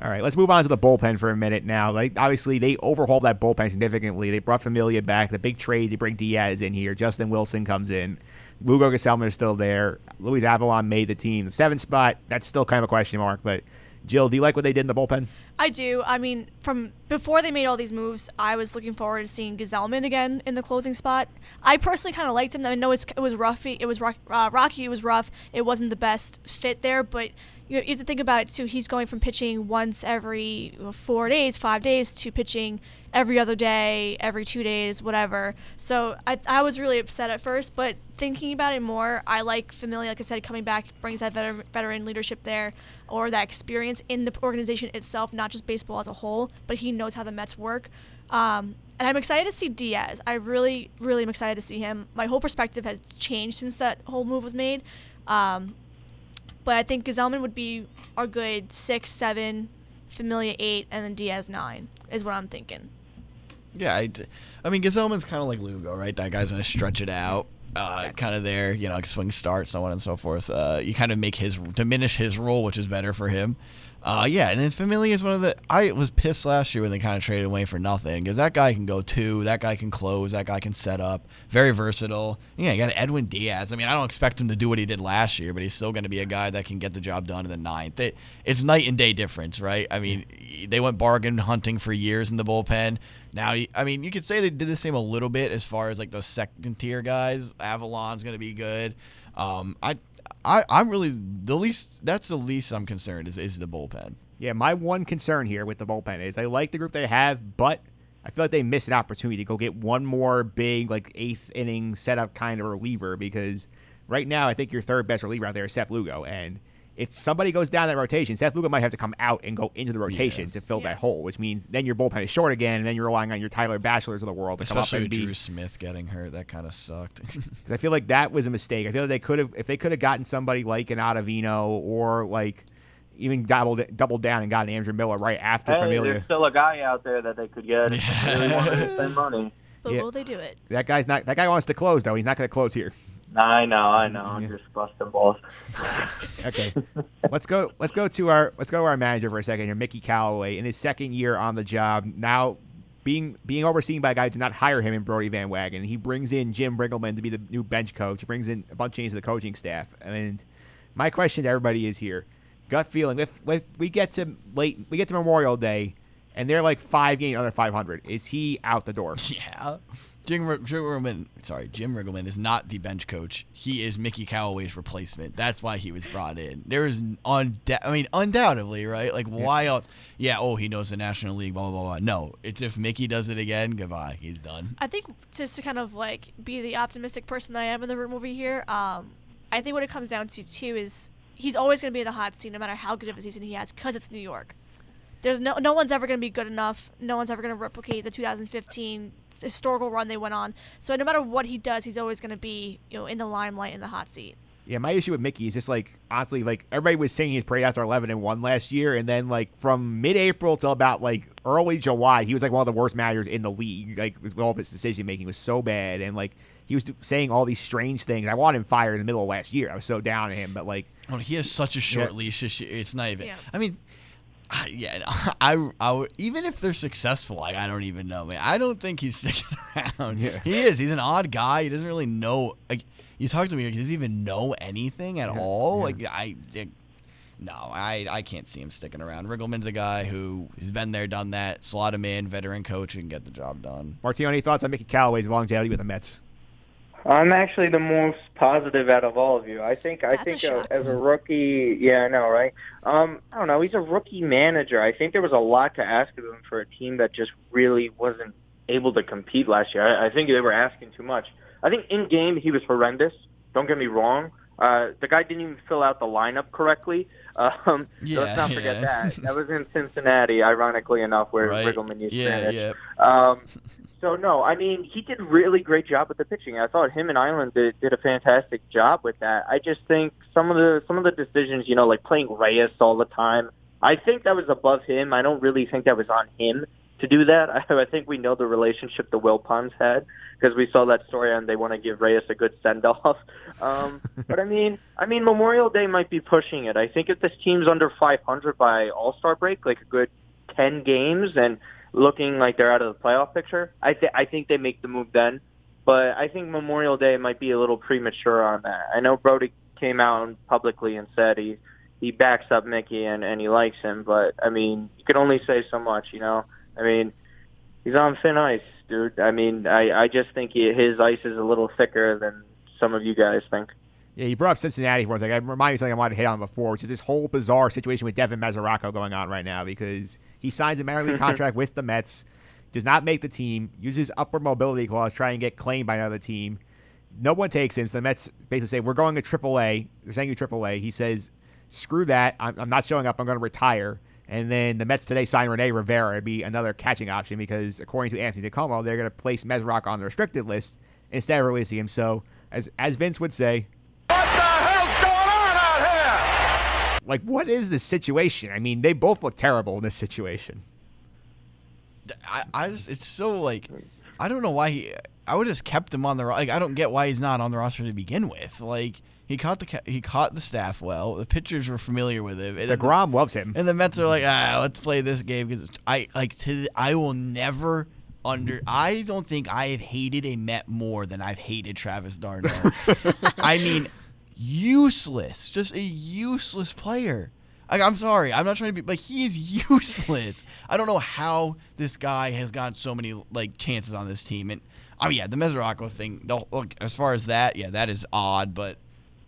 All right, let's move on to the bullpen for a minute now. Like obviously, they overhauled that bullpen significantly. They brought Familia back. The big trade, they bring Diaz in here. Justin Wilson comes in. Lugo Gesellman is still there. Luis Avilan made the team. The seventh spot, that's still kind of a question mark. But Jill, do you like what they did in the bullpen?
I do. I mean, from before they made all these moves, I was looking forward to seeing Gesellman again in the closing spot. I personally kind of liked him. I know it's, it was roughy. It was uh, rocky. It was rough. It wasn't the best fit there, but you have to think about it too. He's going from pitching once every four days, five days, to pitching every other day, every two days, whatever. So I, I was really upset at first, but thinking about it more, I like Familia, like I said, coming back brings that veteran, veteran leadership there or that experience in the organization itself, not just baseball as a whole, but he knows how the Mets work. Um, and I'm excited to see Diaz. I really, really am excited to see him. My whole perspective has changed since that whole move was made. Um, but I think Gesellman would be our good six, seven, Familia eight, and then Diaz nine is what I'm thinking.
Yeah, I, I mean Gesellman's kind of like Lugo, right? That guy's going to stretch it out. Uh, kind of there, you know, like swing start, so on and so forth. Uh, you kind of make his diminish his role, which is better for him. Uh, yeah, and then Familia is one of the. I was pissed last year when they kind of traded away for nothing because that guy can go two, that guy can close, that guy can set up, very versatile. Yeah, you got Edwin Diaz. I mean, I don't expect him to do what he did last year, but he's still going to be a guy that can get the job done in the ninth. It, it's night and day difference, right? I mean, they went bargain hunting for years in the bullpen. Now, I mean, you could say they did the same a little bit as far as like those second tier guys. Avilan's going to be good. Um, I, I, I'm really the least. That's the least I'm concerned is is the bullpen.
Yeah, my one concern here with the bullpen is I like the group they have, but I feel like they missed an opportunity to go get one more big, like eighth inning setup kind of reliever because right now I think your third best reliever out there is Seth Lugo. And if somebody goes down that rotation, Seth Lugo might have to come out and go into the rotation to fill that hole, which means then your bullpen is short again, and then you're relying on your Tyler Bashlors of the world to come up and
with
be.
Drew Smith getting hurt, that kind of sucked.
Because I feel like that was a mistake. I feel like they could have, if they could have gotten somebody like an Ottavino or like, even doubled doubled down and got Andrew Miller right after
Hey,
Familia.
there's still a guy out there that they could get. if they really wanted to spend money.
But
Yeah.
will they do it?
That guy's not. That guy wants to close though. He's not going to close here.
I know, I know. I'm just busting balls.
Okay, let's go. Let's go to our let's go to our manager for a second here, Mickey Callaway, in his second year on the job. Now, being being overseen by a guy who did not hire him in Brodie Van Wagen, he brings in Jim Riggleman to be the new bench coach. He brings in a bunch of changes to the coaching staff. And my question to everybody is here: gut feeling. If, if we get to late, we get to Memorial Day, and they're like five games under 500, is he out the door?
Yeah. Jim, Rig- Jim Riggleman, sorry, Jim Riggleman is not the bench coach. He is Mickey Callaway's replacement. That's why he was brought in. There is unda- I mean, undoubtedly, right? Like, why else? Yeah. Oh, he knows the National League. Blah blah blah. No, it's if Mickey does it again. Goodbye. He's done.
I think just to kind of like be the optimistic person I am in the room over here, um, I think what it comes down to too is he's always going to be in the hot seat no matter how good of a season he has because it's New York. There's no no one's ever going to be good enough. No one's ever going to replicate the 2015 historical run they went on. So no matter what he does, he's always going to be you know in the limelight in the hot seat.
Yeah, my issue with Mickey is just like honestly, like everybody was singing his parade after eleven and one last year, and then like from mid-April till about like early July, he was like one of the worst managers in the league. Like with all of his decision making was so bad, and like he was saying all these strange things. I wanted him fired in the middle of last year. I was so down on him, but like,
Oh, he has such a short
Yeah.
leash. this. It's not even.
Yeah.
I mean, Yeah. I, I would- even if they're successful, like I don't even know, man. I don't think he's sticking around.
Yeah.
He is. He's an odd guy. He doesn't really know. Like you talk to me, like, he doesn't even know anything at
Yeah,
all.
yeah.
Like I. it- no, I, I can't see him sticking around. Riggleman's a guy who has been there, done that, slot him in, veteran coach, and get the job done.
Martino, any thoughts on Mickey Callaway's longevity with the Mets?
I'm actually the most positive out of all of you. I think I
That's a
think
shock.
uh, as a rookie, yeah, I know, right? Um, I don't know. He's a rookie manager. I think there was a lot to ask of him for a team that just really wasn't able to compete last year. I, I think they were asking too much. I think in game he was horrendous. Don't get me wrong. Uh, the guy didn't even fill out the lineup correctly. Um, so let's not forget
yeah.
that. That was in Cincinnati, ironically enough, where
Right.
Riggleman used
Yeah,
Spanish.
yeah.
Um, so no, I mean he did really great job with the pitching. I thought him and Eiland did, did a fantastic job with that. I just think some of the some of the decisions, you know, like playing Reyes all the time, I think that was above him. I don't really think that was on him to do that. I, I think we know the relationship the Will Wilpons had because we saw that story and they want to give Reyes a good send off. Um, but I mean, I mean Memorial Day might be pushing it. I think if this team's under 500 by All Star break, like a good 10 games and looking like they're out of the playoff picture, I th- I think they make the move then. But I think Memorial Day might be a little premature on that. I know Brodie came out publicly and said he he backs up Mickey and and he likes him, but I mean, you can only say so much, you know. I mean, he's on thin ice, dude. I mean, I I just think he, his ice is a little thicker than some of you guys think.
Yeah, you brought up Cincinnati for a second. It reminded me of something I wanted to hit on before, which is this whole bizarre situation with Devin Mesoraco going on right now because he signs a minor league contract with the Mets, does not make the team, uses upward mobility clause, try and get claimed by another team. No one takes him, so the Mets basically say, We're going to AAA. They're saying you AAA. He says, Screw that. I'm, I'm not showing up. I'm going to retire. And then the Mets today signed Rene Rivera to be another catching option because, according to Anthony DiComo, they're going to place Mesoraco on the restricted list instead of releasing him. So, as, as Vince would say, like, what is the situation? I mean, they both look terrible in this situation.
I, I just it's so like I don't know why he I would have just kept him on the like I don't get why he's not on the roster to begin with. Like he caught the ca- he caught the staff well. The pitchers were familiar with him. And
DeGrom loves him.
And the Mets are like, ah, let's play this game because I like to. I will never under. I don't think I have hated a Met more than I've hated Travis d'Arnaud. I mean, useless, just a useless player. Like, I'm sorry, I'm not trying to be, but he is useless. I don't know how this guy has gotten so many like chances on this team. And oh yeah, the Mesoraco thing. The, look, as far as that, yeah, that is odd. But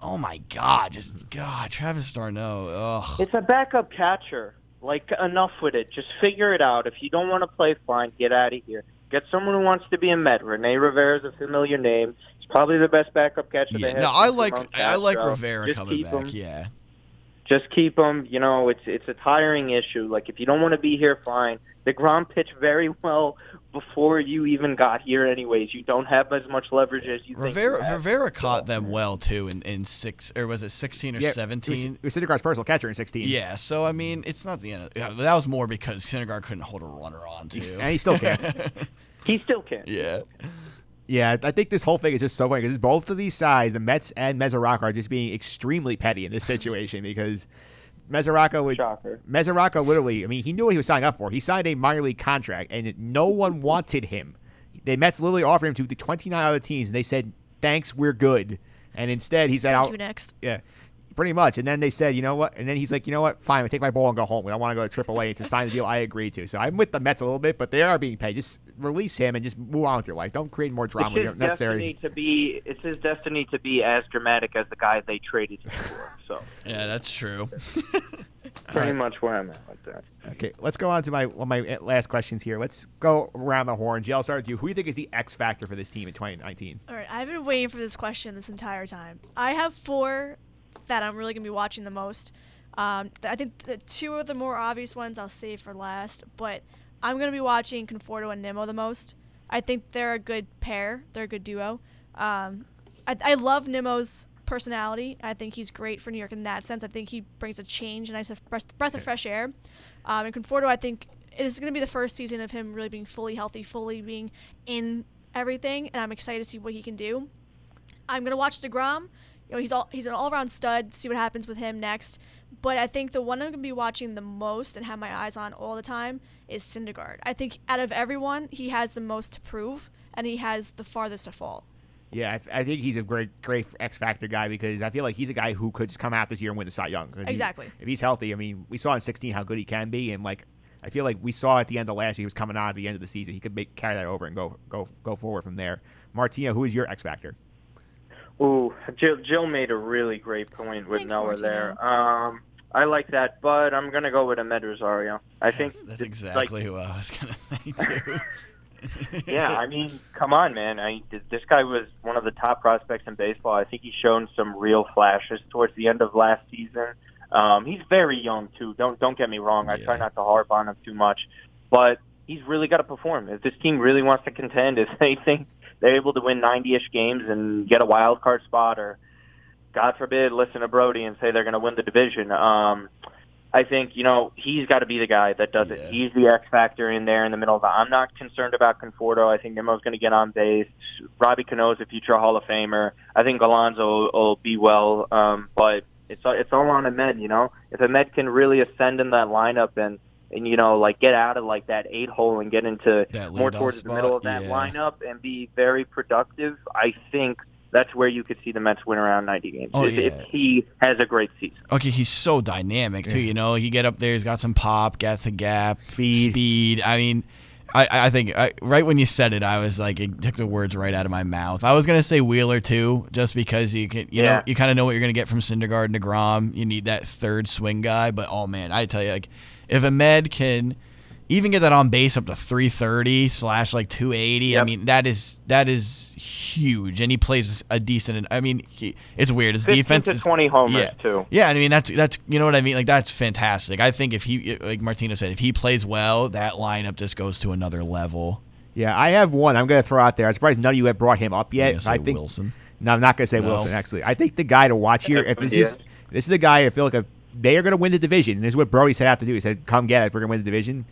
oh my god, just God, Travis d'Arnaud. Ugh.
It's a backup catcher. Like enough with it. Just figure it out. If you don't want to play, fine. Get out of here. Get someone who wants to be a Met. Rene Rivera is a familiar name. He's probably the best backup catcher they
Yeah,
have.
no, I like I like Rivera
Just
coming back.
him.
Yeah.
just keep him. You know, it's it's a tiring issue. Like if you don't want to be here, fine. Degrom pitched very well before you even got here. Anyways, you don't have as much leverage as you think.
Rivera
you have.
Rivera caught them well too in, in six or was it sixteen or seventeen?
It was, it was Syndergaard's personal catcher in 16.
Yeah, so I mean, it's not the end. Of, yeah, that was more because Syndergaard couldn't hold a runner on too,
He's- and he still can't.
he still can't.
Yeah.
Yeah, I think this whole thing is just so funny because both of these sides, the Mets and Mesoraco, are just being extremely petty in this situation because Mesoraco would Mesoraco literally, I mean, he knew what he was signing up for. He signed a minor league contract, and no one wanted him. The Mets literally offered him to the 29 other teams, and they said, "Thanks, we're good." And instead, he said,
Thank
"I'll
you next."
Yeah, pretty much. And then they said, "You know what?" And then he's like, "You know what? Fine, I take my ball and go home. We don't want to go to AAA. It's a sign the deal I agreed to." So I'm with the Mets a little bit, but they are being paid. Just release him and just move on with your life. Don't create more drama.
It's
you
his
don't necessarily.
destiny to be. It's his destiny to be as dramatic as the guy they traded him for. So
Yeah, that's true.
pretty much where I'm at with that.
Okay, let's go on to my one of my last questions here. Let's go around the horn. Jill, I'll start with you. Who do you think is the X factor for this team in 2019?
All right, I've been waiting for this question this entire time. I have four that I'm really gonna be watching the most. Um, I think the two of the more obvious ones I'll save for last, but I'm gonna be watching Conforto and Nimmo the most. I think they're a good pair. They're a good duo. Um, I, I love Nimmo's personality. I think he's great for New York in that sense. I think he brings a change, a nice breath, breath of fresh air. Um, and Conforto, I think is going to be the first season of him really being fully healthy, fully being in everything, and I'm excited to see what he can do. I'm gonna watch Degrom. You know, he's all he's an all-around stud. See what happens with him next. But I think the one I'm gonna be watching the most and have my eyes on all the time is Syndergaard. I think out of everyone, he has the most to prove, and he has the farthest to fall.
Yeah, I, I think he's a great, great X factor guy because I feel like he's a guy who could just come out this year and win the Cy Young. 'Cause he-
Exactly.
if he's healthy, I mean, we saw in 16 how good he can be, and like I feel like we saw at the end of last year he was coming out at the end of the season. He could make, carry that over and go go go forward from there. Martino, who is your X factor?
Ooh, Jill, Jill made a really great point with
Thanks,
Noah
Martino.
there. Um, I like that, but I'm gonna go with Amed Rosario. I think
That's
it's
exactly who I was gonna say too.
yeah, I mean, come on, man. I this guy was one of the top prospects in baseball. I think he's shown some real flashes towards the end of last season. Um, he's very young too. Don't don't get me wrong. I try not to harp on him too much, but he's really got to perform. If this team really wants to contend, if they think they're able to win 90ish games and get a wild card spot, or God forbid, listen to Brodie and say they're going to win the division. Um, I think you know he's got to be the guy that does it. He's the X factor in there in the middle of it. I'm not concerned about Conforto. I think Nimmo's going to get on base. Robbie Cano's a future Hall of Famer. I think Alonso will, will be well, um, but it's it's all on Amed. You know, if Amed can really ascend in that lineup and and you know like get out of like that eight hole and get into more towards the middle of that
yeah.
lineup and be very productive, I think. That's where you could see the Mets win around 90 games
Oh,
if, if he has a great season.
Okay, he's so dynamic too. You know, he get up there, he's got some pop, got the gap,
Speed.
speed. I mean, I, I think I, right when you said it, I was like, it took the words right out of my mouth. I was gonna say Wheeler too, just because you can, you know, you kind of know what you're gonna get from Syndergaard and Degrom. You need that third swing guy, but oh man, I tell you, like, if Amed can even get that on base up to 330 slash like 280, I mean, that is that is huge, and he plays a decent. I mean, he, it's weird. His
15
defense
to
is
20 homers,
yeah.
too.
Yeah, I mean that's that's you know what I mean. Like that's fantastic. I think if he like Martino said, if he plays well, that lineup just goes to another level.
Yeah, I have one. I'm going to throw out there. I'm surprised none of you have brought him up yet.
say
I think
Wilson?
No, I'm not going to say
No.
Wilson. Actually, I think the guy to watch here. If this is this is the guy, I feel like if they are going to win the division, and this is what Brodie set out to do. He said, "Come get it. We're going to win the division."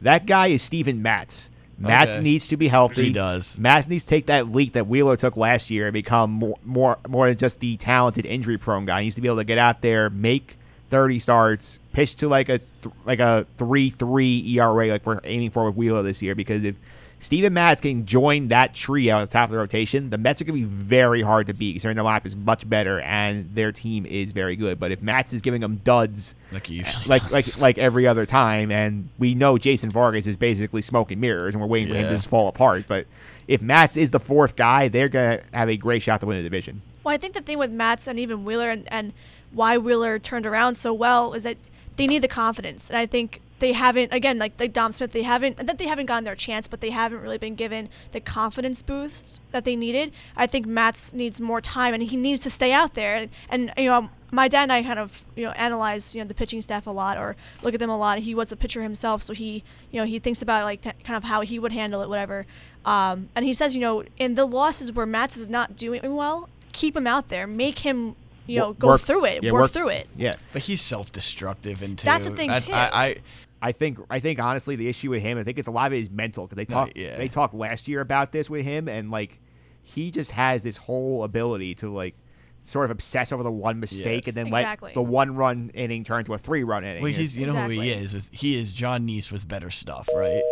That guy is Steven Matz. Matz
Okay.
needs to be healthy.
He does.
Matz needs to take that leap that Wheeler took last year and become more more more than just the talented injury prone guy. He needs to be able to get out there, make 30 starts, pitch to like a like a 3-3 ERA like we're aiming for with Wheeler this year because if Steven Matz can join that trio at the top of the rotation, the Mets are going to be very hard to beat considering their lineup is much better and their team is very good. But if Matz is giving them duds
Like he usually
like like like every other time, and we know Jason Vargas is basically smoking mirrors, and we're waiting for him to just fall apart. But if Matz is the fourth guy, they're gonna have a great shot to win the division.
Well, I think the thing with Matz and even Wheeler and, and why Wheeler turned around so well is that they need the confidence, and I think they haven't. Again, like like Dom Smith, they haven't. That they haven't gotten their chance, but they haven't really been given the confidence boost that they needed. I think Matz needs more time, and he needs to stay out there. And, you know, my dad and I kind of you know analyze you know the pitching staff a lot or look at them a lot. He was a pitcher himself, so he you know he thinks about like t- kind of how he would handle it, whatever. Um, and he says, you know, in the losses where Matz is not doing well, keep him out there, make him you know
Wo-
go through it,
yeah,
work,
work-
through it.
Yeah.
But he's self-destructive and
That's the thing,
I,
too.
I, I
I think I think honestly the issue with him I think it's a lot of it is mental because they
uh, talk
talked
yeah.
they talked last year about this with him and like he just has this whole ability to like sort of obsess over the one mistake and then
Exactly.
let the one run inning turn to a three run inning.
well, he's you know who he is. He is Jon Niese with better stuff, right?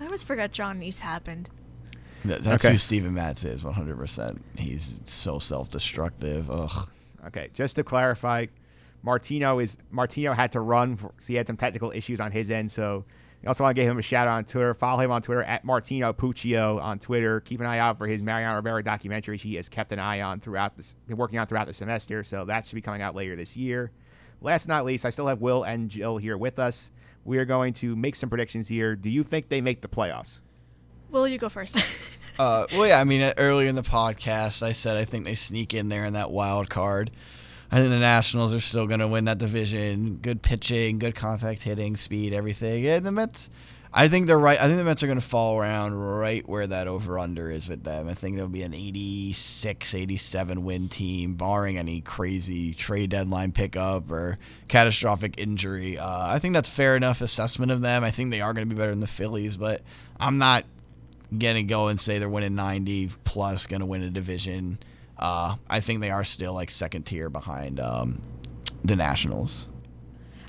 I always forgot Jon Niese happened.
That's
Okay.
who Steven Matz is, 100%. He's so self-destructive. Ugh.
Okay, just to clarify, Martino is Martino had to run, for, so he had some technical issues on his end. So I also want to give him a shout out on Twitter. Follow him on Twitter at Martino Puccio on Twitter. Keep an eye out for his Mariano Rivera documentaries. He has kept an eye on throughout this, been working on throughout the semester. So that should be coming out later this year. Last but not least, I still have Will and Jill here with us. We are going to make some predictions here. Do you think they make the playoffs?
Will you go first?
Uh, well, yeah, I mean, uh, earlier in the podcast, I said I think they sneak in there in that wild card. I think the Nationals are still going to win that division. Good pitching, good contact hitting, speed, everything. Yeah, the Mets. I think they're right. I think the Mets are going to fall around right where that over under is with them. I think there'll be an 86, 87 win team, barring any crazy trade deadline pickup or catastrophic injury. Uh, I think that's fair enough assessment of them. I think they are going to be better than the Phillies, but I'm not gonna go and say they're winning 90 plus, gonna win a division. Uh, I think they are still like second tier behind um, the Nationals.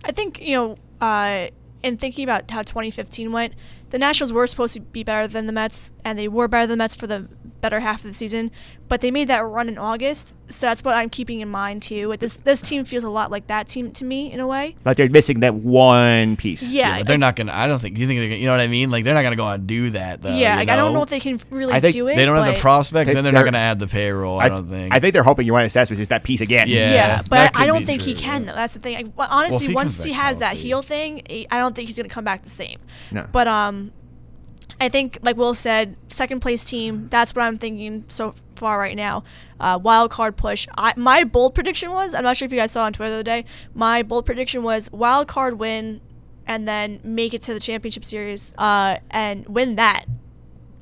I think you know, uh, in thinking about how 2015 went, the Nationals were supposed to be better than the Mets, and they were better than the Mets for the better half of the season. But they made that run in August, so that's what I'm keeping in mind too. This this team feels a lot like that team to me in a way.
Like they're missing that one piece.
Yeah,
but they're not gonna. I don't think. Do you think they're? Gonna, you know what I mean? Like they're not gonna go out and do that though.
yeah,
you
like, I don't
know?
know if they can really
I think
do it.
They don't have the prospects,
They-
and they're not
they're-
gonna add the payroll. I, don't think.
I think they're hoping Yoenis Cespedes is that piece again.
Yeah.
Yeah, but I don't
be
think he can
yeah.
though. That's the thing. I, well, honestly,
if he
once he
back
has that heel thing, I- I don't think he's gonna come back the same.
No.
But um, I think like Will said, second place team. That's what I'm thinking so far right now. Uh, wild card push. I, my bold prediction was. I'm not sure if you guys saw on Twitter the other day. My bold prediction was wild card win, and then make it to the championship series. Uh, and win that.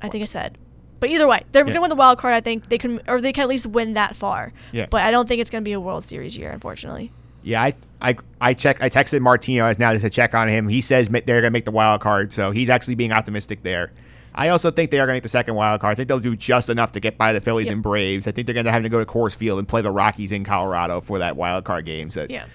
I think I said. But either way, they're
Yeah.
gonna win the wild card. I think they can, or they can at least win that far.
Yeah.
But I don't think it's gonna be a World Series year, unfortunately.
Yeah, I I I check I texted Martino as now just to check on him. He says they're going to make the wild card, so he's actually being optimistic there. I also think they are going to make the second wild card. I think they'll do just enough to get by the Phillies and Braves. I think they're going to have to go to Coors Field and play the Rockies in Colorado for that wild card game. So,
Yeah.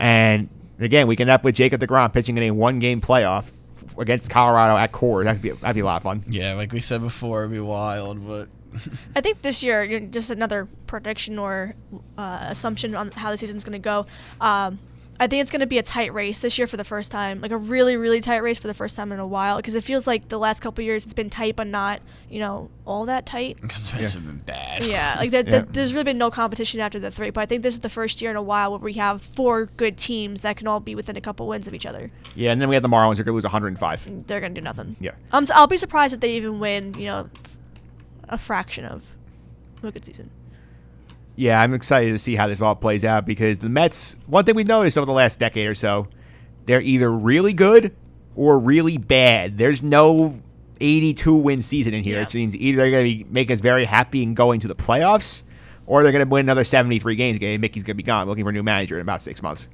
And again, we can end up with Jacob Degrom pitching in a one game playoff against Colorado at Coors. That'd be that'd be a lot of fun.
Yeah, like we said before, it'd be wild, but
I think this year, just another prediction or uh, assumption on how the season's going to go. Um, I think it's going to be a tight race this year for the first time, like a really, really tight race for the first time in a while. Because it feels like the last couple years it's been tight, but not, you know, all that tight.
because it's been bad.
Yeah, like there,
Yeah.
there- there's really been no competition after the three. But I think this is the first year in a while where we have four good teams that can all be within a couple wins of each other.
Yeah, and then we have the Marlins They're going to lose 105.
They're going to do nothing.
Yeah.
Um, so I'll be surprised if they even win, you know, a fraction of a good season.
Yeah, I'm excited to see how this all plays out because the Mets, one thing we've noticed over the last decade or so, they're either really good or really bad. There's no 82 win season in here. It means either they're going to be, make us very happy and going to the playoffs or they're going to win another 73 games again. Mickey's going to be gone, looking for a new manager in about six months.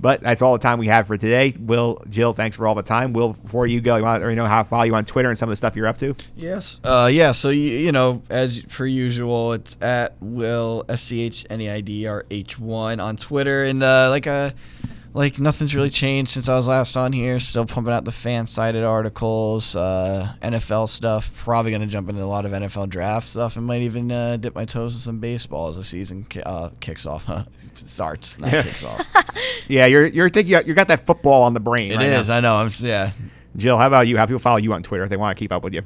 But that's all the time we have for today. Will, Jill, thanks for all the time. Will, before you go, you want to me know how to follow you on Twitter and some of the stuff you're up to?
Yes. Uh, yeah. So you, you know, as per usual, it's at Will S C H N E I D R H one on Twitter, and uh, like uh like nothing's really changed since I was last on here. Still pumping out the fan sided articles, uh, NFL stuff. Probably gonna jump into a lot of NFL draft stuff, and might even uh, dip my toes in some baseball as the season ki- uh, kicks off. Starts, not
Yeah.
kicks off.
Yeah, you're you're thinking you got that football on the brain.
It
right
is.
now.
I know. I'm. Yeah.
Jill, how about you? How people follow you on Twitter if they want to keep up with you?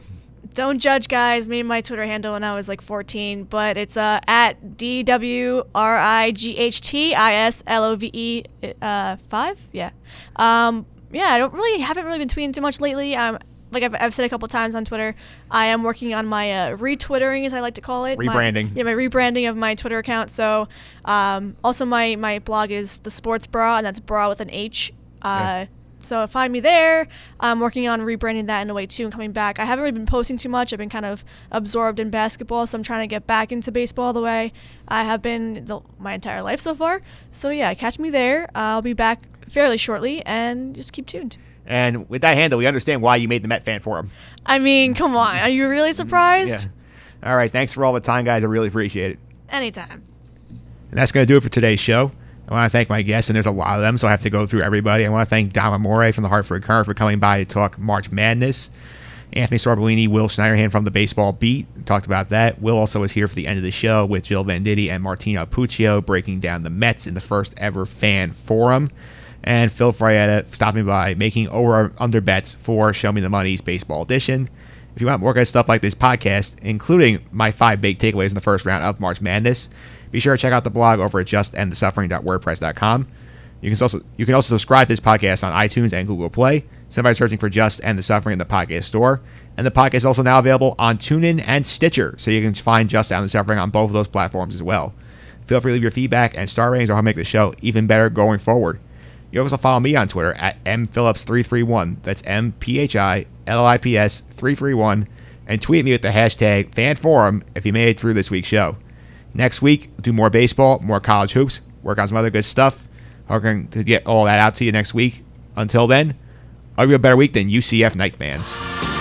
Don't judge, guys. Made my Twitter handle when I was like 14, but it's uh, at D W R I G H T I S L O V E uh, five. Yeah, um, yeah. I don't really haven't really been tweeting too much lately. Um, like I've, I've said a couple times on Twitter, I am working on my uh, retwittering, as I like to call it. My-
Rebranding.
yeah, my rebranding of my Twitter account. So, um, also my my blog is the Sports Bra, and that's bra with an H. Uh,
Yeah.
So find me there. I'm working on rebranding that in a way too, and coming back. I haven't really been posting too much. I've been kind of absorbed in basketball, so I'm trying to get back into baseball the way I have been the, my entire life so far. So yeah, catch me there. I'll be back fairly shortly, and just keep tuned.
And with that handle, we understand why you made the Met fan forum.
I mean, come on, are you really surprised?
Yeah. All right. Thanks for all the time, guys. I really appreciate it.
Anytime.
And that's going to do it for today's show. I want to thank my guests, and there's a lot of them, so I have to go through everybody. I want to thank Dom Amore from the Hartford Courant for coming by to talk March Madness. Anthony Sorbellini, Will Schneiderhan from the Baseball Beat talked about that. Will also was here for the end of the show with Jill Venditti and Martino Puccio breaking down the Mets in the first ever fan forum. And Phil Frietta stopping by making over under bets for Show Me the Money's Baseball Edition. If you want more good stuff like this podcast, including my five big takeaways in the first round of March Madness, be sure to check out the blog over at justendthesuffering.wordpress.com. You can also you can also subscribe to this podcast on iTunes and Google Play. Simply searching for Just End the Suffering in the podcast store. And the podcast is also now available on TuneIn and Stitcher, so you can find Just End the Suffering on both of those platforms as well. Feel free to leave your feedback and star ratings or to make the show even better going forward. You can also follow me on Twitter at mphillips331. That's M P H I L I P S 331. And tweet me with the hashtag FanForum if you made it through this week's show. Next week, do more baseball, more college hoops, work on some other good stuff. Hoping to get all that out to you next week. Until then, I'll be a better week than UCF Knight fans.
Yeah!